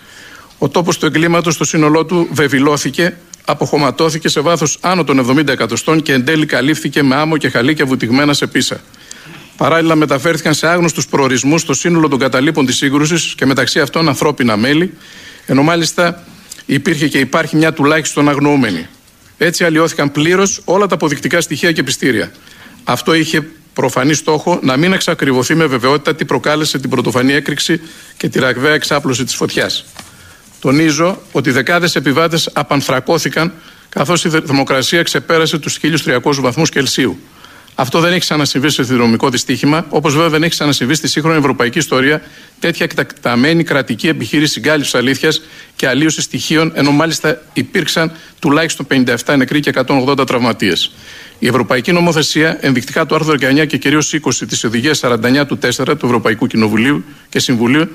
Ο τόπος του εγκλήματος στο σύνολό του βεβηλώθηκε, αποχωματώθηκε σε βάθος άνω των 70 εκατοστών και εν τέλει καλύφθηκε με άμμο και χαλίκια βουτυγμένα σε πίσα. Παράλληλα, μεταφέρθηκαν σε άγνωστους προορισμούς στο σύνολο των καταλήπων της σύγκρουσης και μεταξύ αυτών ανθρώπινα μέλη, ενώ μάλιστα υπήρχε και υπάρχει μια τουλάχιστον αγνοούμενη. Έτσι, αλλοιώθηκαν πλήρως όλα τα αποδεικτικά στοιχεία και πιστήρια. Αυτό είχε προφανή στόχο να μην εξακριβωθεί με βεβαιότητα τι προκάλεσε την πρωτοφανή έκρηξη και τη ραγδαία εξάπλωση της φωτιάς. Τονίζω ότι δεκάδες επιβάτες απανθρακώθηκαν καθώς η θερμοκρασία ξεπέρασε τους 1300 βαθμούς Κελσίου. Αυτό δεν έχει ξανασυμβεί σε εθνικό δυστύχημα, όπως βέβαια δεν έχει ξανασυμβεί στη σύγχρονη ευρωπαϊκή ιστορία τέτοια εκτακταμένη κρατική επιχείρηση συγκάλυψη αλήθειας και αλλίωση στοιχείων, ενώ μάλιστα υπήρξαν τουλάχιστον 57 νεκροί και 180 τραυματίες. Η Ευρωπαϊκή Νομοθεσία, ενδεικτικά του άρθρου 19 και κυρίως 20 της Οδηγίας 49 του 4 του Ευρωπαϊκού Κοινοβουλίου και Συμβουλίου,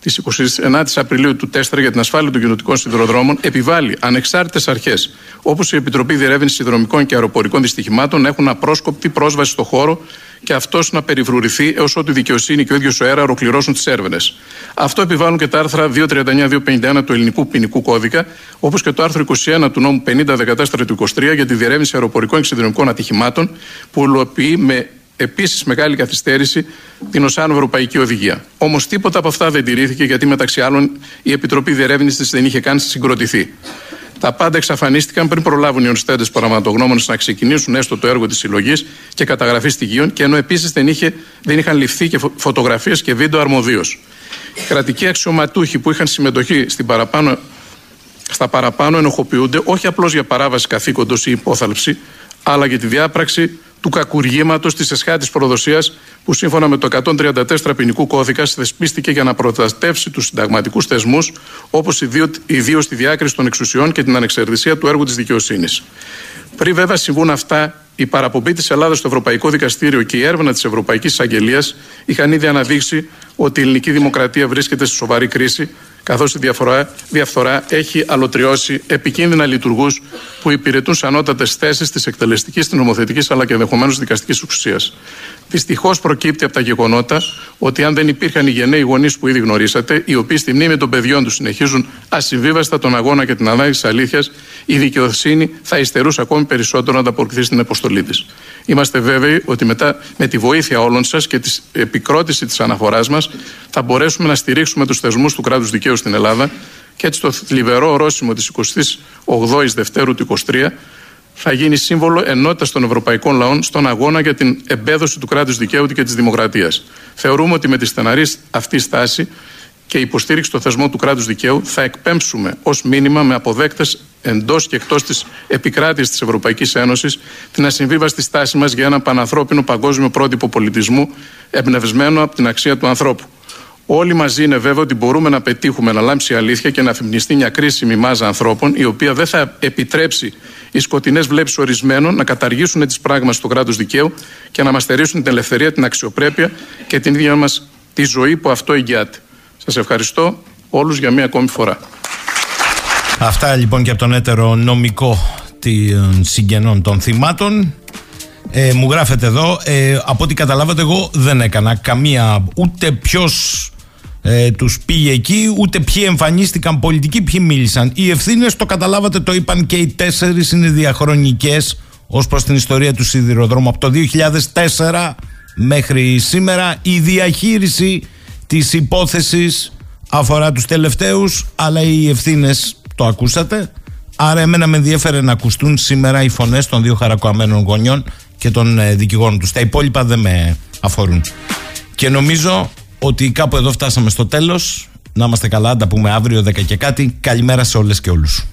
της 29η Απριλίου του 4 για την ασφάλεια των κοινωτικών σιδηροδρόμων επιβάλλει ανεξάρτητες αρχές, όπως η Επιτροπή Διερεύνησης Συνδρομικών και Αεροπορικών Δυστυχημάτων, να έχουν απρόσκοπτη πρόσβαση στο χώρο και αυτός να περιβρουρηθεί έως ότου η δικαιοσύνη και ο ίδιος ο ΕΡΑ ολοκληρώσουν τις έρευνες. Αυτό επιβάλλουν και τα άρθρα 239-251 του Ελληνικού Ποινικού Κώδικα, όπως και το άρθρο 21 του νόμου 50-14 του 23 για τη διερεύνηση αεροπορικών και συνδρομικών ατυχημάτων, που υλοποιεί με επίσης μεγάλη καθυστέρηση την ΟΣΑΝ Ευρωπαϊκή Οδηγία. Όμως τίποτα από αυτά δεν τηρήθηκε γιατί μεταξύ άλλων η Επιτροπή Διερεύνησης δεν είχε καν συγκροτηθεί. Τα πάντα εξαφανίστηκαν πριν προλάβουν οι οριστέντες παραματογνώμονες να ξεκινήσουν έστω το έργο της συλλογής και καταγραφή στοιχείων και ενώ επίσης δεν, δεν είχαν ληφθεί και φωτογραφίες και βίντεο αρμοδίως. Οι κρατικοί αξιωματούχοι που είχαν συμμετοχή στην παραπάνω, στα παραπάνω ενοχοποιούνται όχι απλώς για παράβαση καθήκοντος ή υπόθαλψη, αλλά για τη διάπραξη του κακουργήματος της εσχάτη προδοσίας που σύμφωνα με το 134 ποινικού κώδικα θεσπίστηκε για να προστατεύσει τους συνταγματικούς θεσμούς, όπως ιδίω τη διάκριση των εξουσιών και την ανεξαρτησία του έργου της δικαιοσύνης. Πριν βέβαια συμβούν αυτά, η παραπομπή της Ελλάδας στο Ευρωπαϊκό Δικαστήριο και η έρευνα της Ευρωπαϊκής Εισαγγελία είχαν ήδη αναδείξει ότι η ελληνική δημοκρατία βρίσκεται σε σοβαρή κρίση, καθώς η διαφορά, διαφθορά έχει αλωτριώσει επικίνδυνα λειτουργούς που υπηρετούν σε ανώτατες θέσεις της εκτελεστικής, της νομοθετικής αλλά και ενδεχομένως δικαστικής εξουσίας. Δυστυχώς προκύπτει από τα γεγονότα ότι αν δεν υπήρχαν οι γενναίοι γονείς που ήδη γνωρίσατε, οι οποίοι στη μνήμη των παιδιών τους συνεχίζουν ασυμβίβαστα τον αγώνα και την ανάγκη τη αλήθειας, η δικαιοσύνη θα υστερούσε ακόμη περισσότερο να ανταποκριθεί στην αποστολή της. Είμαστε βέβαιοι ότι μετά με τη βοήθεια όλων σας και της επικρότηση της αναφοράς μας θα μπορέσουμε να στηρίξουμε τους θεσμούς του κράτους δικαίου στην Ελλάδα και έτσι το θλιβερό ορόσημο της 28η Δευτέρου του 23 θα γίνει σύμβολο ενότητας των ευρωπαϊκών λαών στον αγώνα για την εμπέδωση του κράτους δικαίου και της δημοκρατίας. Θεωρούμε ότι με τη στεναρή αυτή στάση και υποστήριξη στο θεσμό του κράτους δικαίου θα εκπέμψουμε ως μήνυμα με αποδέκτες εντός και εκτός της επικράτειας της Ευρωπαϊκής Ένωσης την ασυμβίβαστη στάση μας για ένα πανανθρώπινο παγκόσμιο πρότυπο πολιτισμού εμπνευσμένο από την αξία του ανθρώπου. Όλοι μαζί είναι βέβαιο ότι μπορούμε να πετύχουμε να λάμψει η αλήθεια και να αφημνιστεί μια κρίσιμη μάζα ανθρώπων, η οποία δεν θα επιτρέψει οι σκοτεινές βλέψεις ορισμένων να καταργήσουν τις πράγμα στο κράτος δικαίου και να μας στερήσουν την ελευθερία, την αξιοπρέπεια και την ίδια μας τη ζωή που αυτό εγγυάται. Σας ευχαριστώ όλους για μία ακόμη φορά. Αυτά λοιπόν και από τον έτερο νομικό των συγγενών των θυμάτων. Ε, μου γράφετε εδώ, ε, από ό,τι καταλάβατε εγώ δεν έκανα καμία ούτε ποιος ε, τους πήγε εκεί, ούτε ποιοι εμφανίστηκαν πολιτικοί, ποιοι μίλησαν. Οι ευθύνες το καταλάβατε, το είπαν και οι τέσσερις είναι διαχρονικές ως προς την ιστορία του σιδηροδρόμου από το 2004 μέχρι σήμερα. Η διαχείριση της υπόθεσης αφορά τους τελευταίους, αλλά οι ευθύνες το ακούσατε. Άρα εμένα με ενδιαφέρε να ακουστούν σήμερα οι φωνές των δύο χαρακωαμένων γονιών και των ε, δικηγόρων τους. Τα υπόλοιπα δεν με αφορούν. Και νομίζω ότι κάπου εδώ φτάσαμε στο τέλος. Να είμαστε καλά, τα πούμε αύριο 10 και κάτι. Καλημέρα σε όλες και όλους.